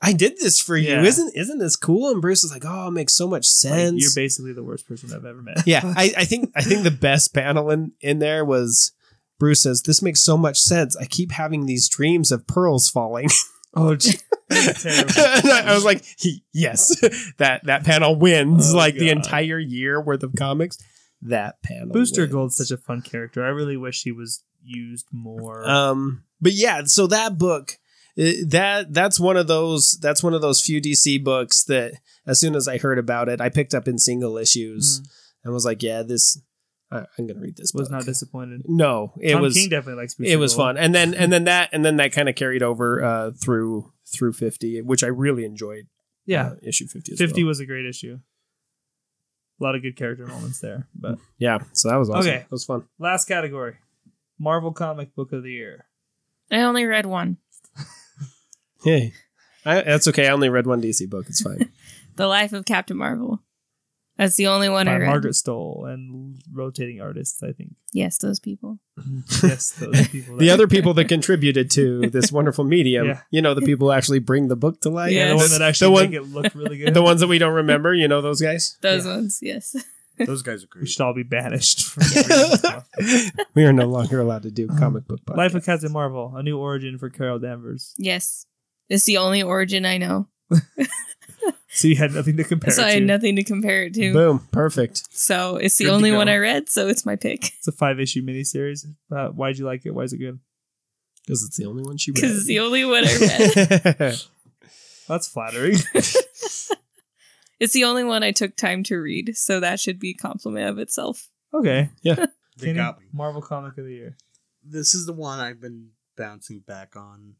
I did this for you. Yeah. Isn't isn't this cool? And Bruce is like, oh, it makes so much Like, sense. you're basically the worst person I've ever met. yeah, I, I think I think the best panel in in there was Bruce says, "This makes so much sense. I keep having these dreams of pearls falling." Oh, gee. terrible. And I I was like, he, "Yes, that that panel wins Oh, like the entire year worth of comics." That panel, Booster wins. Gold's such a fun character. I really wish he was used more. Um, but yeah, so that book, uh, that that's one of those that's one of those few DC books that as soon as I heard about it, I picked up in single issues and was like, yeah, this I, I'm gonna read this. was book. not disappointed. No, it Tom was King definitely likes Booster it was fun, and then and then that and then that kind of carried over uh, through through fifty, which I really enjoyed. Yeah, uh, issue fifty. As 50 well. was a great issue. A lot of good character moments there. But yeah, so that was awesome. Okay. it was fun. last category Marvel Comic Book of the Year. I only read one. Hey, I, that's okay. I only read one DC book. It's fine. The Life of Captain Marvel. That's the only one I read. Margaret Stohl and rotating artists, I think. Yes, those people. Yes, those people. the other people that contributed to this wonderful medium, Yeah. you know, the people who actually bring the book to life. Yeah, the Yes. one that actually the one, make it look really good. the ones that we don't remember, you know, those guys. Those ones, yes. Those guys are great. we should all be banished from we are no longer allowed to do um, comic book podcasts. Life of Captain Marvel, a new origin for Carol Danvers. yes. It's the only origin I know. So you had nothing to compare so it I to. had nothing to compare it to. Boom, perfect. So it's the Good to only go. one I read, so it's my pick. It's a five issue miniseries. Uh, why'd you like it? Why is it good? Because it's the only one she read. Because it's the only one I read. That's flattering. it's the only one I took time to read, so that should be a compliment of itself. okay. They Kenny, got me. Marvel Comic of the Year. This is the one I've been bouncing back on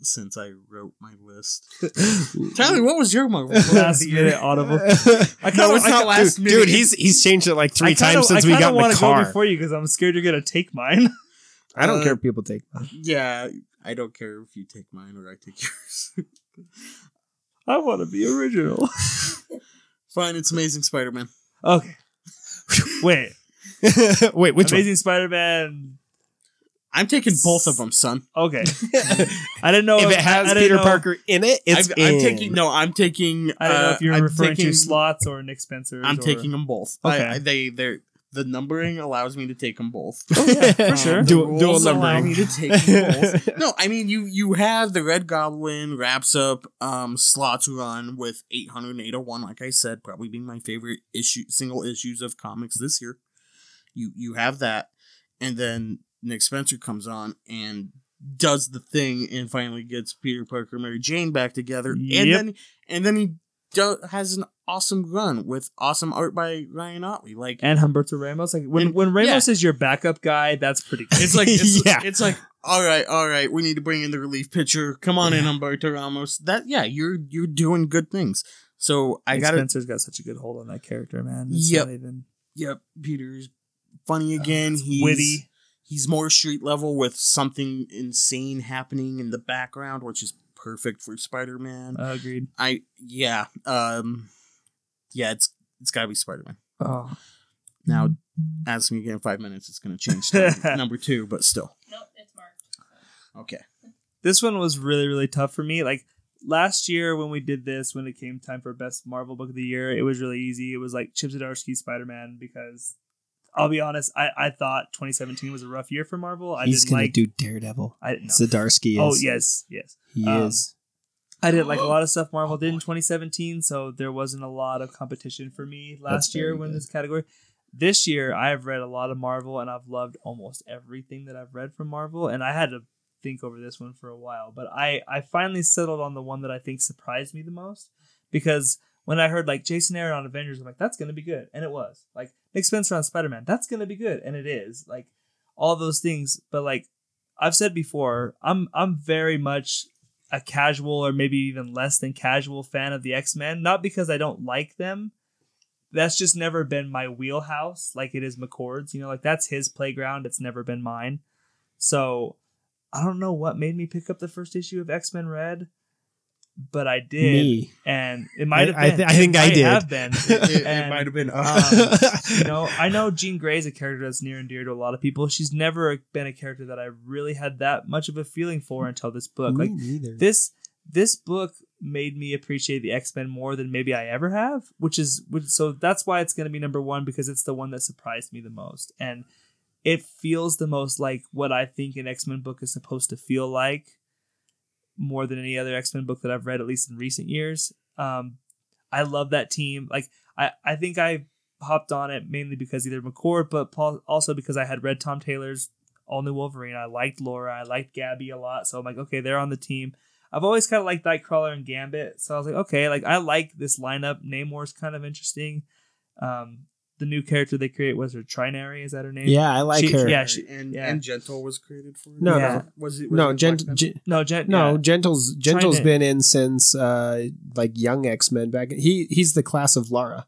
since I wrote my list. Tyler, what was your Marvel? book of Last the year? minute audible. I No, it's I not last dude, minute. dude, he's he's changed it like three I kinda- times since I we kinda got in wanna the car. go before you because I'm scared you're gonna take mine. I don't Uh, care if people take mine. Yeah, I don't care if you take mine or I take yours. I want to be original. Fine, it's Amazing Spider-Man. Okay. Wait. Wait, which Amazing Spider-Man. I'm taking both of them, son. Okay. I didn't know one? if it has I didn't Peter Parker in it, it's I've- I'm in. taking no. I'm taking. I don't know uh, if you're I'm referring taking, to Slott's or Nick Spencer. I'm taking them both. Okay. I, I, they they the numbering allows me to take them both. Yeah, for Um, sure. the Dual- dual rules allow me to take them both. No, I mean you you have the Red Goblin wraps up um Slott's run with 800 and 801 like I said probably being my favorite issue single issues of comics this year. You you have that and then Nick Spencer comes on and does the thing and finally gets Peter Parker and Mary Jane back together and then and then he do, has an awesome run with awesome art by Ryan Ottley like and Humberto Ramos. Like when And- when Ramos yeah. is your backup guy, that's pretty. Good. It's like it's, Yeah. it's like all right, all right. We need to bring in the relief pitcher. Come on in, Humberto Ramos. That yeah, you're you're doing good things. So I got. Spencer's got such a good hold on that character, man. It's Yep. even Yep, Peter's funny uh, again. He's witty. He's more street level with something insane happening in the background, which is perfect for Spider Man. Uh, agreed. I yeah, um, yeah. It's it's got to be Spider Man. Oh, Now, ask me again in five minutes. It's going to change to number two, but still Nope, it's marked. okay. this one was really really tough for me. Like last year when we did this, when it came time for best Marvel book of the year, it was really easy. It was like Chip Zdarsky Spider Man because I'll be honest, I, I thought 2017 was a rough year for Marvel. I He's didn't gonna like. do Daredevil. I didn't know. Zdarsky is. Oh yes, yes. he Um, is. I didn't like a lot of stuff Marvel did in 2017, so there wasn't a lot of competition for me last year when good. this category. This year, I've read a lot of Marvel, and I've loved almost everything that I've read from Marvel. And I had to think over this one for a while, but I I finally settled on the one that I think surprised me the most because when I heard like Jason Aaron on Avengers, I'm like, that's gonna be good, and it was. Like Spencer on Spider Man, that's gonna be good, and it is. Like all those things, but like I've said before, I'm I'm very much a casual or maybe even less than casual fan of the X-Men, not because I don't like them. That's just never been my wheelhouse like it is McCord's, you know, like that's his playground, it's never been mine. So, I don't know what made me pick up the first issue of X-Men Red, but I did Me. and it might have I- I been I think I did. have been. It, it, And, might have been. um, you know, I know Jean Grey is a character that's near and dear to a lot of people. She's never been a character that I really had that much of a feeling for until this book. Me Like neither. this this book made me appreciate the X Men more than maybe I ever have, which is which, so that's why it's going to be number one because it's the one that surprised me the most, and it feels the most like what I think an X Men book is supposed to feel like, more than any other X Men book that I've read, at least in recent years. Um, I love that team. Like I, I think I hopped on it mainly because either McCord, but Paul, also because I had read Tom Taylor's All New Wolverine. I liked Laura. I liked Gabby a lot. So I'm like, okay, they're on the team. I've always kind of liked Nightcrawler and Gambit. So I was like, okay, like I like this lineup. Namor's kind of interesting. Um, the new character they create was her Trinary. Is that her name? Yeah, I like She- her. yeah, she- and yeah. and Gentle was created for it. No, Yeah. no, Was it? Was no. it Gent, Black Gen- No, Gen- no, yeah. Gentle's Gentle's Trying been in since uh like young X Men back. He he's the class of Lara.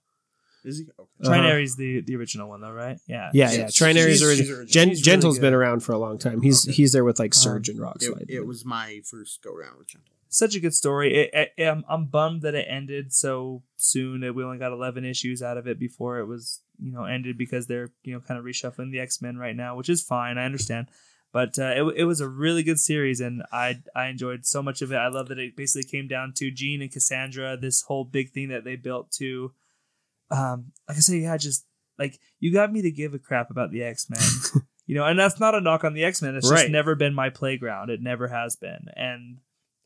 Is he? Okay. Uh-huh. Trinary's the the original one though, right? Yeah. Yeah, She's- yeah. Trinary's she's- original. she's original. Gen- She's really Gentle's been around for a long time. He's Okay. he's there with like Um, Surge and Rockslide. It, it was my first go round with Gentle. Such a good story. It, it, I'm, I'm bummed that it ended so soon. We only got 11 issues out of it before it was, you know, ended because they're, you know, kind of reshuffling the X Men right now, which is fine. I understand. But uh, it, it was a really good series, and I I enjoyed so much of it. I love that it basically came down to Jean and Cassandra, this whole big thing that they built to, um, like I say, yeah, just like you got me to give a crap about the X Men, you know, and that's not a knock on the X Men. It's just never been my playground. It never has been, and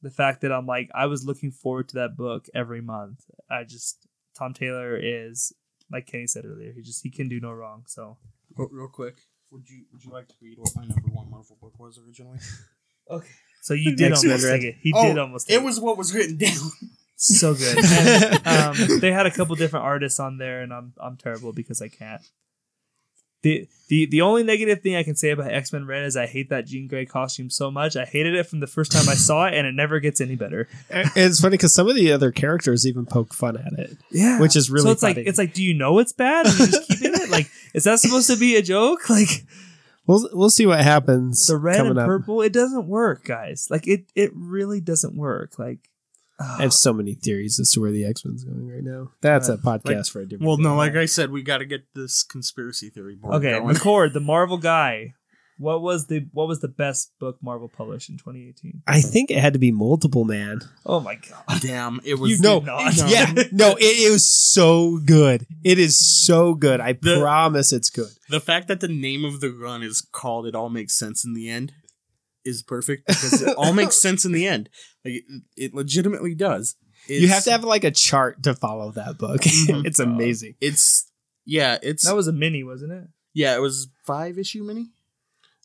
the fact that I'm like I was looking forward to that book every month. I just Tom Taylor is like Kenny said earlier. He just he can do no wrong. So Real, real quick, would you would you like to read what my number one Marvel book was originally? okay. So you did X-Men, almost right? take it. He Oh, did almost. Take It was what was written down. so good. And, um, they had a couple different artists on there, and I'm I'm terrible because I can't. The, the the only negative thing I can say about X Men Red is I hate that Jean Grey costume so much. I hated it from the first time I saw it, and it never gets any better. And it's funny because some of the other characters even poke fun at it, Yeah, which is really so it's funny. like it's like, do you know it's bad? And you're just keeping it? Like, is that supposed to be a joke? Like we'll we'll see what happens. the red and up. purple, it doesn't work, guys. Like it it really doesn't work. Like. I have so many theories as to where the X Men's going right now. That's a uh, podcast Like- for a different. Well, day. no, like I said, we got to get this conspiracy theory board Okay, going. McCord, the Marvel guy. What was the what was the best book Marvel published in 2018? I think it had to be multiple man. Oh my god! Damn, it was You no, did not. No. yeah, no, it, it was so good. It is so good. I The- promise it's good. the fact that the name of the run is called "It All Makes Sense in the End" is perfect because it all makes sense in the end. Like it, it legitimately does. you have to have like a chart to follow that book. Mhm. it's amazing. It's yeah, it's That was a mini, wasn't it? yeah, it was five issue mini.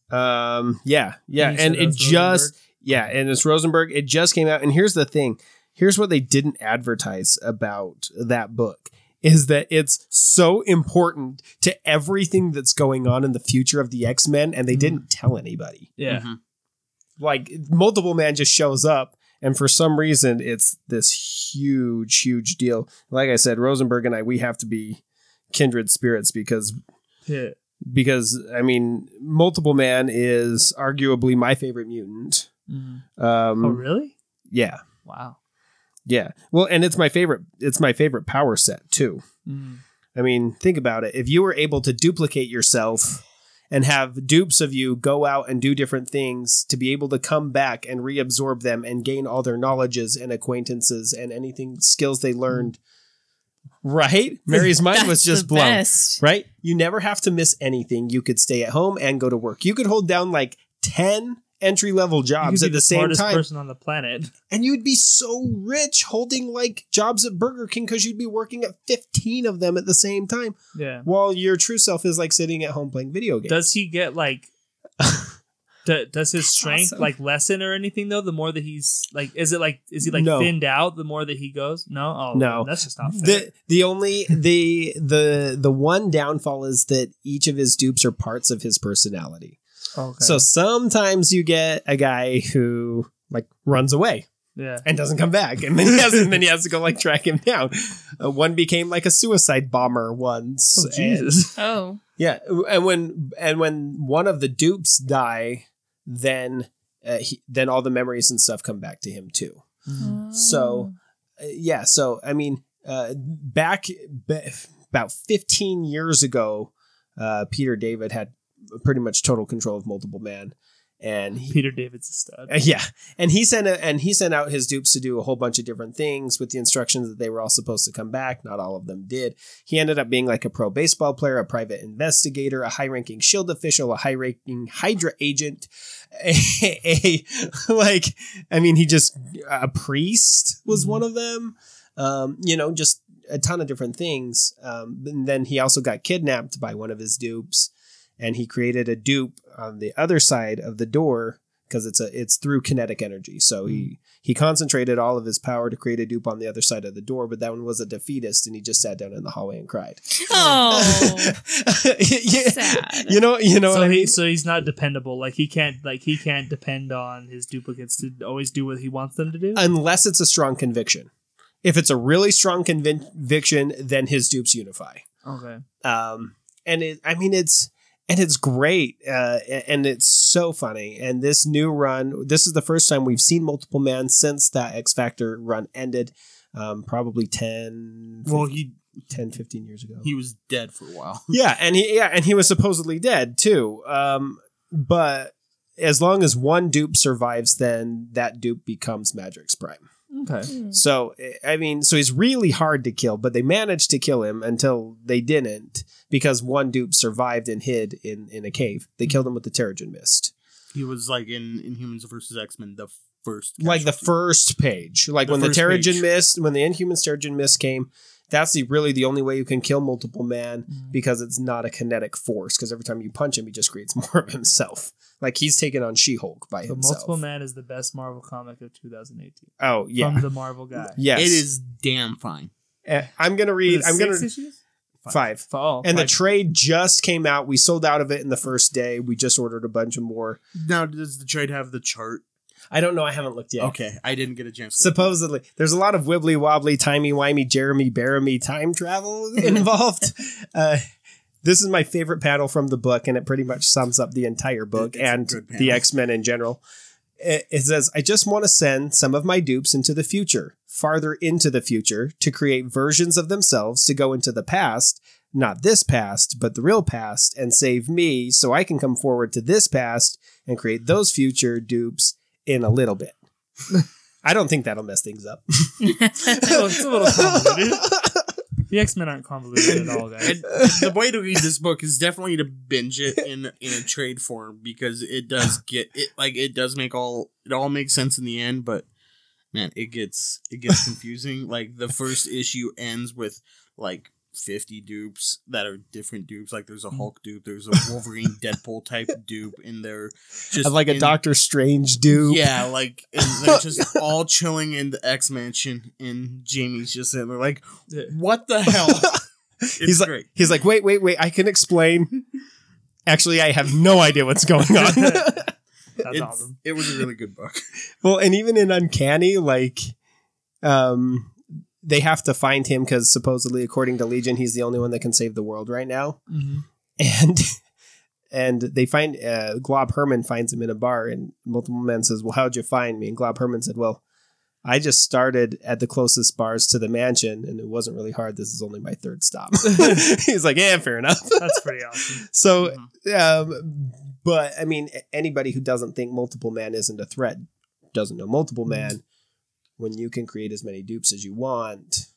Um, yeah, yeah, You and it was just Rosenberg? yeah, and it's Rosenberg. It just came out, and here's the thing. Here's what they didn't advertise about that book is that it's so important to everything that's going on in the future of the X Men, and they Mhm. didn't tell anybody. Yeah. Mhm. Like multiple man just shows up, and for some reason, it's this huge, huge deal. Like I said, Rosenberg and I, we have to be kindred spirits because Yeah. because I mean, multiple man is arguably my favorite mutant. Um, oh really? Yeah, Wow. yeah. Well, and it's my favorite. It's my favorite power set too. Mm. I mean, think about it. If you were able to duplicate yourself and have dupes of you go out and do different things to be able to come back and reabsorb them and gain all their knowledges and acquaintances and anything skills they learned, right? Mary's mind was just blown. best. right? You never have to miss anything. You could stay at home and go to work. You could hold down like 10 entry level jobs at be the, same time. person on the planet. And you'd be so rich holding like jobs at Burger King because you'd be working at 15 of them at the same time Yeah. while your true self is like sitting at home playing video games. Does he get like? do- does his strength awesome. like lessen or anything though? The more that he's like, is it like is he like No. thinned out the more that he goes? No. Oh No. That's just not fair. the the only the the the one downfall is that each of his dupes are parts of his personality. Okay. So sometimes you get a guy who like runs away yeah. and doesn't come back, and then he has and then he has to go like track him down. Uh, one became like a suicide bomber once. Oh Jesus. Oh, Yeah, and when and when one of the dupes die, then uh, he, then all the memories and stuff come back to him too. So, Uh, yeah, so I mean, uh, back ba- about 15 years ago, uh, Peter David had pretty much total control of Multiple Man, and he, Peter David's a stud. uh, yeah, and he sent a, and he sent out his dupes to do a whole bunch of different things with the instructions that they were all supposed to come back. Not all of them did. He ended up being like a pro baseball player, a private investigator, a high-ranking Shield official, a high-ranking Hydra agent, a, a- like I mean, he just a priest was Mhm. one of them. Um, you know, just a ton of different things. Um, and then he also got kidnapped by one of his dupes, and he created a dupe on the other side of the door because it's a it's through kinetic energy. So he he concentrated all of his power to create a dupe on the other side of the door, but that one was a defeatist, and he just sat down in the hallway and cried. Oh, yeah, sad. You know, you know so what I he mean. so he's not dependable. Like he can't like he can't depend on his duplicates to always do what he wants them to do. Unless it's a strong conviction. If it's a really strong conviction, then his dupes unify. okay. um and it i mean it's and it's great uh and it's so funny. And this new run this is the first time we've seen multiple man since that x factor run ended um probably 10 Well, he 10 15 years ago. he was dead for a while. yeah and he yeah and he was supposedly dead too. Um but as long as one dupe survives then that dupe becomes Madrox prime Okay. Hmm. so I mean, so he's really hard to kill, but they managed to kill him until they didn't because one dupe survived and hid in in a cave. They killed him with the Terrigen Mist, He was like in Inhumans versus X Men, the first, like the first page, like The when the first Terrigen page. Mist, when the Inhumans Terrigen Mist came. That's the really the only way you can kill multiple man Mm. because it's not a kinetic force. Because every time you punch him, he just creates more of himself. Like he's taken on She Hulk by The himself. Multiple Man is the best Marvel comic of 2018 Oh yeah, from the Marvel guy. yes. It is damn fine. Eh, I'm gonna read. I'm gonna six issues? five. Oh, And the trade just came out. We sold out of it in the first day. We just ordered a bunch of more. Now, does the trade have the chart? I don't know. I haven't looked yet. Okay, I didn't get a chance. Supposedly, there's a lot of wibbly wobbly, timey wimey, Jeremy Bearimy time travel involved. uh, this is my favorite panel from the book, and it pretty much sums up the entire book It's and the X Men in general. It, it says, I just want to send some of my dupes into the future, farther into the future, to create versions of themselves to go into the past, not this past, but the real past, and save me so I can come forward to this past and create those future dupes in a little bit. I don't think that'll mess things up. It's a little convoluted. The X Men aren't convoluted at all, guys. And the way to read this book is definitely to binge it in in a trade form because it does get it like it does make all it all makes sense in the end, but man, it gets it gets confusing. like the first issue ends with like fifty dupes that are different dupes. Like there's a Hulk dupe, there's a Wolverine Deadpool type dupe in there. Just like a in- Doctor Strange dupe. Yeah, like and they're just all chilling in the X Mansion, and Jamie's just sitting there like, "What the hell?" It's He's like, he's like, wait, wait, wait. I can explain. Actually, I have no idea what's going on. That's It's- awesome. It was a really good book. well, and even in Uncanny, like, um, they have to find him because supposedly, according to Legion, he's the only one that can save the world right now. Mhm. And and they find uh, Glob Herman finds him in a bar, and multiple men says, "Well, how'd you find me?" And Glob Herman said, "Well." I just started at the closest bars to the mansion, and it wasn't really hard. This is only my third stop. He's like, "Yeah, fair enough." That's pretty awesome. So, Mhm. um, but I mean, anybody who doesn't think multiple man isn't a threat doesn't know multiple man. When you can create as many dupes as you want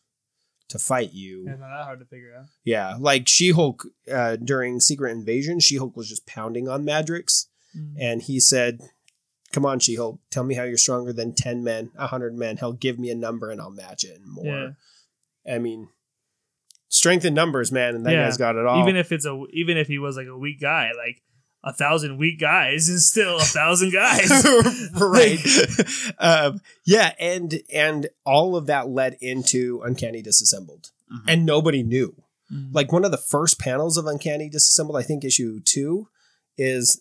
to fight you, Yeah, not that hard to figure out. yeah, like She Hulk uh, during Secret Invasion, She Hulk was just pounding on Madrox, Mm. and he said, "Come on, She Hulk, tell me how you're stronger than ten men, hundred men. Hell, give me a number and I'll match it and more." Yeah. I mean, strength in numbers, man, and that Yeah. guy's got it all. Even if it's a even if he was like a weak guy, like a thousand weak guys is still a thousand guys. right um, yeah and and all of that led into uncanny disassembled Mhm. and nobody knew Mm. like one of the first panels of uncanny disassembled i think issue two is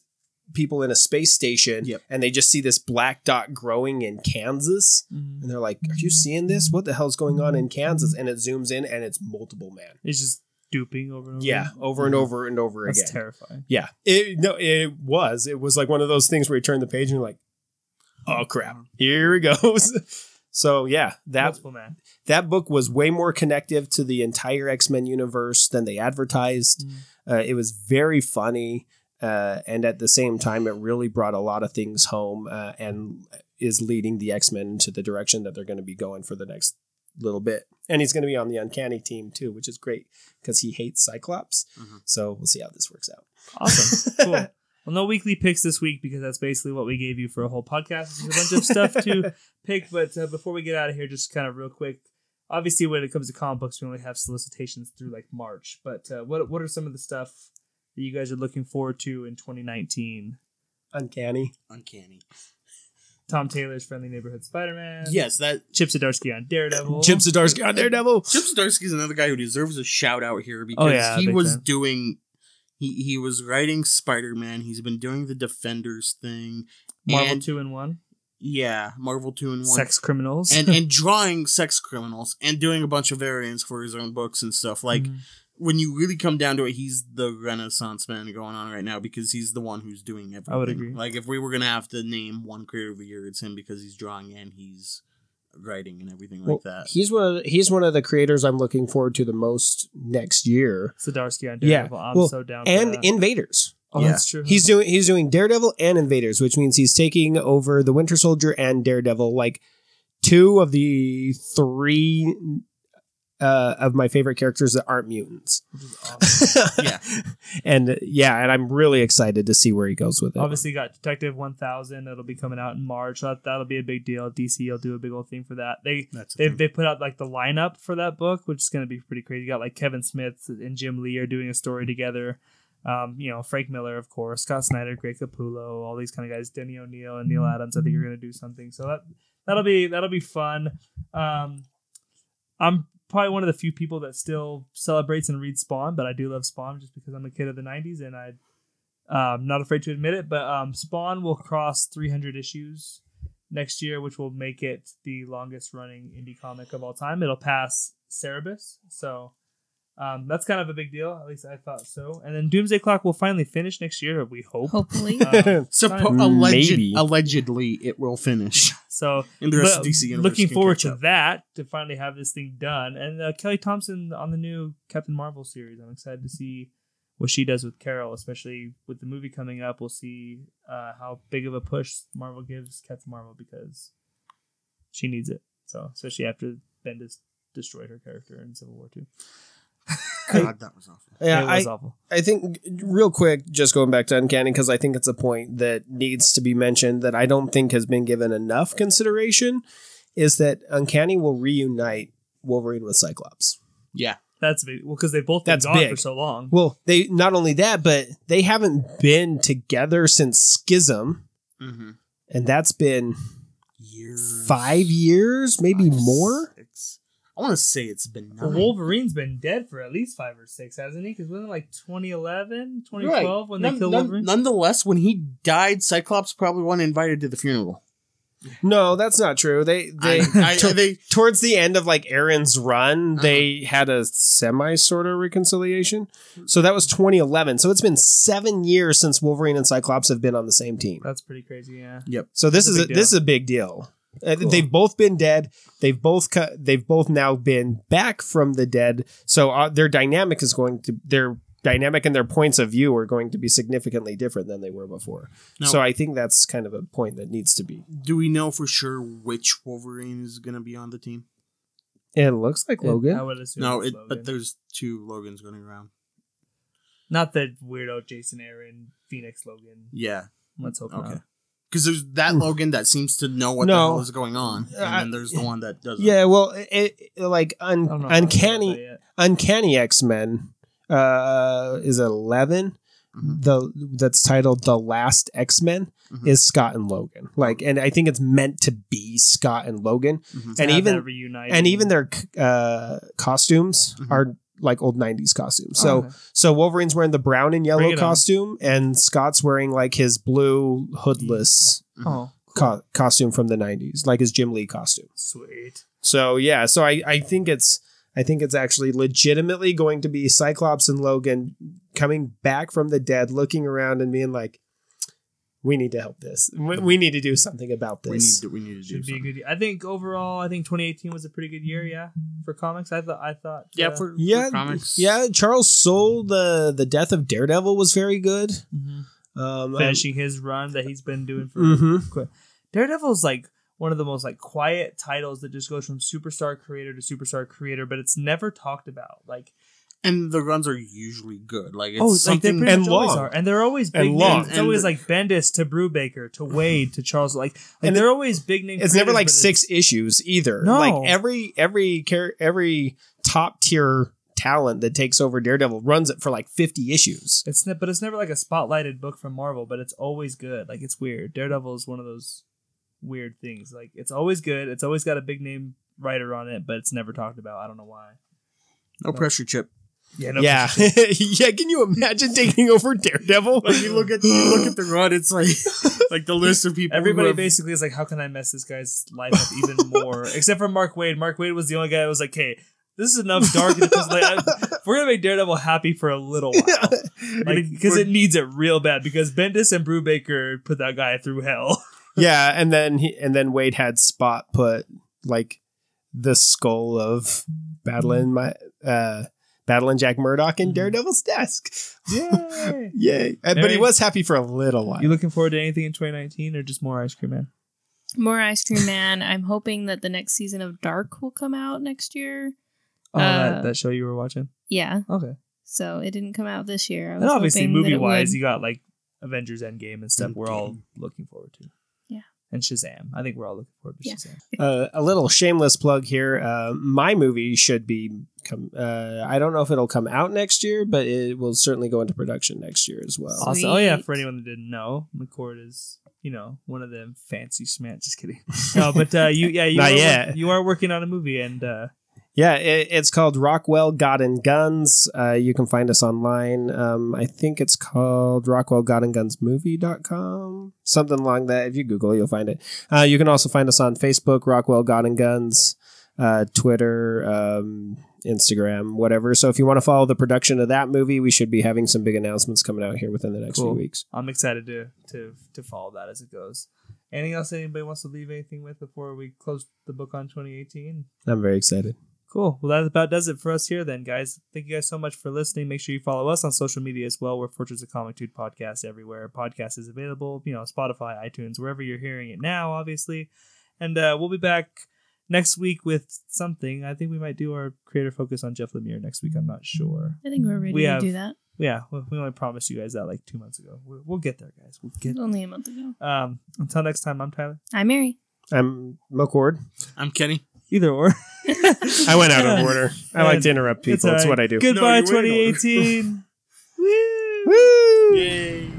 people in a space station Yep. and they just see this black dot growing in kansas Mhm. and they're like are you seeing this what the hell's going on in kansas and it zooms in and it's multiple man it's just duping over and over. yeah over and over and over That's again terrifying. yeah, it no, it was. It was like one of those things where you turn the page and you're like, "Oh crap, here it goes." so yeah, that that book was way more connective to the entire X Men universe than they advertised. Mm. Uh, it was very funny. uh, and at the same time, it really brought a lot of things home uh, and is leading the X Men into the direction that they're going to be going for the next little bit. And he's going to be on the Uncanny team too, which is great because he hates Cyclops. Mhm. So we'll see how this works out. Awesome. cool. Well, no weekly picks this week because that's basically what we gave you for a whole podcast. There's a bunch of stuff to pick, but uh, before we get out of here, just kind of real quick. Obviously, when it comes to comic books, we only have solicitations through like March. But uh, what what are some of the stuff that you guys are looking forward to in 2019? Uncanny. Uncanny. Tom Taylor's Friendly Neighborhood Spider-Man. Yes, that Chip Zdarsky on Daredevil. Chip Zdarsky on Daredevil. Chip Zdarsky is another guy who deserves a shout out here because Oh, yeah, he was fan. doing he he was writing Spider Man. He's been doing the Defenders thing. Marvel and, two and one. Yeah, Marvel two and one. Sex criminals. and and drawing sex criminals and doing a bunch of variants for his own books and stuff. Like Mhm. When you really come down to it, he's the Renaissance man going on right now because he's the one who's doing everything. I would agree. Like if we were gonna have to name one creator of the year, it's him because he's drawing and he's writing and everything Well, like that. He's one. Of, he's one of the creators I'm looking forward to the most next year, Zdarsky on Yeah, I'm well, so down. for and that. Invaders. oh, yeah. that's true. He's doing he's doing Daredevil and Invaders, which means he's taking over the Winter Soldier and Daredevil, like two of the three uh, of my favorite characters that aren't mutants. awesome. Yeah. and uh, yeah, and I'm really excited to see where he goes with it. Obviously, got Detective 1000. It'll be coming out in March. That, that'll be a big deal. DC will do a big old thing for that. They they they put out like the lineup for that book, which is going to be pretty crazy. You got like Kevin Smith and Jim Lee are doing a story together. Um, you know, Frank Miller, of course, Scott Snyder, Greg Capullo, all these kind of guys, Denny O'Neil and Neal Adams. I think you're going to do something. So that that'll be that'll be fun. Um, I'm probably one of the few people that still celebrates and reads Spawn, but I do love Spawn just because I'm a kid of the '90s and I. I'm not afraid to admit it, but um, Spawn will cross 300 issues next year, which will make it the longest running indie comic of all time. It'll pass Cerebus, so um, that's kind of a big deal. At least I thought so. And then Doomsday Clock will finally finish next year. We hope. Hopefully. Uh, Suppo- alleged, allegedly, it will finish. so And the rest of DC universe looking forward to up. that to finally have this thing done. And uh, Kelly Thompson on the new Captain Marvel series. I'm excited to see what she does with Carol, especially with the movie coming up. We'll see uh, how big of a push Marvel gives Captain Marvel because she needs it. So especially after Bendis destroyed her character in Civil War Two. God, that was awful. yeah, it I, awful. I think real quick, just going back to Uncanny, because I think it's a point that needs to be mentioned that I don't think has been given enough consideration, is that Uncanny will reunite Wolverine with Cyclops. Yeah. That's big. Well, because they've both been That's gone big. for so long. Well, they not only that, but they haven't been together since Schism, Mm-hmm. and that's been Years. five years, maybe Five, more. Six. I want to say it's been nine. Wolverine's been dead for at least five or six, hasn't he? Because wasn't it like 2011, 2012 Right. when they killed none- Wolverine? Nonetheless, when he died, Cyclops probably wasn't invited to the funeral. No, that's not true. They they I, I, they towards the end of like Aaron's run, Uh-huh. they had a semi sort of reconciliation. So that was 2011. So it's been seven years since Wolverine and Cyclops have been on the same team. That's pretty crazy, yeah. Yep. So this That's is a a, this is a big deal. Uh, Cool. They've both been dead. They've both cu- they've both now been back from the dead. So uh, their dynamic is going to their dynamic and their points of view are going to be significantly different than they were before. No. So I think that's kind of a point that needs to be. do we know for sure which Wolverine is going to be on the team? It looks like I Logan. would assume. No, it, Logan. but there's two Logans running around. not the weirdo Jason Aaron Phoenix Logan. Yeah, Let's hope Okay. not. Because there's that Logan that seems to know what the hell is going on, and I- then there's the one that doesn't. Yeah, well, it, it- like un, don't know. if I know uncanny, uncanny X Men uh, is eleven. Mhm. The that's titled the Last X Men Mhm. is Scott and Logan. Like, and I think it's meant to be Scott and Logan, Mhm. And even and even their uh, costumes Mhm. are like old '90s costumes. So, Okay. so Wolverine's wearing the brown and yellow costume, and Scott's wearing like his blue hoodless oh, co- costume from the '90s, like his Jim Lee costume. sweet. So yeah, so I, I think it's I think it's actually legitimately going to be Cyclops and Logan coming back from the dead, looking around and being like, we need to help this. We, we need to do something about this. We need this. to we need to do Should be a something. good. Year. I think overall, I think 2018 was a pretty good year. Yeah, for comics, I thought. I thought. Yeah, uh, for, for yeah, comics. yeah. Charles Soule, the the death of Daredevil was very good. mhm. Um, finishing his run that he's been doing for hmm Daredevil's like one of the most like quiet titles that just goes from superstar creator to superstar creator, but it's never talked about. Like and the runs are usually good. Like it's oh, like they something. pretty and much always long. are, and they're always big And long. names. It's always like Bendis to Brubaker to Waid to Charles. Like, like And they're always big name. It's never like six issues either. No. like every every every top tier talent that takes over Daredevil runs it for like fifty issues. It's ne- but it's never like a spotlighted book from Marvel, but it's always good. Like it's weird. Daredevil is one of those weird things. Like it's always good. It's always got a big name writer on it, but it's never talked about. I don't know why. no pressure chip. Yeah, no yeah, yeah. Can you imagine taking over Daredevil? Like you look at you look at the run, it's like like the list of people. Everybody have- basically is like, how can I mess this guy's life up even more? Except for Mark Waid. Mark Waid was the only guy that was like, hey, this is enough dark. like, I, we're gonna make Daredevil happy for a little while, like because it needs it real bad. Because Bendis and Brubaker put that guy through hell. yeah, and then he, and then Waid had Spot put like the skull of battling my uh battling Jack Murdock in Daredevil's desk. Yay! Yay! Uh, But he was happy for a little while. You looking forward to anything in 2019 or just more Ice Cream Man? More Ice Cream Man. I'm hoping that the next season of Dark will come out next year. Oh, Uh, that, that show you were watching? Yeah. Okay. So it didn't come out this year. I was And obviously, movie wise, you got like Avengers Endgame and stuff we're all looking forward to. And Shazam. I think we're all looking forward to Yeah. Shazam. uh, a little shameless plug here. Uh, my movie should be come. Uh, I don't know if it'll come out next year, but it will certainly go into production next year as well. Awesome. Oh, yeah. For anyone that didn't know, McCord is, you know, one of them fancy schmants. Just kidding. No, but uh, you, yeah, you, Not are, yet. you are working on a movie and uh, Yeah, it, it's called Rockwell God and Guns. Uh, you can find us online. Um, I think it's called Rockwell God and Guns Movie.com. Something along that. If you Google, you'll find it. Uh, you can also find us on Facebook, Rockwell God and Guns, uh, Twitter, um, Instagram, whatever. So if you want to follow the production of that movie, we should be having some big announcements coming out here within the next Cool. few weeks. I'm excited to, to, to follow that as it goes. Anything else anybody wants to leave anything with before we close the book on 2018? I'm very excited. Cool. Well, that about does it for us here, then, guys. Thank you guys so much for listening. Make sure you follow us on social media as well. We're Fortress of Comic Dude Podcast everywhere. Podcast is available, you know, Spotify, iTunes, wherever you're hearing it now, obviously. And uh, we'll be back next week with something. I think we might do our creator focus on Jeff Lemire next week. I'm not sure. I think we're ready We to have- do that. Yeah, we we only promised you guys that like two months ago. We'll, we'll get there, guys. We'll get. was only a month ago. Um, until next time, I'm Tyler. I'm Mary. I'm McCord. I'm Kenny. Either or. I went out of order. I like to interrupt people. It's, all right. what I do. Goodbye, No, you waited 2018. Woo! Woo! Yay.